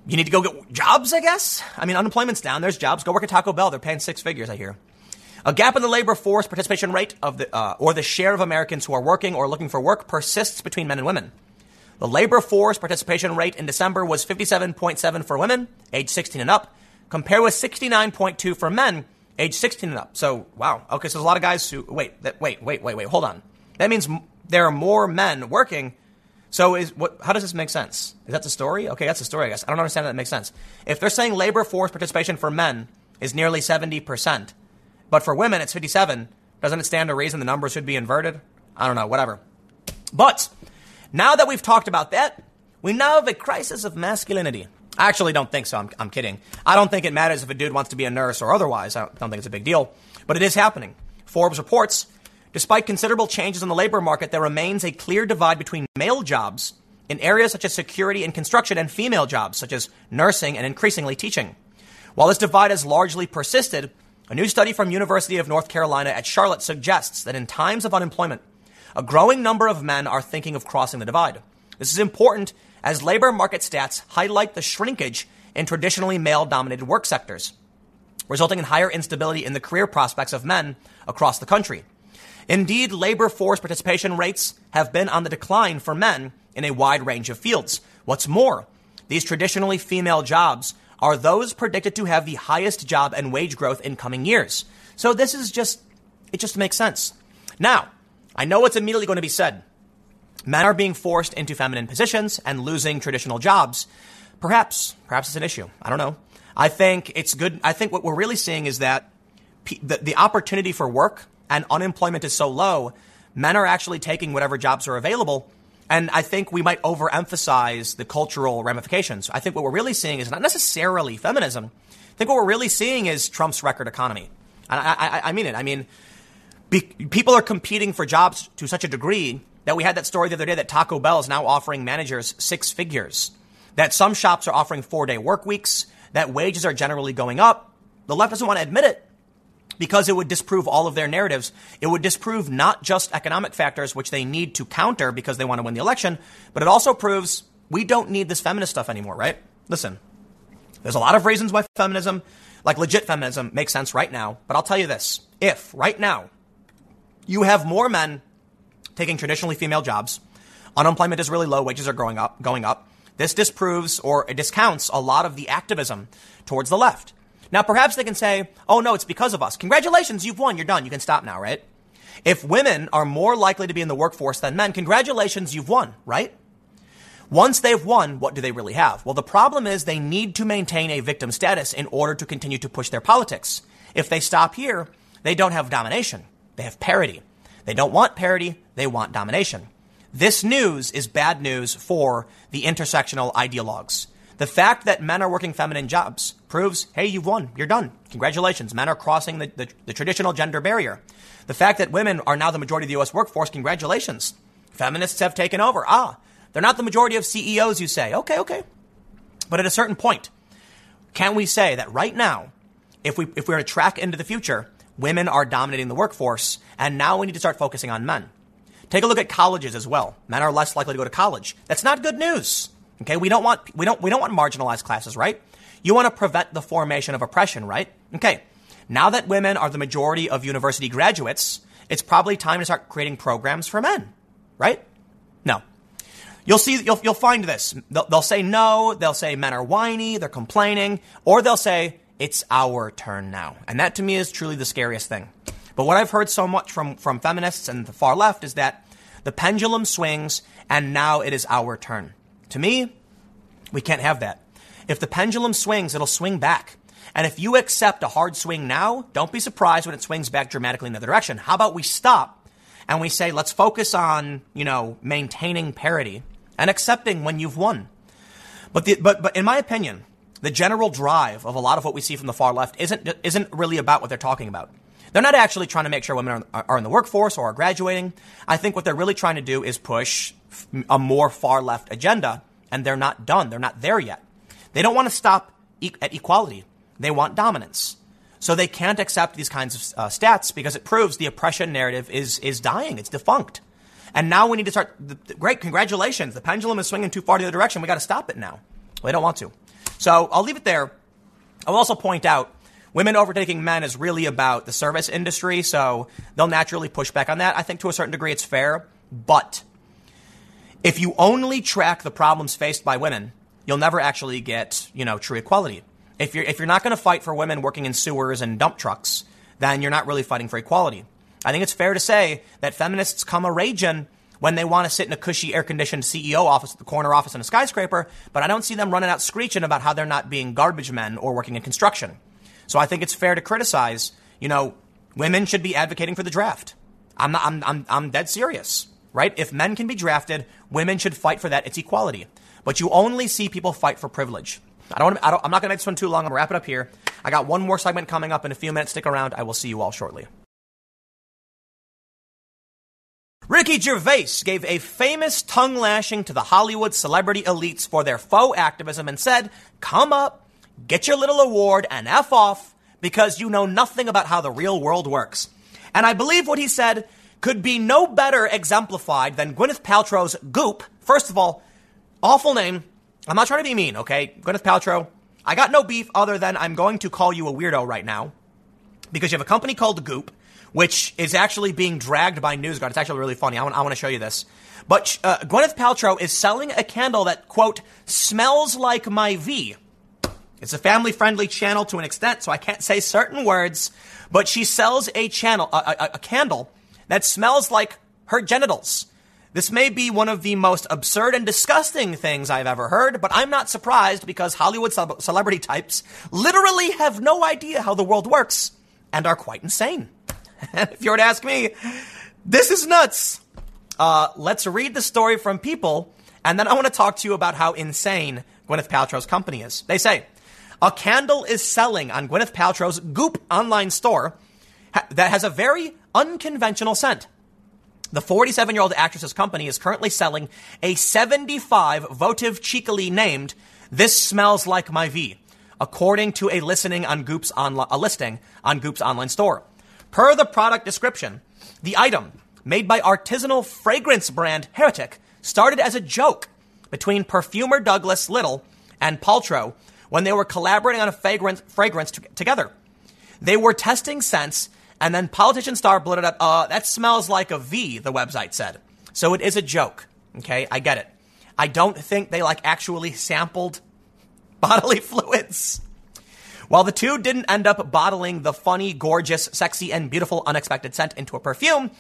you need to go get jobs, I guess. I mean, unemployment's down. There's jobs. Go work at Taco Bell. They're paying six figures, I hear. A gap in the labor force participation rate of the, uh, or the share of Americans who are working or looking for work persists between men and women. The labor force participation rate in December was 57.7 for women, age 16 and up, compared with 69.2 for men, age 16 and up. So, wow. Okay, so there's a lot of guys who, wait, wait, wait, wait, wait, hold on. That means there are more men working so is what? How does this make sense? Is that the story? Okay, that's the story. I guess I don't understand that, makes sense. If they're saying labor force participation for men is nearly seventy percent, but for women it's fifty-seven, doesn't it stand to reason the numbers should be inverted? I don't know. Whatever. But now that we've talked about that, we now have a crisis of masculinity. I actually don't think so. I'm, I'm kidding. I don't think it matters if a dude wants to be a nurse or otherwise. I don't, don't think it's a big deal. But it is happening. Forbes reports Despite considerable changes in the labor market, there remains a clear divide between male jobs in areas such as security and construction and female jobs such as nursing and increasingly teaching. While this divide has largely persisted, a new study from University of North Carolina at Charlotte suggests that in times of unemployment, a growing number of men are thinking of crossing the divide. This is important as labor market stats highlight the shrinkage in traditionally male dominated work sectors, resulting in higher instability in the career prospects of men across the country. Indeed, labor force participation rates have been on the decline for men in a wide range of fields. What's more, these traditionally female jobs are those predicted to have the highest job and wage growth in coming years. So this is just, it just makes sense. Now, I know what's immediately going to be said. Men are being forced into feminine positions and losing traditional jobs. Perhaps, perhaps it's an issue. I don't know. I think it's good. I think what we're really seeing is that the, the opportunity for work and unemployment is so low, men are actually taking whatever jobs are available. And I think we might overemphasize the cultural ramifications. I think what we're really seeing is not necessarily feminism. I think what we're really seeing is Trump's record economy. And I, I, I mean it. I mean, be, people are competing for jobs to such a degree that we had that story the other day that Taco Bell is now offering managers six figures, that some shops are offering four day work weeks, that wages are generally going up. The left doesn't want to admit it, because it would disprove all of their narratives. It would disprove not just economic factors, which they need to counter because they want to win the election, but it also proves we don't need this feminist stuff anymore, right? Listen, there's a lot of reasons why feminism, like legit feminism, makes sense right now. But I'll tell you this if right now you have more men taking traditionally female jobs, unemployment is really low, wages are growing up, going up. This disproves or discounts a lot of the activism towards the left. Now, perhaps they can say, oh no, it's because of us. Congratulations, you've won, you're done, you can stop now, right? If women are more likely to be in the workforce than men, congratulations, you've won, right? Once they've won, what do they really have? Well, the problem is they need to maintain a victim status in order to continue to push their politics. If they stop here, they don't have domination. They have parity. They don't want parity, they want domination. This news is bad news for the intersectional ideologues. The fact that men are working feminine jobs proves, hey, you've won. You're done. Congratulations. Men are crossing the, the, the, traditional gender barrier. The fact that women are now the majority of the U.S. workforce, congratulations. Feminists have taken over. Ah, they're not the majority of CEOs, you say. Okay, okay. But at a certain point, can we say that right now, if we, if we're to track into the future, women are dominating the workforce, and now we need to start focusing on men? Take a look at colleges as well. Men are less likely to go to college. That's not good news. Okay, we don't want we don't we don't want marginalized classes, right? You want to prevent the formation of oppression, right? Okay. Now that women are the majority of university graduates, it's probably time to start creating programs for men, right? No. You'll see, you'll, you'll find this. They'll, they'll say no, they'll say men are whiny, they're complaining, or they'll say it's our turn now. And that to me is truly the scariest thing. But what I've heard so much from, from feminists and the far left is that the pendulum swings and now it is our turn. To me, we can't have that. If the pendulum swings, it'll swing back. And if you accept a hard swing now, don't be surprised when it swings back dramatically in the other direction. How about we stop and we say, let's focus on, you know, maintaining parity and accepting when you've won. But the, but, but in my opinion, the general drive of a lot of what we see from the far left isn't, isn't really about what they're talking about. They're not actually trying to make sure women are, are in the workforce or are graduating. I think what they're really trying to do is push a more far left agenda, and they're not done. They're not there yet. They don't want to stop e- at equality. They want dominance. So they can't accept these kinds of uh, stats because it proves the oppression narrative is, is dying. It's defunct. And now we need to start. The, the, great, congratulations. The pendulum is swinging too far the other direction. We got to stop it now. Well, they don't want to. So I'll leave it there. I'll also point out women overtaking men is really about the service industry. So they'll naturally push back on that. I think to a certain degree it's fair. But if you only track the problems faced by women, you'll never actually get, you know, true equality. If you're, if you're not going to fight for women working in sewers and dump trucks, then you're not really fighting for equality. I think it's fair to say that feminists come a raging when they want to sit in a cushy air conditioned CEO office at the corner office in a skyscraper, but I don't see them running out screeching about how they're not being garbage men or working in construction. So I think it's fair to criticize, you know, women should be advocating for the draft. I'm, not, I'm, I'm, I'm dead serious, right? If men can be drafted, women should fight for that. It's equality. But you only see people fight for privilege. I don't, I I'm not going to make this one too long. I'm going to wrap it up here. I got one more segment coming up in a few minutes. Stick around. I will see you all shortly. Ricky Gervais gave a famous tongue lashing to the Hollywood celebrity elites for their faux activism and said, Come up, get your little award, and F off because you know nothing about how the real world works. And I believe what he said could be no better exemplified than Gwyneth Paltrow's Goop. First of all, awful name. I'm not trying to be mean, okay? Gwyneth Paltrow, I got no beef other than I'm going to call you a weirdo right now because you have a company called Goop, which is actually being dragged by NewsGuard. It's actually really funny. I want, I want to show you this. But uh, Gwyneth Paltrow is selling a candle that, quote, smells like my V. It's a family friendly channel to an extent, so I can't say certain words, but she sells a channel, a, a, a candle that smells like her genitals. This may be one of the most absurd and disgusting things I've ever heard, but I'm not surprised because Hollywood ce- celebrity types literally have no idea how the world works and are quite insane. if you were to ask me, this is nuts. Uh, let's read the story from People, and then I want to talk to you about how insane Gwyneth Paltrow's company is. They say, a candle is selling on Gwyneth Paltrow's Goop online store that has a very unconventional scent. The 47 year old actress's company is currently selling a 75 votive cheekily named This Smells Like My V, according to a listening on Goop's onli- a listing on Goop's online store. Per the product description, the item, made by artisanal fragrance brand Heretic, started as a joke between perfumer Douglas Little and Paltrow when they were collaborating on a fragrance, fragrance t- together. They were testing scents and then politician star blurted out, uh, that smells like a V, the website said. So it is a joke. Okay, I get it. I don't think they like actually sampled bodily fluids. While the two didn't end up bottling the funny, gorgeous, sexy, and beautiful unexpected scent into a perfume,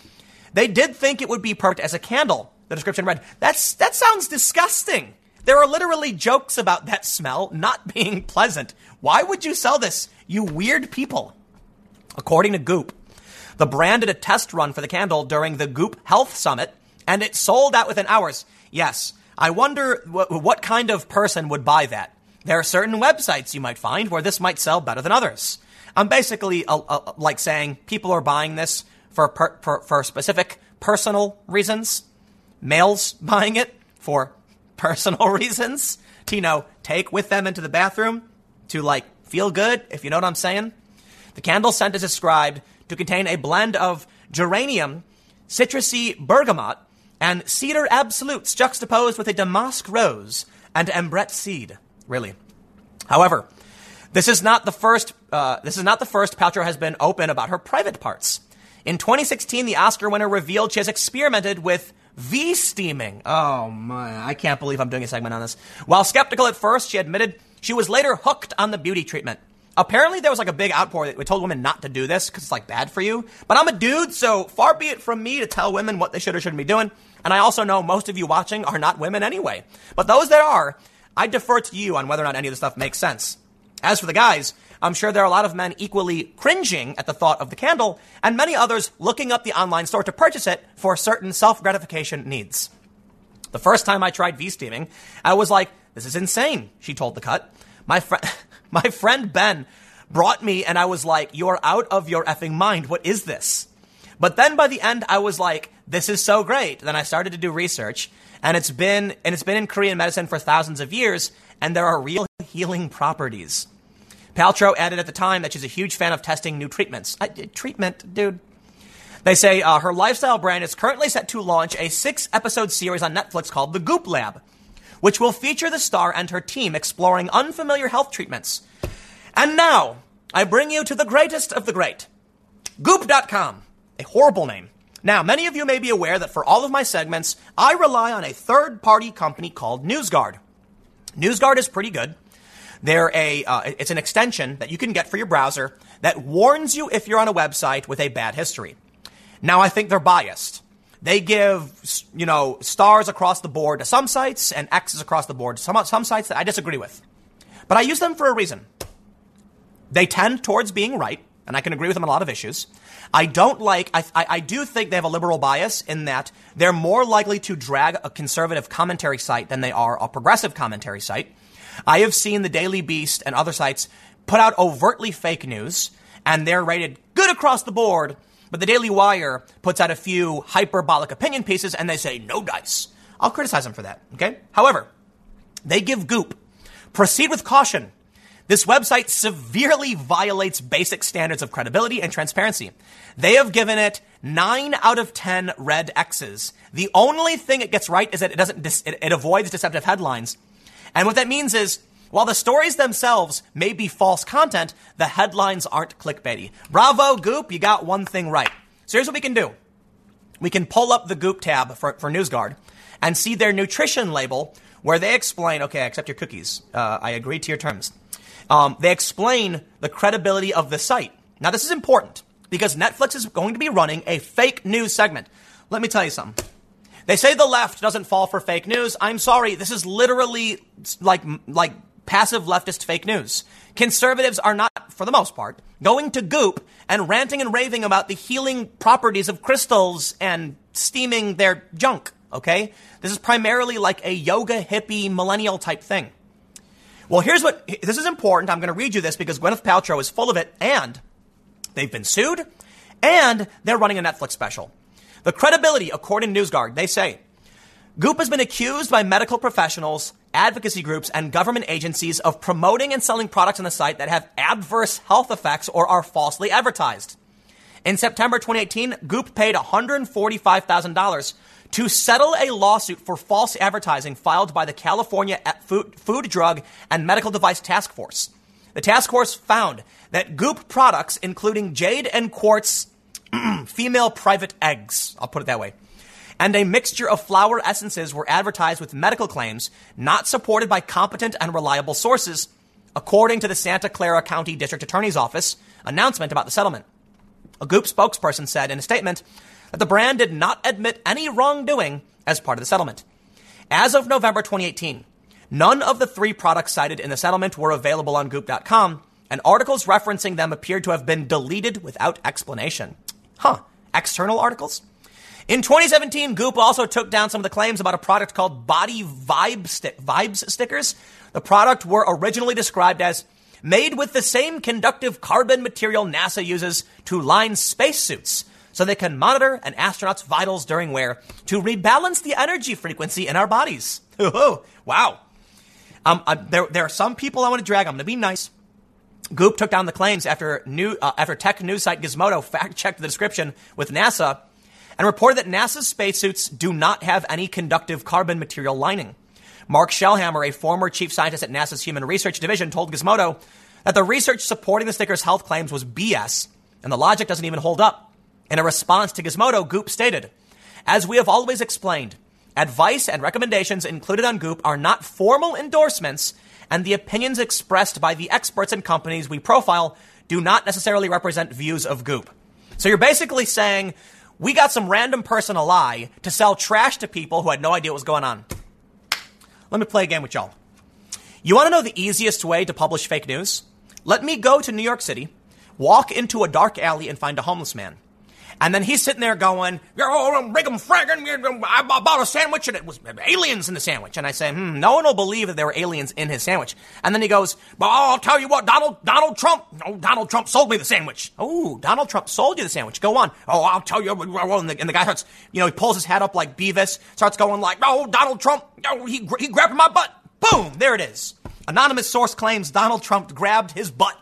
they did think it would be perfect as a candle. The description read, That's, that sounds disgusting. There are literally jokes about that smell not being pleasant. Why would you sell this, you weird people? According to Goop, the brand did a test run for the candle during the Goop Health Summit, and it sold out within hours. Yes, I wonder what, what kind of person would buy that. There are certain websites you might find where this might sell better than others. I'm basically uh, uh, like saying people are buying this for, per, for, for specific personal reasons. Males buying it for personal reasons to, you know, take with them into the bathroom to like feel good, if you know what I'm saying. The candle scent is described to contain a blend of geranium, citrusy bergamot, and cedar absolutes juxtaposed with a damask rose, and ambrette seed. Really. However, this is not the first. Uh, this is not the first Paltrow has been open about her private parts. In 2016, the Oscar winner revealed she has experimented with V steaming. Oh my, I can't believe I'm doing a segment on this. While skeptical at first, she admitted she was later hooked on the beauty treatment. Apparently, there was like a big outpour that we told women not to do this because it's like bad for you. But I'm a dude, so far be it from me to tell women what they should or shouldn't be doing. And I also know most of you watching are not women anyway. But those that are, I defer to you on whether or not any of this stuff makes sense. As for the guys, I'm sure there are a lot of men equally cringing at the thought of the candle, and many others looking up the online store to purchase it for certain self gratification needs. The first time I tried V steaming, I was like, this is insane, she told the cut. My, fr- my friend Ben brought me, and I was like, you're out of your effing mind. What is this? But then by the end, I was like, this is so great. Then I started to do research, and it's been and it's been in Korean medicine for thousands of years, and there are real healing properties. Paltrow added at the time that she's a huge fan of testing new treatments. I, treatment, dude. They say uh, her lifestyle brand is currently set to launch a six episode series on Netflix called The Goop Lab, which will feature the star and her team exploring unfamiliar health treatments. And now, I bring you to the greatest of the great Goop.com, a horrible name. Now, many of you may be aware that for all of my segments, I rely on a third party company called NewsGuard. NewsGuard is pretty good. They're a, uh, it's an extension that you can get for your browser that warns you if you're on a website with a bad history. Now, I think they're biased. They give, you know, stars across the board to some sites and X's across the board to some, some sites that I disagree with. But I use them for a reason. They tend towards being right, and I can agree with them on a lot of issues. I don't like, I, I, I, do think they have a liberal bias in that they're more likely to drag a conservative commentary site than they are a progressive commentary site. I have seen the Daily Beast and other sites put out overtly fake news, and they're rated good across the board. But the Daily Wire puts out a few hyperbolic opinion pieces, and they say no dice. I'll criticize them for that. Okay. However, they give Goop. Proceed with caution. This website severely violates basic standards of credibility and transparency. They have given it nine out of 10 red X's. The only thing it gets right is that it doesn't, dis- it, it avoids deceptive headlines and what that means is, while the stories themselves may be false content, the headlines aren't clickbaity. Bravo, Goop, you got one thing right. So here's what we can do. We can pull up the Goop tab for, for NewsGuard and see their nutrition label where they explain, okay, I accept your cookies. Uh, I agree to your terms. Um, they explain the credibility of the site. Now, this is important because Netflix is going to be running a fake news segment. Let me tell you something. They say the left doesn't fall for fake news. I'm sorry. This is literally like, like passive leftist fake news. Conservatives are not, for the most part, going to goop and ranting and raving about the healing properties of crystals and steaming their junk. Okay? This is primarily like a yoga hippie millennial type thing. Well, here's what, this is important. I'm going to read you this because Gwyneth Paltrow is full of it and they've been sued and they're running a Netflix special. The credibility, according to NewsGuard, they say Goop has been accused by medical professionals, advocacy groups, and government agencies of promoting and selling products on the site that have adverse health effects or are falsely advertised. In September 2018, Goop paid $145,000 to settle a lawsuit for false advertising filed by the California Food, Food, Drug, and Medical Device Task Force. The task force found that Goop products, including Jade and Quartz female private eggs, I'll put it that way, and a mixture of flower essences were advertised with medical claims not supported by competent and reliable sources, according to the Santa Clara County District Attorney's Office announcement about the settlement. A Goop spokesperson said in a statement that the brand did not admit any wrongdoing as part of the settlement. As of November 2018, none of the three products cited in the settlement were available on Goop.com, and articles referencing them appeared to have been deleted without explanation. Huh. External articles? In 2017, Goop also took down some of the claims about a product called Body Vibe sti- Vibes stickers. The product were originally described as made with the same conductive carbon material NASA uses to line spacesuits so they can monitor an astronaut's vitals during wear to rebalance the energy frequency in our bodies. wow. Um, uh, there, there are some people I want to drag. I'm going to be nice. Goop took down the claims after new uh, after tech news site Gizmodo fact checked the description with NASA and reported that NASA's spacesuits do not have any conductive carbon material lining. Mark Shelhamer, a former chief scientist at NASA's Human Research Division, told Gizmodo that the research supporting the sticker's health claims was BS and the logic doesn't even hold up. In a response to Gizmodo, Goop stated, As we have always explained, advice and recommendations included on Goop are not formal endorsements, and the opinions expressed by the experts and companies we profile do not necessarily represent views of Goop. So you're basically saying, we got some random person a lie to sell trash to people who had no idea what was going on. Let me play a game with y'all. You want to know the easiest way to publish fake news? Let me go to New York City, walk into a dark alley, and find a homeless man. And then he's sitting there going, oh, Brigham Fraggin, I bought a sandwich and it was aliens in the sandwich. And I say, hmm, no one will believe that there were aliens in his sandwich. And then he goes, well, I'll tell you what, Donald, Donald Trump, oh, Donald Trump sold me the sandwich. Oh, Donald Trump sold you the sandwich. Go on. Oh, I'll tell you. And the, and the guy starts, you know, he pulls his hat up like Beavis, starts going like, oh, Donald Trump, oh, he, he grabbed my butt. Boom, there it is. Anonymous source claims Donald Trump grabbed his butt.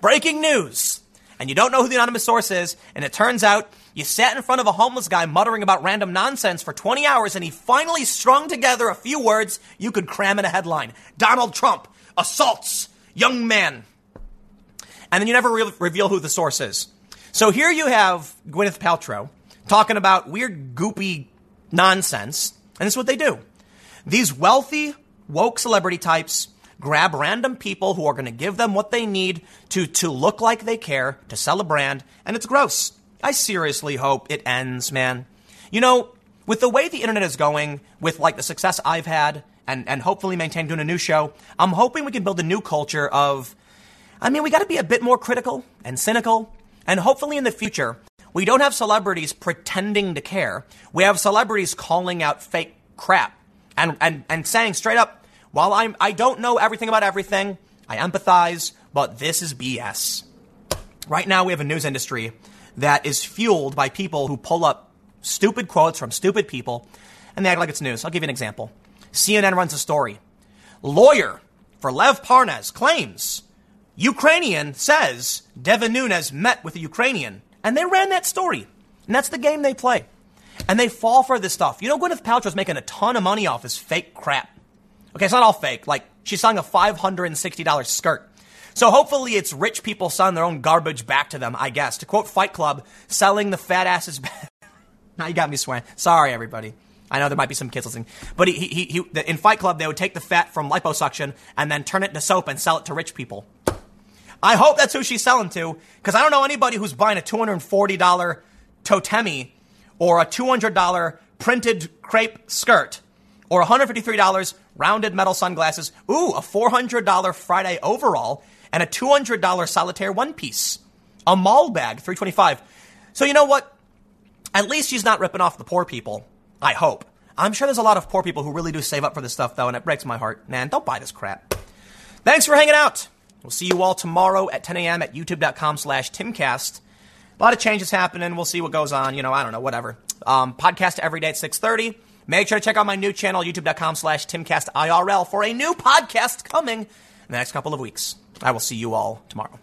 Breaking news and you don't know who the anonymous source is, and it turns out you sat in front of a homeless guy muttering about random nonsense for 20 hours, and he finally strung together a few words you could cram in a headline Donald Trump assaults young man. And then you never re- reveal who the source is. So here you have Gwyneth Paltrow talking about weird, goopy nonsense, and this is what they do. These wealthy, woke celebrity types grab random people who are going to give them what they need to, to look like they care, to sell a brand, and it's gross. I seriously hope it ends, man. You know, with the way the internet is going, with like the success I've had, and, and hopefully maintain doing a new show, I'm hoping we can build a new culture of, I mean, we got to be a bit more critical and cynical, and hopefully in the future, we don't have celebrities pretending to care. We have celebrities calling out fake crap and, and, and saying straight up, while I'm, I don't know everything about everything, I empathize, but this is BS. Right now, we have a news industry that is fueled by people who pull up stupid quotes from stupid people and they act like it's news. I'll give you an example. CNN runs a story. Lawyer for Lev Parnas claims Ukrainian says Devin Nunes met with a Ukrainian. And they ran that story. And that's the game they play. And they fall for this stuff. You know, Gwyneth Paltrow's making a ton of money off this fake crap. Okay, it's not all fake. Like, she's selling a $560 skirt. So hopefully it's rich people selling their own garbage back to them, I guess. To quote Fight Club, selling the fat asses back. now you got me swearing. Sorry, everybody. I know there might be some kids listening. But he, he, he, in Fight Club, they would take the fat from liposuction and then turn it into soap and sell it to rich people. I hope that's who she's selling to, because I don't know anybody who's buying a $240 Toteme or a $200 printed crepe skirt or $153 rounded metal sunglasses, ooh, a $400 Friday overall, and a $200 solitaire one piece. A mall bag, 325 So you know what? At least she's not ripping off the poor people. I hope. I'm sure there's a lot of poor people who really do save up for this stuff, though, and it breaks my heart. Man, don't buy this crap. Thanks for hanging out. We'll see you all tomorrow at 10 a.m. at youtube.com slash timcast. A lot of changes happening. We'll see what goes on. You know, I don't know, whatever. Um, podcast every day at 630. Make sure to check out my new channel, youtube.com slash timcastirl, for a new podcast coming in the next couple of weeks. I will see you all tomorrow.